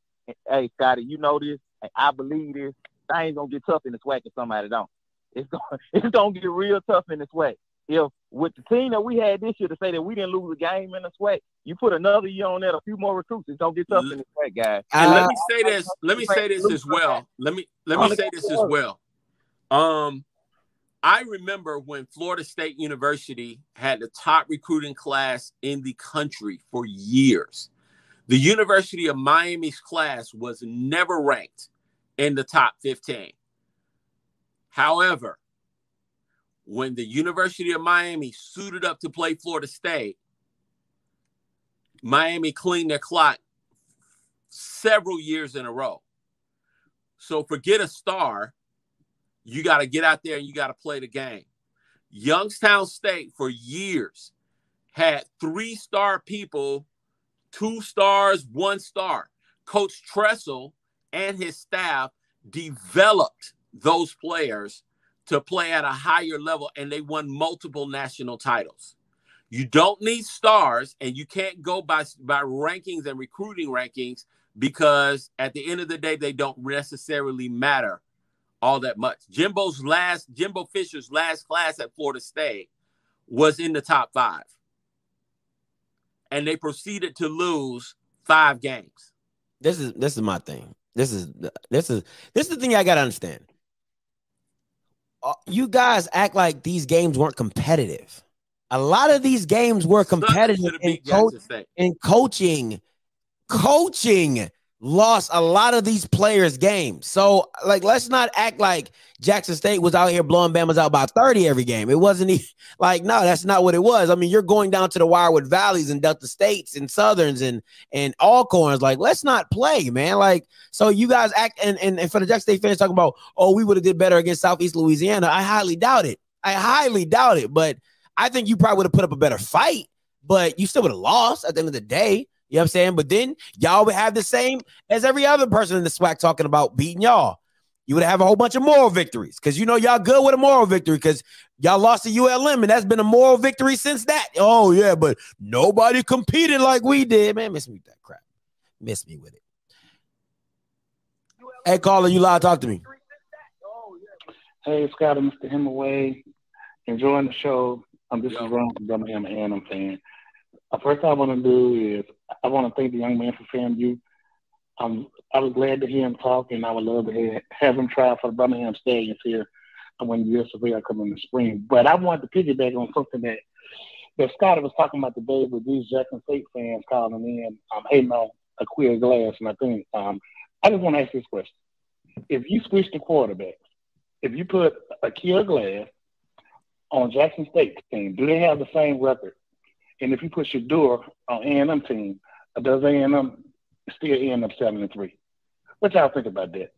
hey, Scotty, you know this. I believe this. Things gonna get tough in the SWAC if somebody don't. It's gonna it's gonna get real tough in this SWAC. If with the team that we had this year to say that we didn't lose a game in the SWAC, you put another year on that, a few more recruits, it's gonna get tough in the SWAC, guys. And let Uh, me say this. Let me say this as well. Let me let me say this as well. Um, I remember when Florida State University had the top recruiting class in the country for years. The University of Miami's class was never ranked in the top 15. However, when the University of Miami suited up to play Florida State, Miami cleaned their clock several years in a row. So forget a star. You got to get out there and you got to play the game. Youngstown State for years had three star people, two stars, one star. Coach Tressel and his staff developed those players to play at a higher level and they won multiple national titles. You don't need stars and you can't go by, by rankings and recruiting rankings because at the end of the day, they don't necessarily matter all that much. Jimbo's last, Jimbo Fisher's last class at Florida State was in the top five. And they proceeded to lose five games. this is this is my thing. This is this is this is the thing I gotta understand. Uh, You guys act like these games weren't competitive. A lot of these games were competitive in, co- in coaching. Coaching lost a lot of these players' games. So, like, let's not act like Jackson State was out here blowing Bama's out by 30 every game. It wasn't e- like, no, that's not what it was. I mean, you're going down to the Wirewood Valleys and Delta States and Southerns and and Alcorns. Like, let's not play, man. Like, so you guys act and and, and for the Jackson State fans talking about, oh, we would have did better against Southeast Louisiana. I highly doubt it. I highly doubt it. But I think you probably would have put up a better fight, but you still would have lost at the end of the day. You know what I'm saying? But then y'all would have the same as every other person in the SWAC talking about beating y'all. You would have a whole bunch of moral victories because you know y'all good with a moral victory because y'all lost to ULM and that's been a moral victory since that. Oh yeah, but nobody competed like we did, man. Miss me with that crap. Miss me with it. Hey, caller, you loud? Talk to me. Hey, Scott and Mr. Hemmingway. Enjoying the show. Um, this is Ron from Birmingham and I'm fan. Uh, first thing I want to do is I want to thank the young man for FAMU. Um, I was glad to hear him talk, and I would love to have, have him try for the Birmingham Stallions here when the USFL come in the spring. But I wanted to piggyback on something that that Scott was talking about today with these Jackson State fans calling in, um, hating on Aqeel Glass. And I think um, I just want to ask this question: If you switch the quarterbacks, if you put a Aqeel Glass on Jackson State team, do they have the same record? And if you put Shedeur on A&M team, does A&M still end up seven and three? What y'all think about that?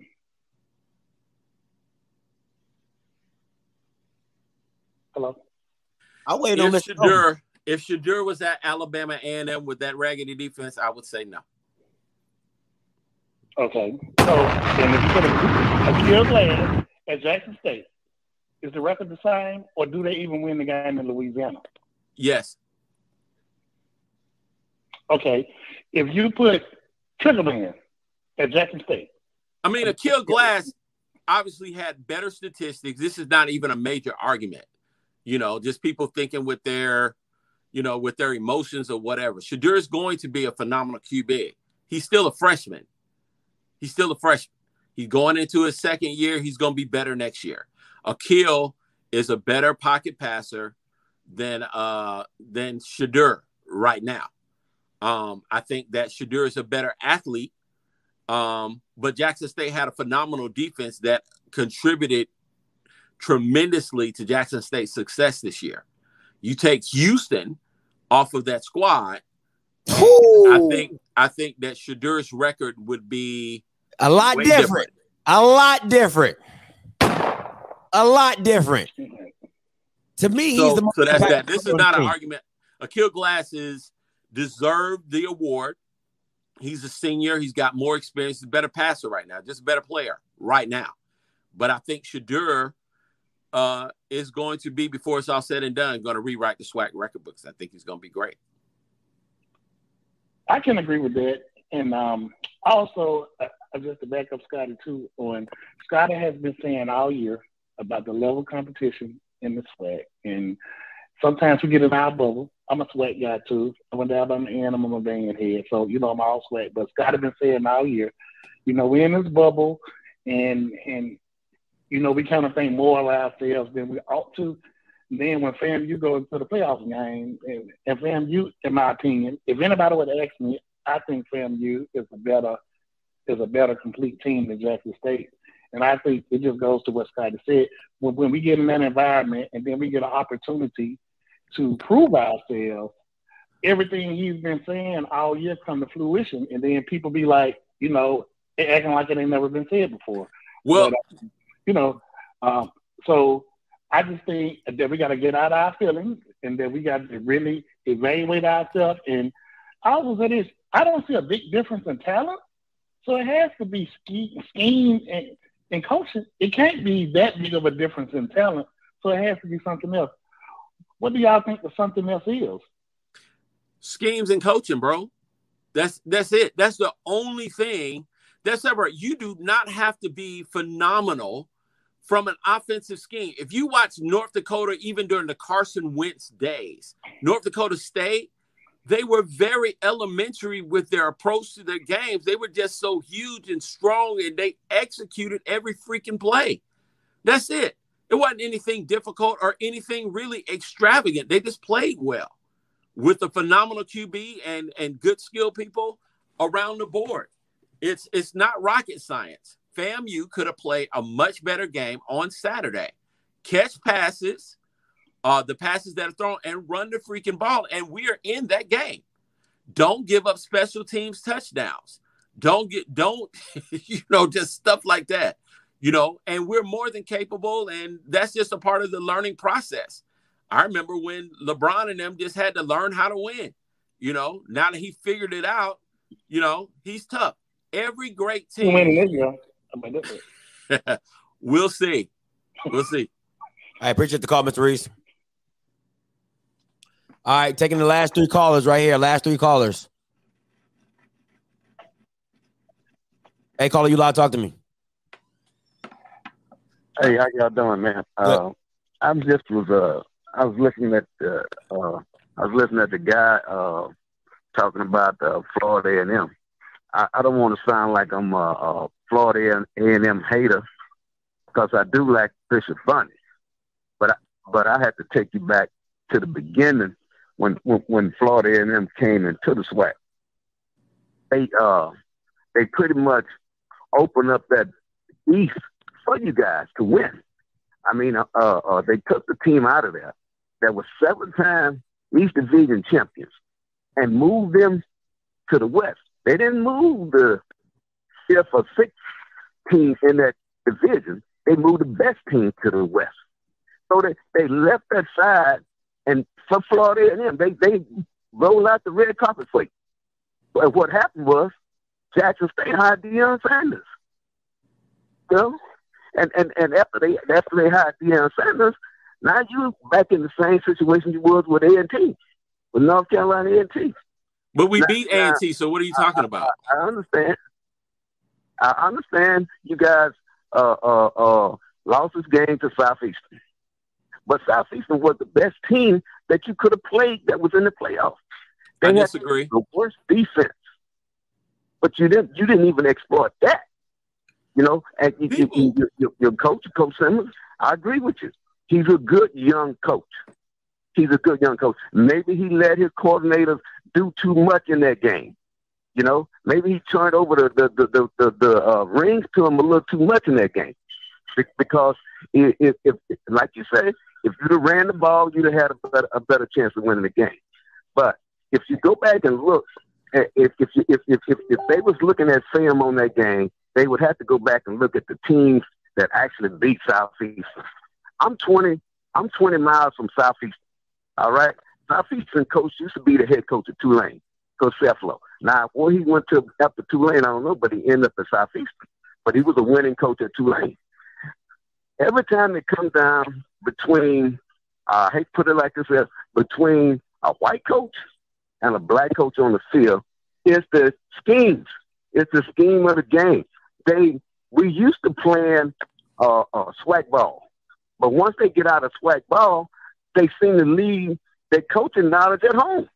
Hello. I wait If on Mr. Shedeur, if Shedeur was at Alabama A&M with that raggedy defense, I would say no. Okay. So, and if you put a, a Kill Glass at Jackson State, is the record the same, or do they even win the game in Louisiana? Yes. Okay. If you put Triggerman at Jackson State, I mean, Aqeel Glass obviously had better statistics. This is not even a major argument. You know, just people thinking with their, you know, with their emotions or whatever. Shedeur is going to be a phenomenal QB. He's still a freshman. He's still a freshman. He's going into his second year. He's going to be better next year. Aqeel is a better pocket passer than uh than Shedeur right now. Um, I think that Shedeur is a better athlete. Um, but Jackson State had a phenomenal defense that contributed tremendously to Jackson State's success this year. You take Houston off of that squad, I think I think that Shedeur's record would be A lot way different. A lot different. A lot different. To me, So, he's the most so that's that. This is not an argument. Aqeel Glass is deserved the award. He's a senior. He's got more experience. He's a better passer right now, just a better player right now. But I think Shedeur uh, is going to be, before it's all said and done, going to rewrite the SWAC record books. I think he's going to be great. I can agree with that. And um, also, uh, just to back up Scotty too, on Scotty has been saying all year about the level of competition in the SWAC, and sometimes we get in our bubble. I'm a SWAC guy too. I'm a dab the end. I'm a band head, so you know I'm all SWAC. But Scott has been saying all year, you know, we're in this bubble, and and you know we kind of think more of ourselves than we ought to. then when FAMU goes into the playoff game, and, and FAMU, in my opinion, if anybody would ask me, I think FAMU is a better is a better complete team than Jackson State. And I think it just goes to what Scotty said. When, when we get in that environment and then we get an opportunity to prove ourselves, everything he's been saying all year come to fruition. And then people be like, you know, acting like it ain't never been said before. Well, but, you know, um, so I just think that we got to get out of our feelings and that we got to really evaluate ourselves. And I also say this: I don't see a big difference in talent, so it has to be scheme and in coaching, it can't be that big of a difference in talent. So it has to be something else. What do y'all think the something else is? Schemes and coaching, bro. That's that's it. That's the only thing that's ever. You do not have to be phenomenal from an offensive scheme. If you watch North Dakota, even during the Carson Wentz days, North Dakota State, they were very elementary with their approach to their games. They were just so huge and strong, and they executed every freaking play. That's it. It wasn't anything difficult or anything really extravagant. They just played well with a phenomenal QB and and good skill people around the board. It's it's not rocket science. FAMU could have played a much better game on Saturday. Catch passes, uh, the passes that are thrown and run the freaking ball. And we are in that game. Don't give up special teams touchdowns. Don't get, don't, you know, just stuff like that, you know, and we're more than capable. And that's just a part of the learning process. I remember when LeBron and them just had to learn how to win, you know, now that he figured it out, you know, he's tough. Every great team. we'll see. We'll see. I appreciate the call, Mr. Reese. All right, taking the last three callers right here. Last three callers. Hey, caller, you loud. Talk to me. Hey, how y'all doing, man? Uh, I'm just was uh, I was listening at the uh, I was listening at the guy uh, talking about uh, Florida A&M. I, I don't want to sound like I'm a, a Florida A&M hater because I do like Bishop Bonnet, but I, but I have to take you back to the beginning when when, when Florida A&M came into the SWAC. They uh they pretty much opened up that East for you guys to win. I mean, uh, uh, they took the team out of there that was seven-time East Division champions and moved them to the West. They didn't move the fifth or sixth team in that division. They moved the best team to the West. So they, they left that side and for Florida and them, they they roll out the red carpet for you. But what happened was Jackson State hired Deion Sanders. Know? And and and after they after they hired Deion Sanders, now you back in the same situation you was with A and T, with North Carolina A and T. But we now, beat A and T, so what are you talking I, about? I, I, understand. I understand you guys uh uh uh lost this game to Southeastern. But Southeastern was the best team that you could have played that was in the playoffs. They I disagree. the worst defense, but you didn't. You didn't even exploit that. You know, and you, you, you, your, your coach, Coach Simmons, I agree with you. He's a good young coach. He's a good young coach. Maybe he let his coordinators do too much in that game. You know, maybe he turned over the the the the, the, the uh, rings to him a little too much in that game, because if, if, if like you say, if you'd have ran the ball, you'd have had a better, a better chance of winning the game. But if you go back and look, if if you, if, if if if they was looking at film on that game, they would have to go back and look at the teams that actually beat Southeastern. I'm 20. I'm 20 miles from Southeastern. All right, Southeastern coach used to be the head coach of Tulane, Coach Scelfo. Now, where he went to after Tulane, I don't know, but he ended up at Southeastern. But he was a winning coach at Tulane. Every time they come down between, uh, I hate to put it like this, uh, between a white coach and a black coach on the field, It's the schemes. It's the scheme of the game. They we used to playing uh, uh, SWAC ball, but once they get out of SWAC ball, they seem to leave their coaching knowledge at home.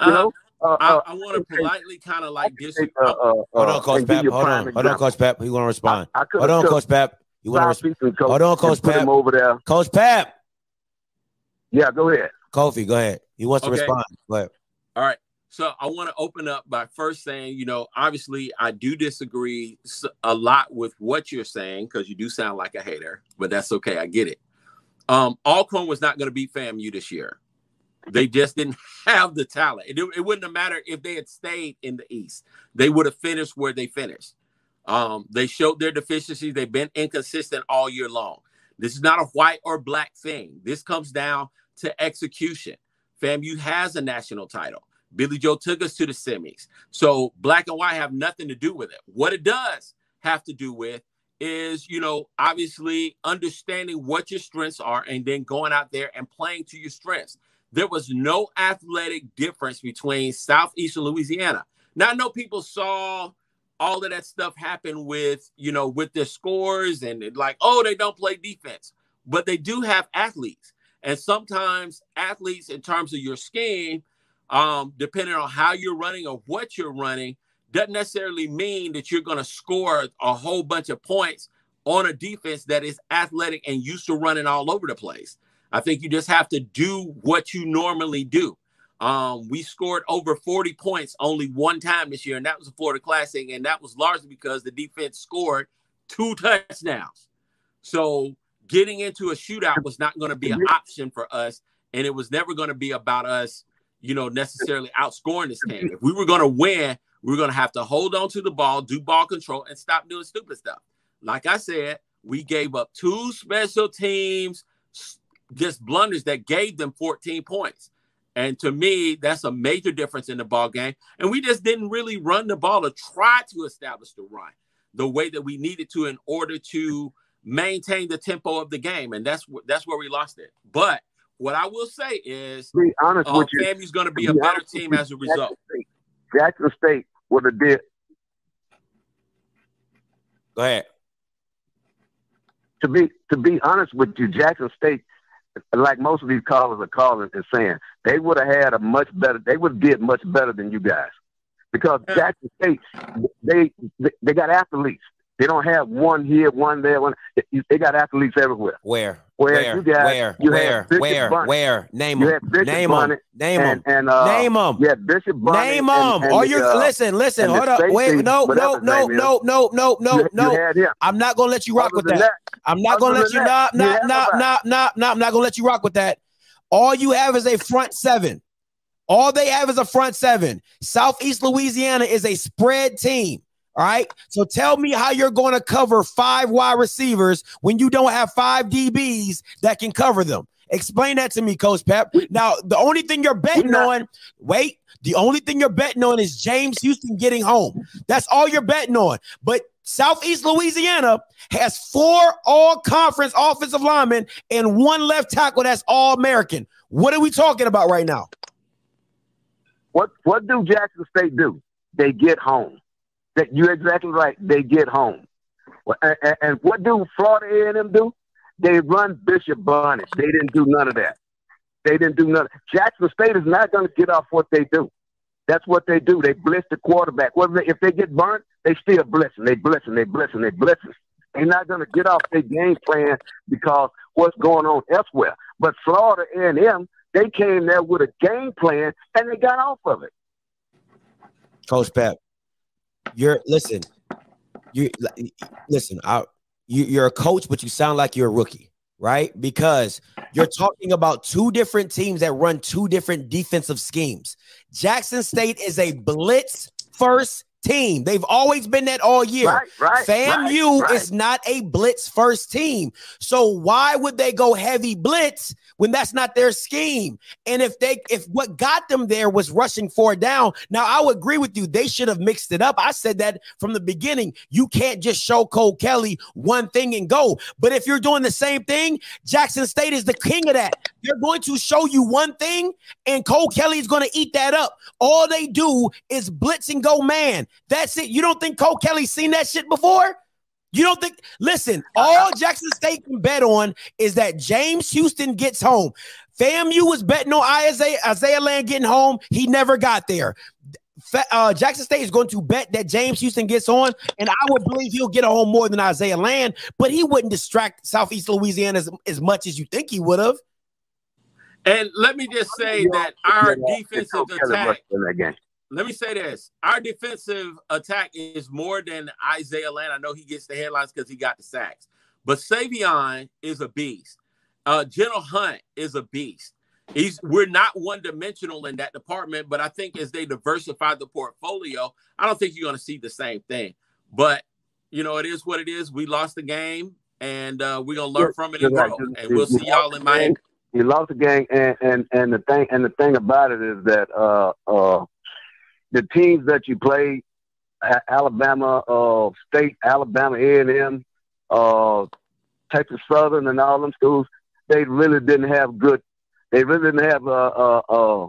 You Uh, know, uh, I, uh, I want to politely kind of like dis. uh, uh, Hold on, Coach and give Pep. you a Hold prime on. Hold on. Coach Pap. You want to respond? I could've Hold on, Coach Pap. You want to Five respond? pieces, Hold on, and Coach put him over there. Coach Pap. Yeah, go ahead. Kofi, go ahead. He wants to respond. Go ahead. All right. So I want to open up by first saying, you know, obviously I do disagree a lot with what you're saying because you do sound like a hater, but that's okay. I get it. Um, Alcorn was not going to beat FAMU this year. They just didn't have the talent. It, it wouldn't have mattered if they had stayed in the East. They would have finished where they finished. Um, they showed their deficiencies. They've been inconsistent all year long. This is not a white or black thing. This comes down to execution. FAMU has a national title. Billy Joe took us to the semis. So black and white have nothing to do with it. What it does have to do with is, you know, obviously understanding what your strengths are and then going out there and playing to your strengths. There was no athletic difference between Southeastern Louisiana. Now I know people saw all of that stuff happen with, you know, with their scores and like, oh, they don't play defense, but they do have athletes. And sometimes athletes, in terms of your scheme, um, depending on how you're running or what you're running, doesn't necessarily mean that you're going to score a whole bunch of points on a defense that is athletic and used to running all over the place. I think you just have to do what you normally do. Um, we scored over 40 points only one time this year, and that was the Florida Classic, and that was largely because the defense scored two touchdowns. So getting into a shootout was not going to be an option for us, and it was never going to be about us, you know, necessarily outscoring this game. If we were going to win, we're going to have to hold on to the ball, do ball control, and stop doing stupid stuff. Like I said, we gave up two special teams, just blunders that gave them 14 points. And to me, that's a major difference in the ball game. And we just didn't really run the ball or try to establish the run the way that we needed to in order to maintain the tempo of the game. And that's wh- that's where we lost it. But what I will say is, Be honest uh, with you. FAMU's going to be To a better team as a result. Jackson State, would have did Go ahead. to be to be honest with you, Jackson State, like most of these callers are calling and saying, they would have had a much better. They would have did much better than you guys, because Jackson State, they they, they got athletes. They don't have one here, one there, one. They got athletes everywhere. Where? Where? you guys, Where? you Where? Where? Bonnet. Where? Name You 'em. had Bishop Name 'em. Bonnet Name 'em. and, uh, Name 'em. Yeah, Bishop Bonnet. Name them. Or you uh, listen, listen. Hold up. Wait, no, no, no, no, no, no, no, no. I'm not gonna let you rock with that. I'm not gonna let you nah, nah, nah, nah, nah, nah. I'm not gonna let you rock with that. All you have is a front seven. All they have is a front seven. Southeast Louisiana is a spread team. All right. So tell me how you're going to cover five wide receivers when you don't have five DBs that can cover them. Explain that to me, Coach Pep. Now, the only thing you're betting on, wait, the only thing you're betting on is James Houston getting home. That's all you're betting on. But Southeast Louisiana has four all conference offensive linemen and one left tackle that's all American. What are we talking about right now? What what do Jackson State do? They get home. That you're exactly right. They get home. And, and- and what do Florida A&M do? They run Bishop Bonnet. They didn't do none of that. They didn't do none. Jackson State is not going to get off what they do. That's what they do. They blitz the quarterback. Well, if they get burnt, they still blitzing. They blitzing. They blitzing. They blitzing. They're not going to get off their game plan because what's going on elsewhere. But Florida A&M, they came there with a game plan and they got off of it. Coach Pep, you're listen. You listen. I, you, you're a coach, but you sound like you're a rookie, right? Because you're talking about two different teams that run two different defensive schemes. Jackson State is a blitz first team. They've always been that all year. Right, right, FAMU right, is not a blitz first team. So why would they go heavy blitz when that's not their scheme? And if they if what got them there was rushing four down, now I would agree with you. They should have mixed it up. I said that from the beginning. You can't just show Cole Kelley one thing and go. But if you're doing the same thing, Jackson State is the king of that. They're going to show you one thing, and Cole Kelley is going to eat that up. All they do is blitz and go man. That's it. You don't think Cole Kelley's seen that shit before? You don't think? Listen, all Jackson State can bet on is that James Houston gets home. FAMU was betting on Isaiah, Isaiah Land getting home. He never got there. Uh, Jackson State is going to bet that James Houston gets on, and I would believe he'll get home more than Isaiah Land, but he wouldn't distract Southeast Louisiana as, as much as you think he would have. And let me just say that our defensive attack. rushed in that game. Let me say this: our defensive attack is more than Isaiah Land. I know he gets the headlines because he got the sacks, but Savion is a beast. Uh, General Hunt is a beast. He's we're not one dimensional in that department, but I think as they diversify the portfolio, I don't think you're going to see the same thing. But you know, it is what it is. We lost the game, and uh, we're gonna learn from it and grow. right. And we'll see y'all in Miami. He lost the game, and, and and the thing and the thing about it is that uh uh the teams that you play, Alabama, uh, State, Alabama, A and M, uh, Texas Southern, and all them schools, they really didn't have good. They really didn't have uh uh, uh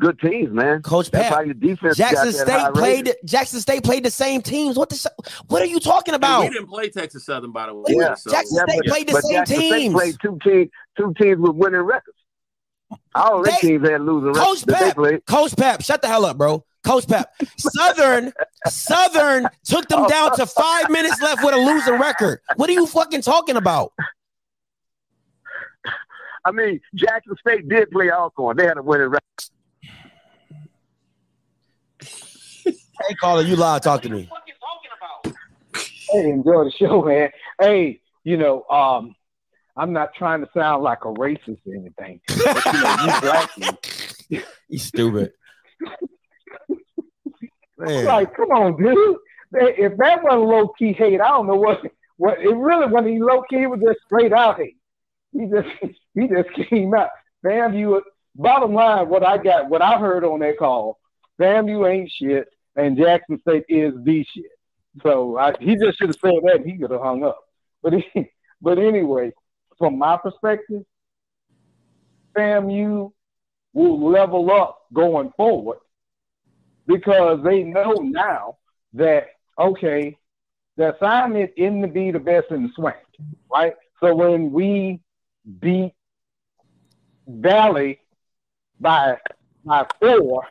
good teams, man. Coach That's Pat, how your defense Jackson got State played. rating. Jackson State played the same teams. What the? What are you talking And about? we didn't play Texas Southern, by the way. Yeah, so- Jackson State but, played the but same Jackson State teams. played two teams, two teams with winning records. All their They- teams had losing records. Coach that they Coach Pep, shut the hell up, bro. Coach Pep, Southern, Southern took them down to five minutes left with a losing record. What are you fucking talking about? I mean, Jackson State did play Alcorn. They had a winning record. Hey, caller, you live. Talk to me. What the fuck you talking about? Hey, enjoy the show, man. Hey, you know, um, I'm not trying to sound like a racist or anything. But, you know, you black You stupid. Man. like, come on, dude. If that wasn't low key hate, I don't know what. What it really wasn't low key. It was just straight out hate. He just he just came out. FAMU. Bottom line, what I got, what I heard on that call, FAMU ain't shit, and Jackson State is the shit. So I, he just should have said that. He could have hung up. But he, but anyway, from my perspective, FAMU will level up going forward because they know now that okay, the assignment isn't to be the best in the swing, right? So when we beat Valley by by four,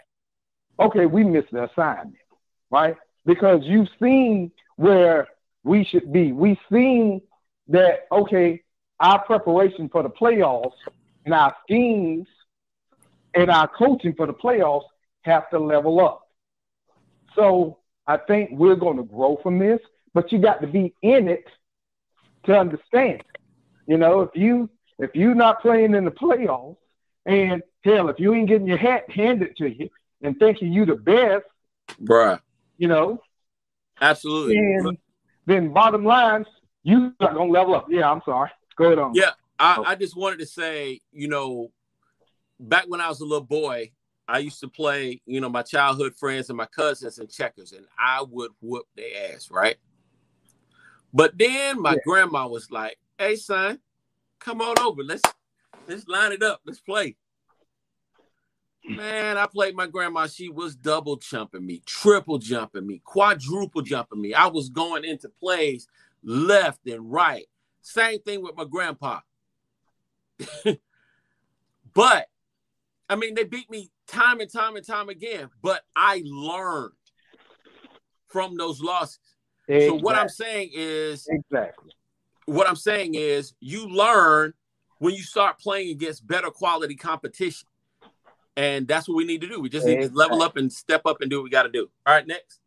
okay, we missed the assignment, right? Because you've seen where we should be. We've seen that okay, our preparation for the playoffs and our schemes and our coaching for the playoffs have to level up. So I think we're going to grow from this, but you got to be in it to understand. You know, if you if you're not playing in the playoffs, and hell, if you ain't getting your hat handed to you and thinking you the best, Bruh. you know, Absolutely. then then bottom line, you not gonna level up. Yeah, I'm sorry. Go ahead on. Yeah, I, I just wanted to say, you know, back when I was a little boy, I used to play, you know, my childhood friends and my cousins and checkers, and I would whoop their ass, right? But then my grandma was like, "Hey, son, come on over. Let's let's line it up. Let's play." Man, I played my grandma. She was double jumping me, triple jumping me, quadruple jumping me. I was going into plays left and right. Same thing with my grandpa. but I mean, they beat me time and time and time again, but I learned from those losses. So what I'm saying is exactly what I'm saying is you learn when you start playing against better quality competition. And that's what we need to do. We just need to level up and step up and do what we got to do. All right, next.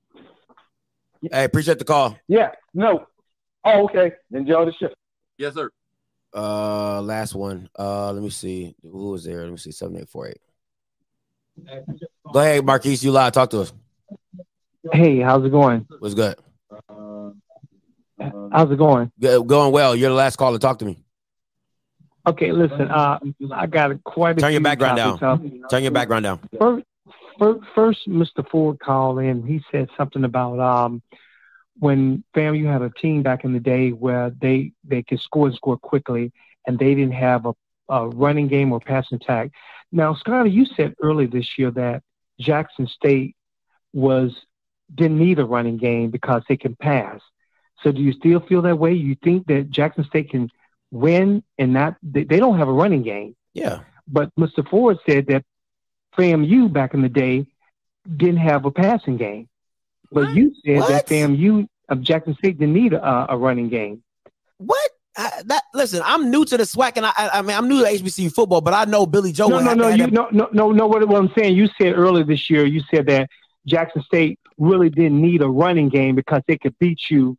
Hey, appreciate the call. Yeah, no. Oh, okay. Enjoy the show. Yes, sir. Uh, last one. Uh, let me see who was there. Let me see seven eight four eight. Go ahead, Marquise. You live. Talk to us. Hey, how's it going? What's good? How's it going? Go- Going well. You're the last caller. Talk to me. Okay, listen. Uh, I got quite a Turn your background down. up. Turn your background down. First, first, Mr. Ford called in. He said something about um, when you had a team back in the day where they they could score and score quickly, and they didn't have a uh, running game or passing attack. Now, Scotty, you said earlier this year that Jackson State was didn't need a running game because they can pass. So, do you still feel that way? You think that Jackson State can win and not? They, they don't have a running game. Yeah. But Mr. Ford said that FAMU back in the day didn't have a passing game. But you said What? that FAMU of Jackson State didn't need a, a running game. What? I, that listen, I'm new to the SWAC, and I, I, mean, I'm new to HBCU football, but I know Billy Joe. no, no, no, you, no, no, no, no. What, what I'm saying, you said earlier this year, you said that Jackson State really didn't need a running game because they could beat you.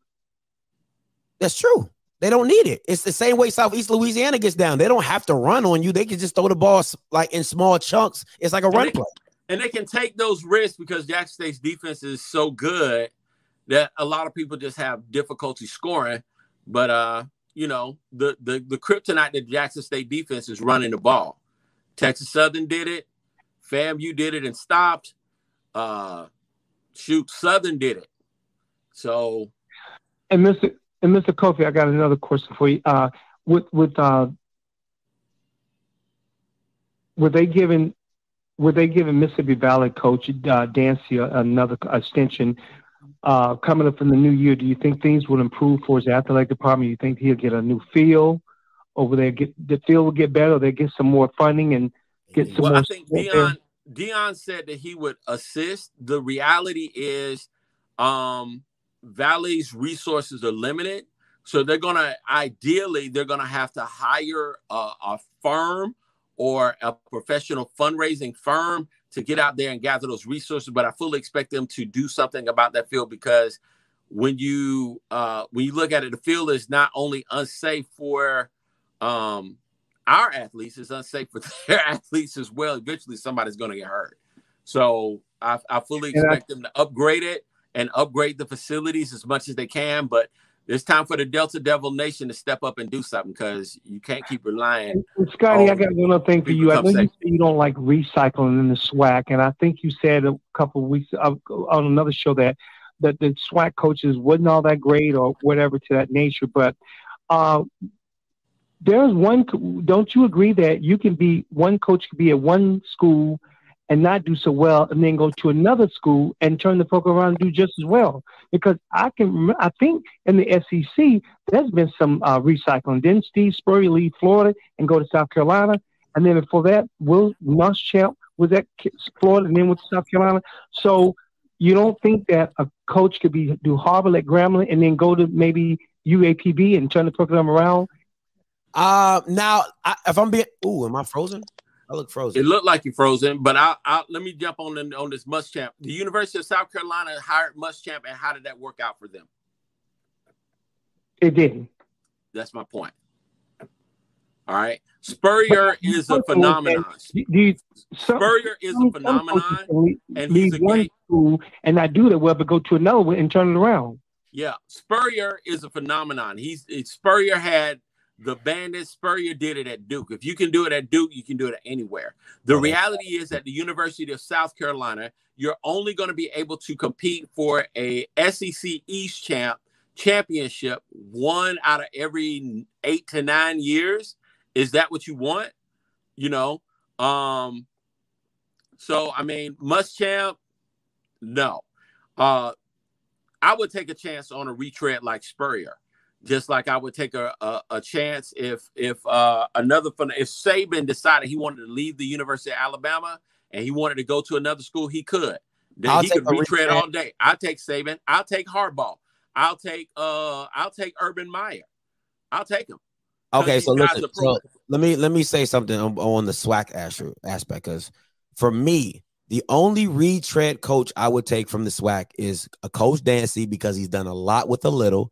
That's true. They don't need it. It's the same way Southeast Louisiana gets down. They don't have to run on you. They can just throw the ball like in small chunks. It's like a run they- play. and they can take those risks because Jackson State's defense is so good that a lot of people just have difficulty scoring. But uh, you know, the the the kryptonite that Jackson State defense is running the ball. Texas Southern did it, FAMU did it and stopped. Uh, shoot, Southern did it. So And Mr. And Mr. Kofi, I got another question for you. Uh, with with uh, were they giving were they giving Mississippi Valley coach uh, Dancy another extension uh, coming up in the new year? Do you think things will improve for his athletic department? You think he'll get a new feel over there? Get the field will get better. They get some more funding and get some more? well, more. I think? Deion Deion said that he would assist. The reality is, um, Valley's resources are limited, so they're gonna ideally they're gonna have to hire a, a firm or a professional fundraising firm to get out there and gather those resources. But I fully expect them to do something about that field because when you uh, when you look at it, the field is not only unsafe for um, our athletes, it's unsafe for their athletes as well. Eventually, somebody's going to get hurt. So I, I fully And I- expect them to upgrade it and upgrade the facilities as much as they can. But it's time for the Delta Devil Nation to step up and do something because you can't keep relying. And Scotty, I got one other thing for you. I know you you don't like recycling in the SWAC, and I think you said a couple of weeks uh, on another show that that the SWAC coaches wasn't all that great or whatever to that nature. But uh, there's one. Don't you agree that you can be one coach could be at one school and not do so well, and then go to another school and turn the program around and do just as well? Because I can, I think in the SEC there's been some uh, recycling. Didn't Steve Spurrier leave Florida and go to South Carolina? And then before that, Will Muschamp was at Florida and then went to South Carolina. So you don't think that a coach could be do Harvard at Grambling and then go to maybe UAPB and turn the program around? Uh, now I, if I'm being, ooh, am I frozen? I look frozen. It looked like you're frozen, but I, I let me jump on the, on this Muschamp. The University of South Carolina hired Muschamp, and how did that work out for them? It didn't. That's my point. All right, Spurrier is a phenomenon. Do you, some, Spurrier is a phenomenon, coaches can leave, and he's a one game. school and not do that well, but go to another one and turn it around. Yeah, Spurrier is a phenomenon. He's Spurrier had the bandits. Spurrier did it at Duke. If you can do it at Duke, you can do it anywhere. The reality is at the University of South Carolina, you're only going to be able to compete for a SEC East champ championship one out of every eight to nine years. Is that what you want? You know, um, so I mean, Muschamp, no. Uh, I would take a chance on a retread like Spurrier, just like I would take a, a, a chance if if uh, another if Saban decided he wanted to leave the University of Alabama and he wanted to go to another school, he could. Then I'll he could retread all day. I'll take Saban. I'll take Harbaugh. I'll take uh I'll take Urban Meyer. I'll take him. Okay, so listen. So let me let me say something on, on the SWAC aspect because for me, the only retread coach I would take from the SWAC is a coach Dancy because he's done a lot with a little,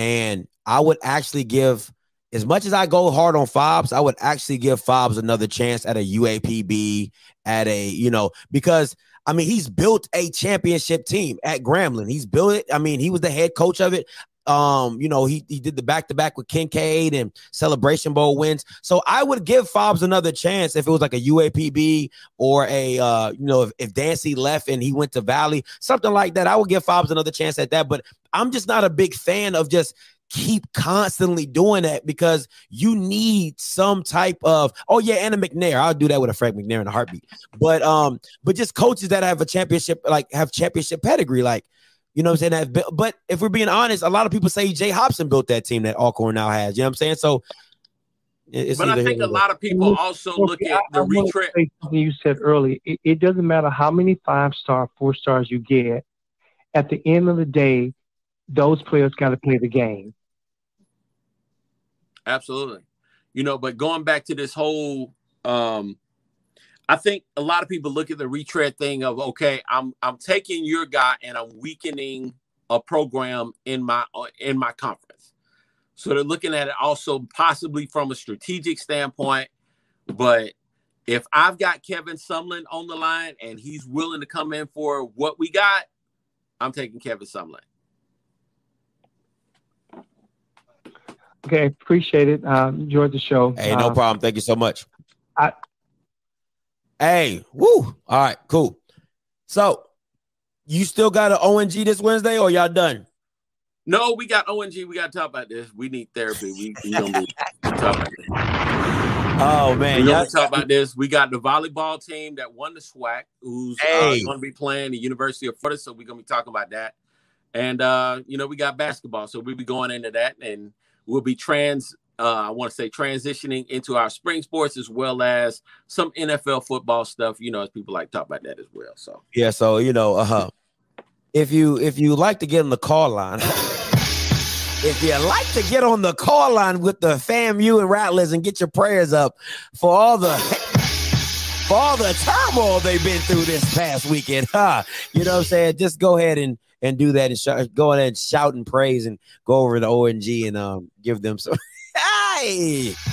and I would actually give as much as I go hard on Fobbs, I would actually give Fobbs another chance at a UAPB, at a you know because. I mean, he's built a championship team at Grambling. He's built it. I mean, he was the head coach of it. Um, you know, he, he did the back to back with Kincade and Celebration Bowl wins. So I would give Fobbs another chance if it was like a UAPB or a uh, you know, if, if Dancy left and he went to Valley, something like that. I would give Fobbs another chance at that. But I'm just not a big fan of just keep constantly doing that because you need some type of oh yeah, Anna McNair. I'll do that with a Frank McNair in a heartbeat. But um, but just coaches that have a championship, like have championship pedigree, like you know what I'm saying? That, but if we're being honest, a lot of people say Jay Hopson built that team that Alcorn now has. You know what I'm saying? So it's but I think a lot of people also look at the retread. Something you said earlier. It, it doesn't matter how many five star, four stars you get. At the end of the day, those players got to play the game. Absolutely. You know, but going back to this whole um I think a lot of people look at the retread thing of okay, I'm I'm taking your guy and I'm weakening a program in my in my conference. So they're looking at it also possibly from a strategic standpoint, but if I've got Kevin Sumlin on the line and he's willing to come in for what we got, I'm taking Kevin Sumlin. Okay, appreciate it. Uh, enjoyed the show. Hey, no Uh, problem. Thank you so much. I, Hey, woo. All right, cool. So you still got an ONG this Wednesday or y'all done? No, we got ONG. We got to talk about this. We need therapy. We, we gonna be talk about this. Oh man, we y'all talk about this. We got the volleyball team that won the SWAC, who's Hey. uh, going to be playing the University of Florida. So we're gonna be talking about that. And uh, you know, we got basketball, so we'll be going into that, and we'll be trans. Uh, I want to say transitioning into our spring sports as well as some NFL football stuff. You know, as people like talk about that as well. So Yeah, so you know, uh huh. if you if you like to get in the call line, if you like to get on the call line with the FAMU and Rattlers and get your prayers up for all the for all the turmoil they've been through this past weekend, huh? You know what I'm saying? Just go ahead and and do that and sh- go ahead and shout and praise and go over to ONG and um give them some. Hey.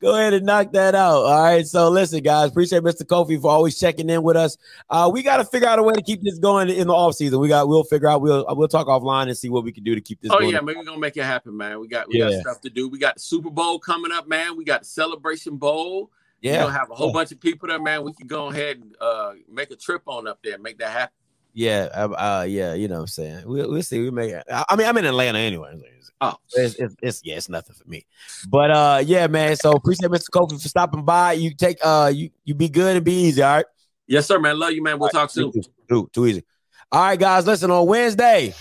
Go ahead and knock that out. All right. So listen, guys, appreciate Mr. Kofi for always checking in with us. Uh, we got to figure out a way to keep this going in the off season. We got we'll figure out we'll we'll talk offline and see what we can do to keep this Oh going. yeah, man, we're gonna make it happen, man. We got we Yeah. got stuff to do. We got the Super Bowl coming up, man. We got the Celebration Bowl. Yeah. Gonna have a whole Yeah. bunch of people there, man. We can go ahead and uh, make a trip on up there, make that happen. Yeah, uh, uh, yeah, you know what I'm saying. We'll, we'll see. We may. I I mean, I'm in Atlanta anyway. Oh, it's, it's, it's yeah, it's nothing for me. But uh, yeah, man. So appreciate Mr. Kofi for stopping by. You take uh, you you be good and be easy. All right. Yes, sir, man. Love you, man. We'll talk soon. Too, too easy. All right, guys. Listen on Wednesday.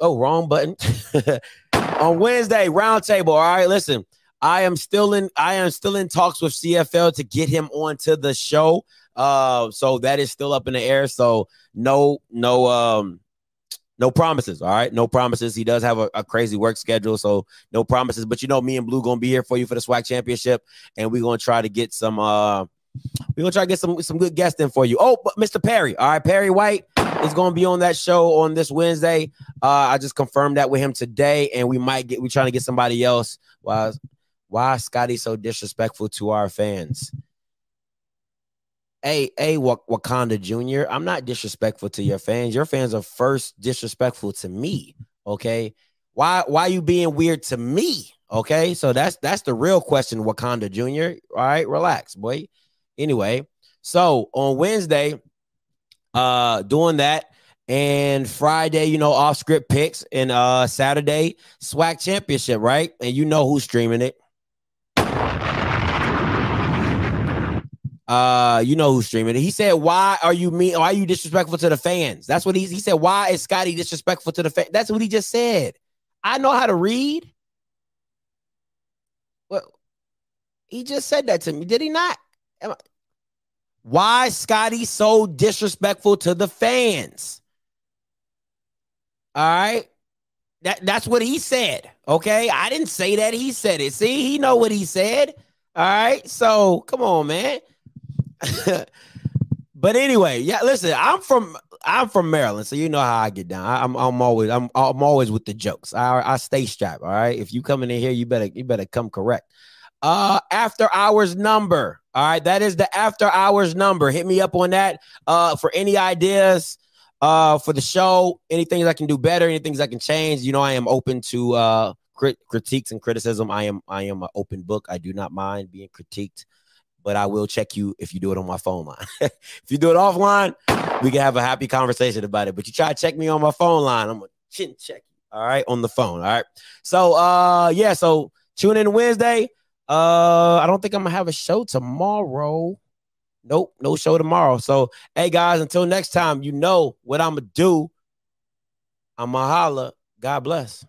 Oh, wrong button. on Wednesday, roundtable. All right, listen. I am still in. I am still in talks with CFL to get him onto the show. Uh, so that is still up in the air. So no, no, um, no promises. All right, no promises. He does have a, a crazy work schedule, so no promises. But you know, me and Blue gonna be here for you for the SWAC championship, and we're gonna try to get some. Uh, we're gonna try to get some some good guests in for you. Oh, but Mr. Perry. All right, Perry White is gonna be on that show on this Wednesday. Uh, I just confirmed that with him today, and we might get. We're trying to get somebody else. Why? Why is Scotty so disrespectful to our fans? Hey, hey, Wak- Wakanda Jr. I'm not disrespectful to your fans. Your fans are first disrespectful to me. Okay. Why why you being weird to me? Okay. So that's that's the real question, Wakanda Jr. All right, relax, boy. Anyway, so on Wednesday, uh doing that. And Friday, you know, off script picks, and uh Saturday, SWAC championship, right? And you know who's streaming it. Uh, you know who's streaming. He said, "Why are you mean? Why are you disrespectful to the fans?" That's what he he said. Why is Scotty disrespectful to the fans? That's what he just said. I know how to read. Well, he just said that to me. Did he not? I- Why Scotty so disrespectful to the fans? All right. That that's what he said. Okay. I didn't say that. He said it. See, he know what he said. All right. So come on, man. but anyway, yeah, listen, I'm from I'm from Maryland, so you know how I get down. I, am I'm always I'm I'm always with the jokes. I I stay strapped. All right. If you coming in here, you better you better come correct. Uh after hours number. All right, that is the after hours number. Hit me up on that. Uh for any ideas uh for the show, anything I can do better, anything I can change. You know, I am open to uh crit- critiques and criticism. I am I am an open book. I do not mind being critiqued but I will check you if you do it on my phone line. if you do it offline, we can have a happy conversation about it. But you try to check me on my phone line, I'm gonna chin check you. All right, on the phone. All right. So uh yeah, so tune in Wednesday. Uh I don't think I'm gonna have a show tomorrow. Nope, no show tomorrow. So hey guys, until next time, you know what I'm gonna do. I'm gonna holla. God bless.